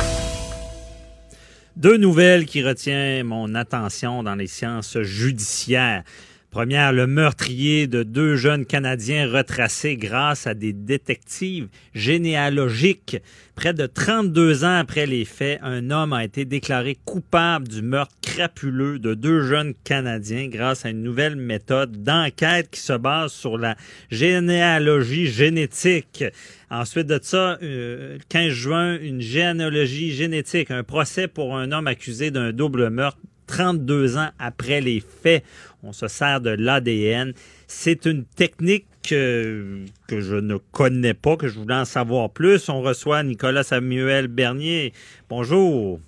Deux nouvelles qui retiennent mon attention dans les sciences judiciaires. Première, le meurtrier de deux jeunes Canadiens retracés grâce à des détectives généalogiques. Près de 32 ans après les faits, un homme a été déclaré coupable du meurtre crapuleux de deux jeunes Canadiens grâce à une nouvelle méthode d'enquête qui se base sur la généalogie génétique. Ensuite de ça, euh, 15 juin, une généalogie génétique, un procès pour un homme accusé d'un double meurtre 32 ans après les faits. On se sert de l'ADN. C'est une technique que, que, je ne connais pas, que je voulais en savoir plus. On reçoit Nicolas Samuel Bernier. Bonjour.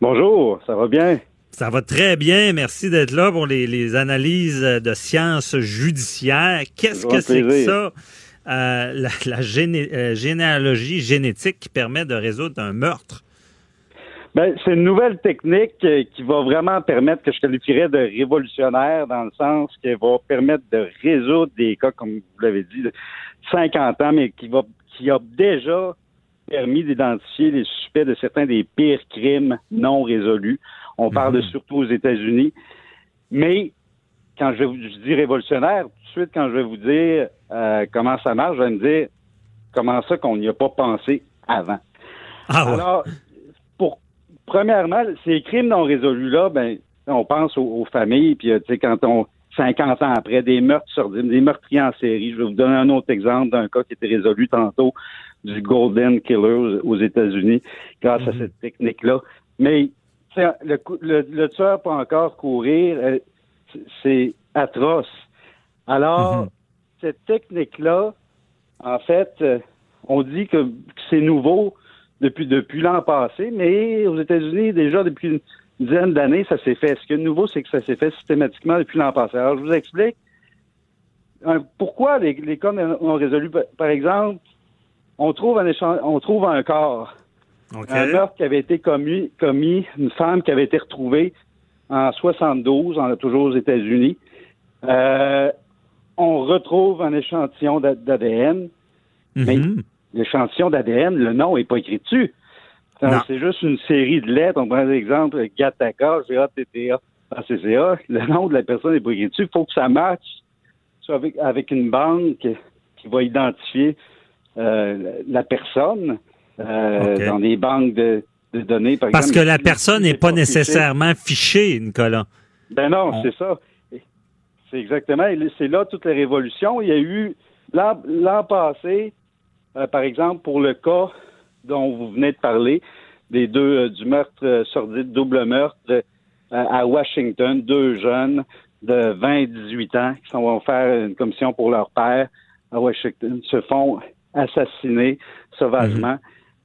Bonjour, ça va bien? Ça va très bien. Merci d'être là pour les, analyses de sciences judiciaires. Qu'est-ce que c'est que ça? Euh, la, euh, généalogie génétique qui permet de résoudre un meurtre? Ben, c'est une nouvelle technique euh, qui va vraiment permettre, que je qualifierais de révolutionnaire, dans le sens qu'elle va permettre de résoudre des cas, comme vous l'avez dit, de 50 ans, mais qui va qui a déjà permis d'identifier les suspects de certains des pires crimes non résolus. On parle de mhm. surtout aux États-Unis. Mais quand je, je, dis révolutionnaire, tout de suite, quand je vais vous dire euh, comment ça marche, je vais me dire comment ça qu'on n'y a pas pensé avant. Ah ouais. Alors, premièrement, ces crimes non résolus-là, ben, on pense aux, familles, puis euh, tu sais, quand on 50 ans après, des meurtres des meurtriers en série. Je vais vous donner un autre exemple d'un cas qui était résolu tantôt du Golden Killer aux, États-Unis grâce à mhm. cette technique-là. Mais le, le, le, tueur peut encore courir, euh, c'est atroce. Alors, mhm. cette technique-là, en fait, euh, on dit que c'est nouveau depuis, depuis l'an passé, mais aux États-Unis, déjà depuis une dizaine d'années, ça s'est fait. Ce qui est nouveau, c'est que ça s'est fait systématiquement depuis l'an passé. Alors, je vous explique pourquoi les, les cas ont résolu. Par exemple, on trouve un, on trouve un corps. Un meurtre qui avait été commis, commis, une femme qui avait été retrouvée en 72, on a toujours aux États-Unis. Euh, on retrouve un échantillon d'ADN, mais mm-hmm l'échantillon d'ADN, le nom n'est pas écrit dessus. C'est juste une série de lettres. On prend l'exemple Gataka, G-A-T-T-A, Le nom de la personne n'est pas écrit dessus. Il faut que ça matche avec, avec une banque qui va identifier la personne dans des banques de, données. Par Parce que la personne n'est pas nécessairement fichée, Nicolas. Ben non, c'est ça. C'est exactement. C'est là toute la révolution. Il y a eu l'an passé, par exemple, pour le cas dont vous venez de parler, des deux du meurtre sordide, double meurtre à Washington, deux jeunes de 20 et 18 ans qui vont faire une commission pour leur père à Washington se font assassiner sauvagement.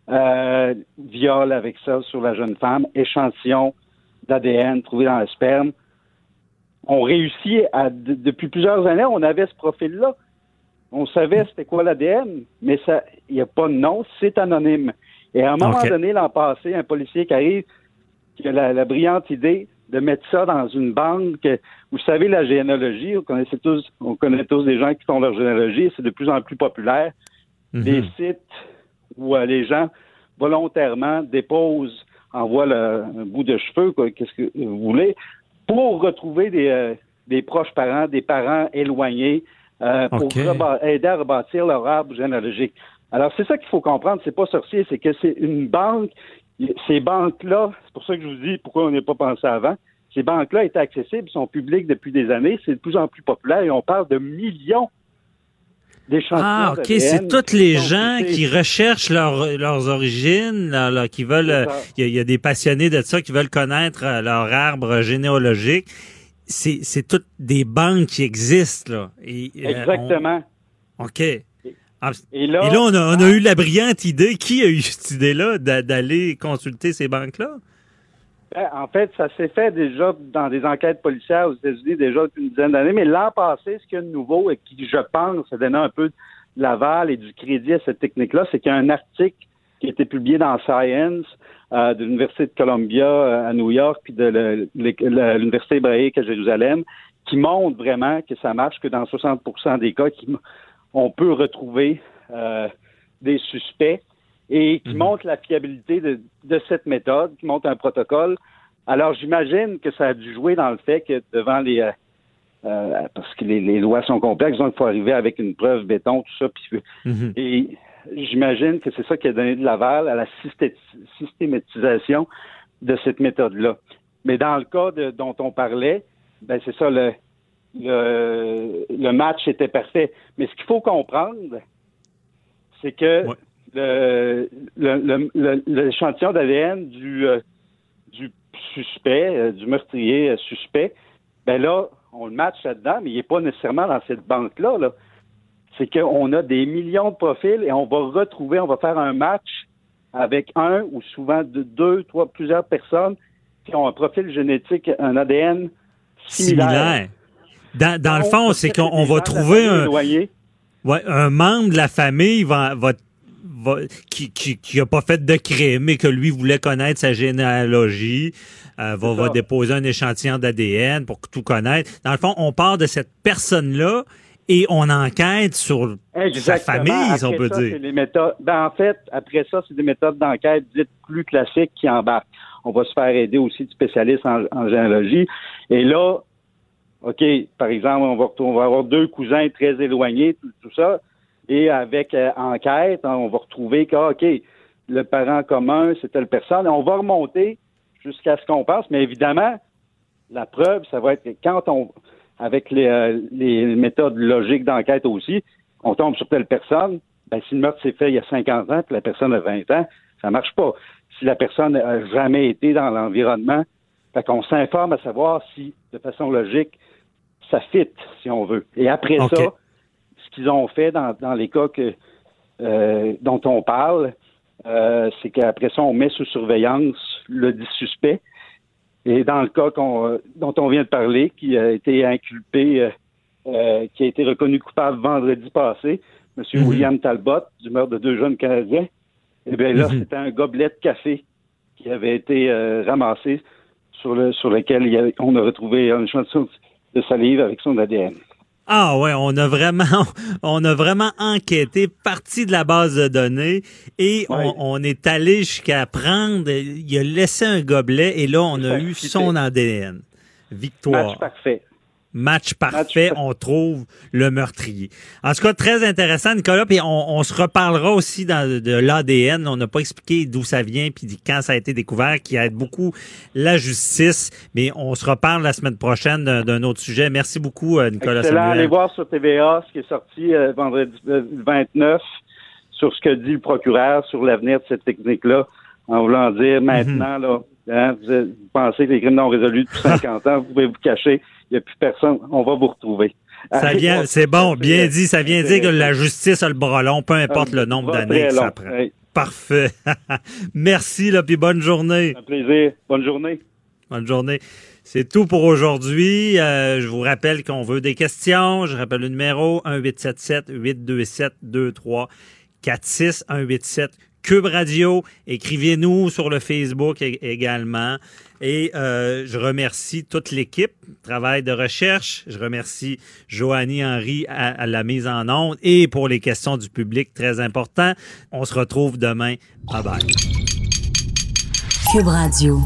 Mhm. euh, viol avec ça sur la jeune femme, échantillon d'ADN trouvé dans le sperme. On réussit à, depuis plusieurs années, on avait ce profil-là. On savait c'était quoi l'ADN, mais ça, il n'y a pas de nom, c'est anonyme. Et à un moment donné, l'an passé, un policier qui arrive, qui a la brillante idée de mettre ça dans une banque. Vous savez, la généalogie, on connaît tous, on connaît tous des gens qui font leur généalogie, c'est de plus en plus populaire. Mhm. Des sites où euh, les gens volontairement déposent, envoient un bout de cheveux, qu'est-ce que vous voulez, pour retrouver des, euh, des proches parents, des parents éloignés, euh, pour aider à rebâtir leur arbre généalogique. Alors, c'est ça qu'il faut comprendre, c'est pas sorcier, c'est que c'est une banque ces banques-là, c'est pour ça que je vous dis pourquoi on n'est pas pensé avant, ces banques-là étaient accessibles, sont publiques depuis des années, c'est de plus en plus populaire et on parle de millions d'échantillons. Ah, OK, c'est toutes les gens qui recherchent leurs origines, qui veulent, il y, a des passionnés de ça qui veulent connaître euh, leur arbre généalogique. C'est toutes des banques qui existent, là. Et, euh, Exactement. OK. Ah, et là, on, a, eu la brillante idée. Qui a eu cette idée-là d'aller consulter ces banques-là? Ben, en fait, ça s'est fait déjà dans des enquêtes policières aux États-Unis déjà depuis une dizaine d'années. Mais l'an passé, ce qu'il y a de nouveau et qui, je pense, a donné un peu de l'aval et du crédit à cette technique-là, c'est qu'il y a un article qui a été publié dans Science euh, de l'Université de Columbia euh, à New York puis de l'Université hébraïque à Jérusalem qui montre vraiment que ça marche, que dans 60% des cas, on peut retrouver euh, des suspects et qui mhm. montre la fiabilité de, cette méthode, qui montre un protocole. Alors j'imagine que ça a dû jouer dans le fait que devant les euh, parce que les, lois sont complexes, donc il faut arriver avec une preuve béton, tout ça. Mhm. Et j'imagine que c'est ça qui a donné de l'aval à la systématisation de cette méthode-là. Mais dans le cas dont on parlait, ben c'est ça, le, le, match était parfait. Mais ce qu'il faut comprendre, c'est que l'échantillon d'ADN du, euh, du suspect, euh, du meurtrier euh, suspect, ben là, on le match là-dedans, mais il n'est pas nécessairement dans cette banque-là. -là, c'est qu'on a des millions de profils et on va retrouver, on va faire un match avec un ou souvent deux, trois, plusieurs personnes qui ont un profil génétique, un ADN similaire. Dans, dans le fond, c'est qu'on va trouver un, ouais, un membre de la famille va, va, qui, qui, qui a pas fait de crime, mais que lui voulait connaître sa généalogie, euh, va, va déposer un échantillon d'ADN pour tout connaître. Dans le fond, on part de cette personne-là et on enquête sur sa famille, si on peut dire. Les méthodes, ben, en fait, après ça, c'est des méthodes d'enquête dites plus classiques qui embarquent. On va se faire aider aussi de spécialistes en, en généalogie. Et là, OK, par exemple, on va, on va avoir deux cousins très éloignés, tout, ça, et avec euh, enquête, hein, on va retrouver que, OK, le parent commun, c'est telle personne. On va remonter jusqu'à ce qu'on pense, mais évidemment, la preuve, ça va être quand on, avec les, euh, les méthodes logiques d'enquête aussi, on tombe sur telle personne, ben, si le meurtre s'est fait il y a 50 ans, puis la personne a 20 ans, ça marche pas. Si la personne n'a jamais été dans l'environnement, fait qu'on s'informe à savoir si, de façon logique, ça fit, si on veut. Et après ça, ce qu'ils ont fait dans, les cas que, euh, dont on parle, euh, c'est qu'après ça, on met sous surveillance le dit suspect. Et dans le cas dont on vient de parler, qui a été inculpé, euh, qui a été reconnu coupable vendredi passé, M. Mhm. William Talbot, du meurtre de deux jeunes Canadiens, eh bien là, mhm. c'était un gobelet de café qui avait été ramassé sur, le, sur lequel on a retrouvé un chanson de salive avec son ADN. Ah ouais, on a vraiment, on a vraiment enquêté, parti de la base de données et on, est allé jusqu'à prendre, il a laissé un gobelet et là on a eu son ADN. Victoire. Match parfait. Match parfait, on trouve le meurtrier. En tout cas, très intéressant, Nicolas, puis on, se reparlera aussi dans, de l'ADN. On n'a pas expliqué d'où ça vient, puis quand ça a été découvert, qui aide beaucoup la justice, mais on se reparle la semaine prochaine d'un autre sujet. Merci beaucoup, euh, Nicolas Excellent. Allez voir sur TVA ce qui est sorti euh, vendredi 29 euh, sur ce que dit le procureur sur l'avenir de cette technique-là, en voulant dire mhm. maintenant, là, hein, vous, pensez que les crimes non résolus depuis 50 ans, vous pouvez vous cacher, il n'y a plus personne, on va vous retrouver. Ça vient, c'est bon, bien dit. Ça vient dire que la justice a le bras long, peu importe le nombre d'années que ça prend. Parfait. Merci, là, puis bonne journée. Un plaisir. Bonne journée. Bonne journée. C'est tout pour aujourd'hui. Euh, je vous rappelle qu'on veut des questions. Je rappelle le numéro 1877 827 2346 187 Cube Radio. Écrivez-nous sur le Facebook également. Et euh, je remercie toute l'équipe, travail de recherche. Je remercie Joanie Henry à, la mise en onde et pour les questions du public, très important. On se retrouve demain. Bye bye. Cube Radio.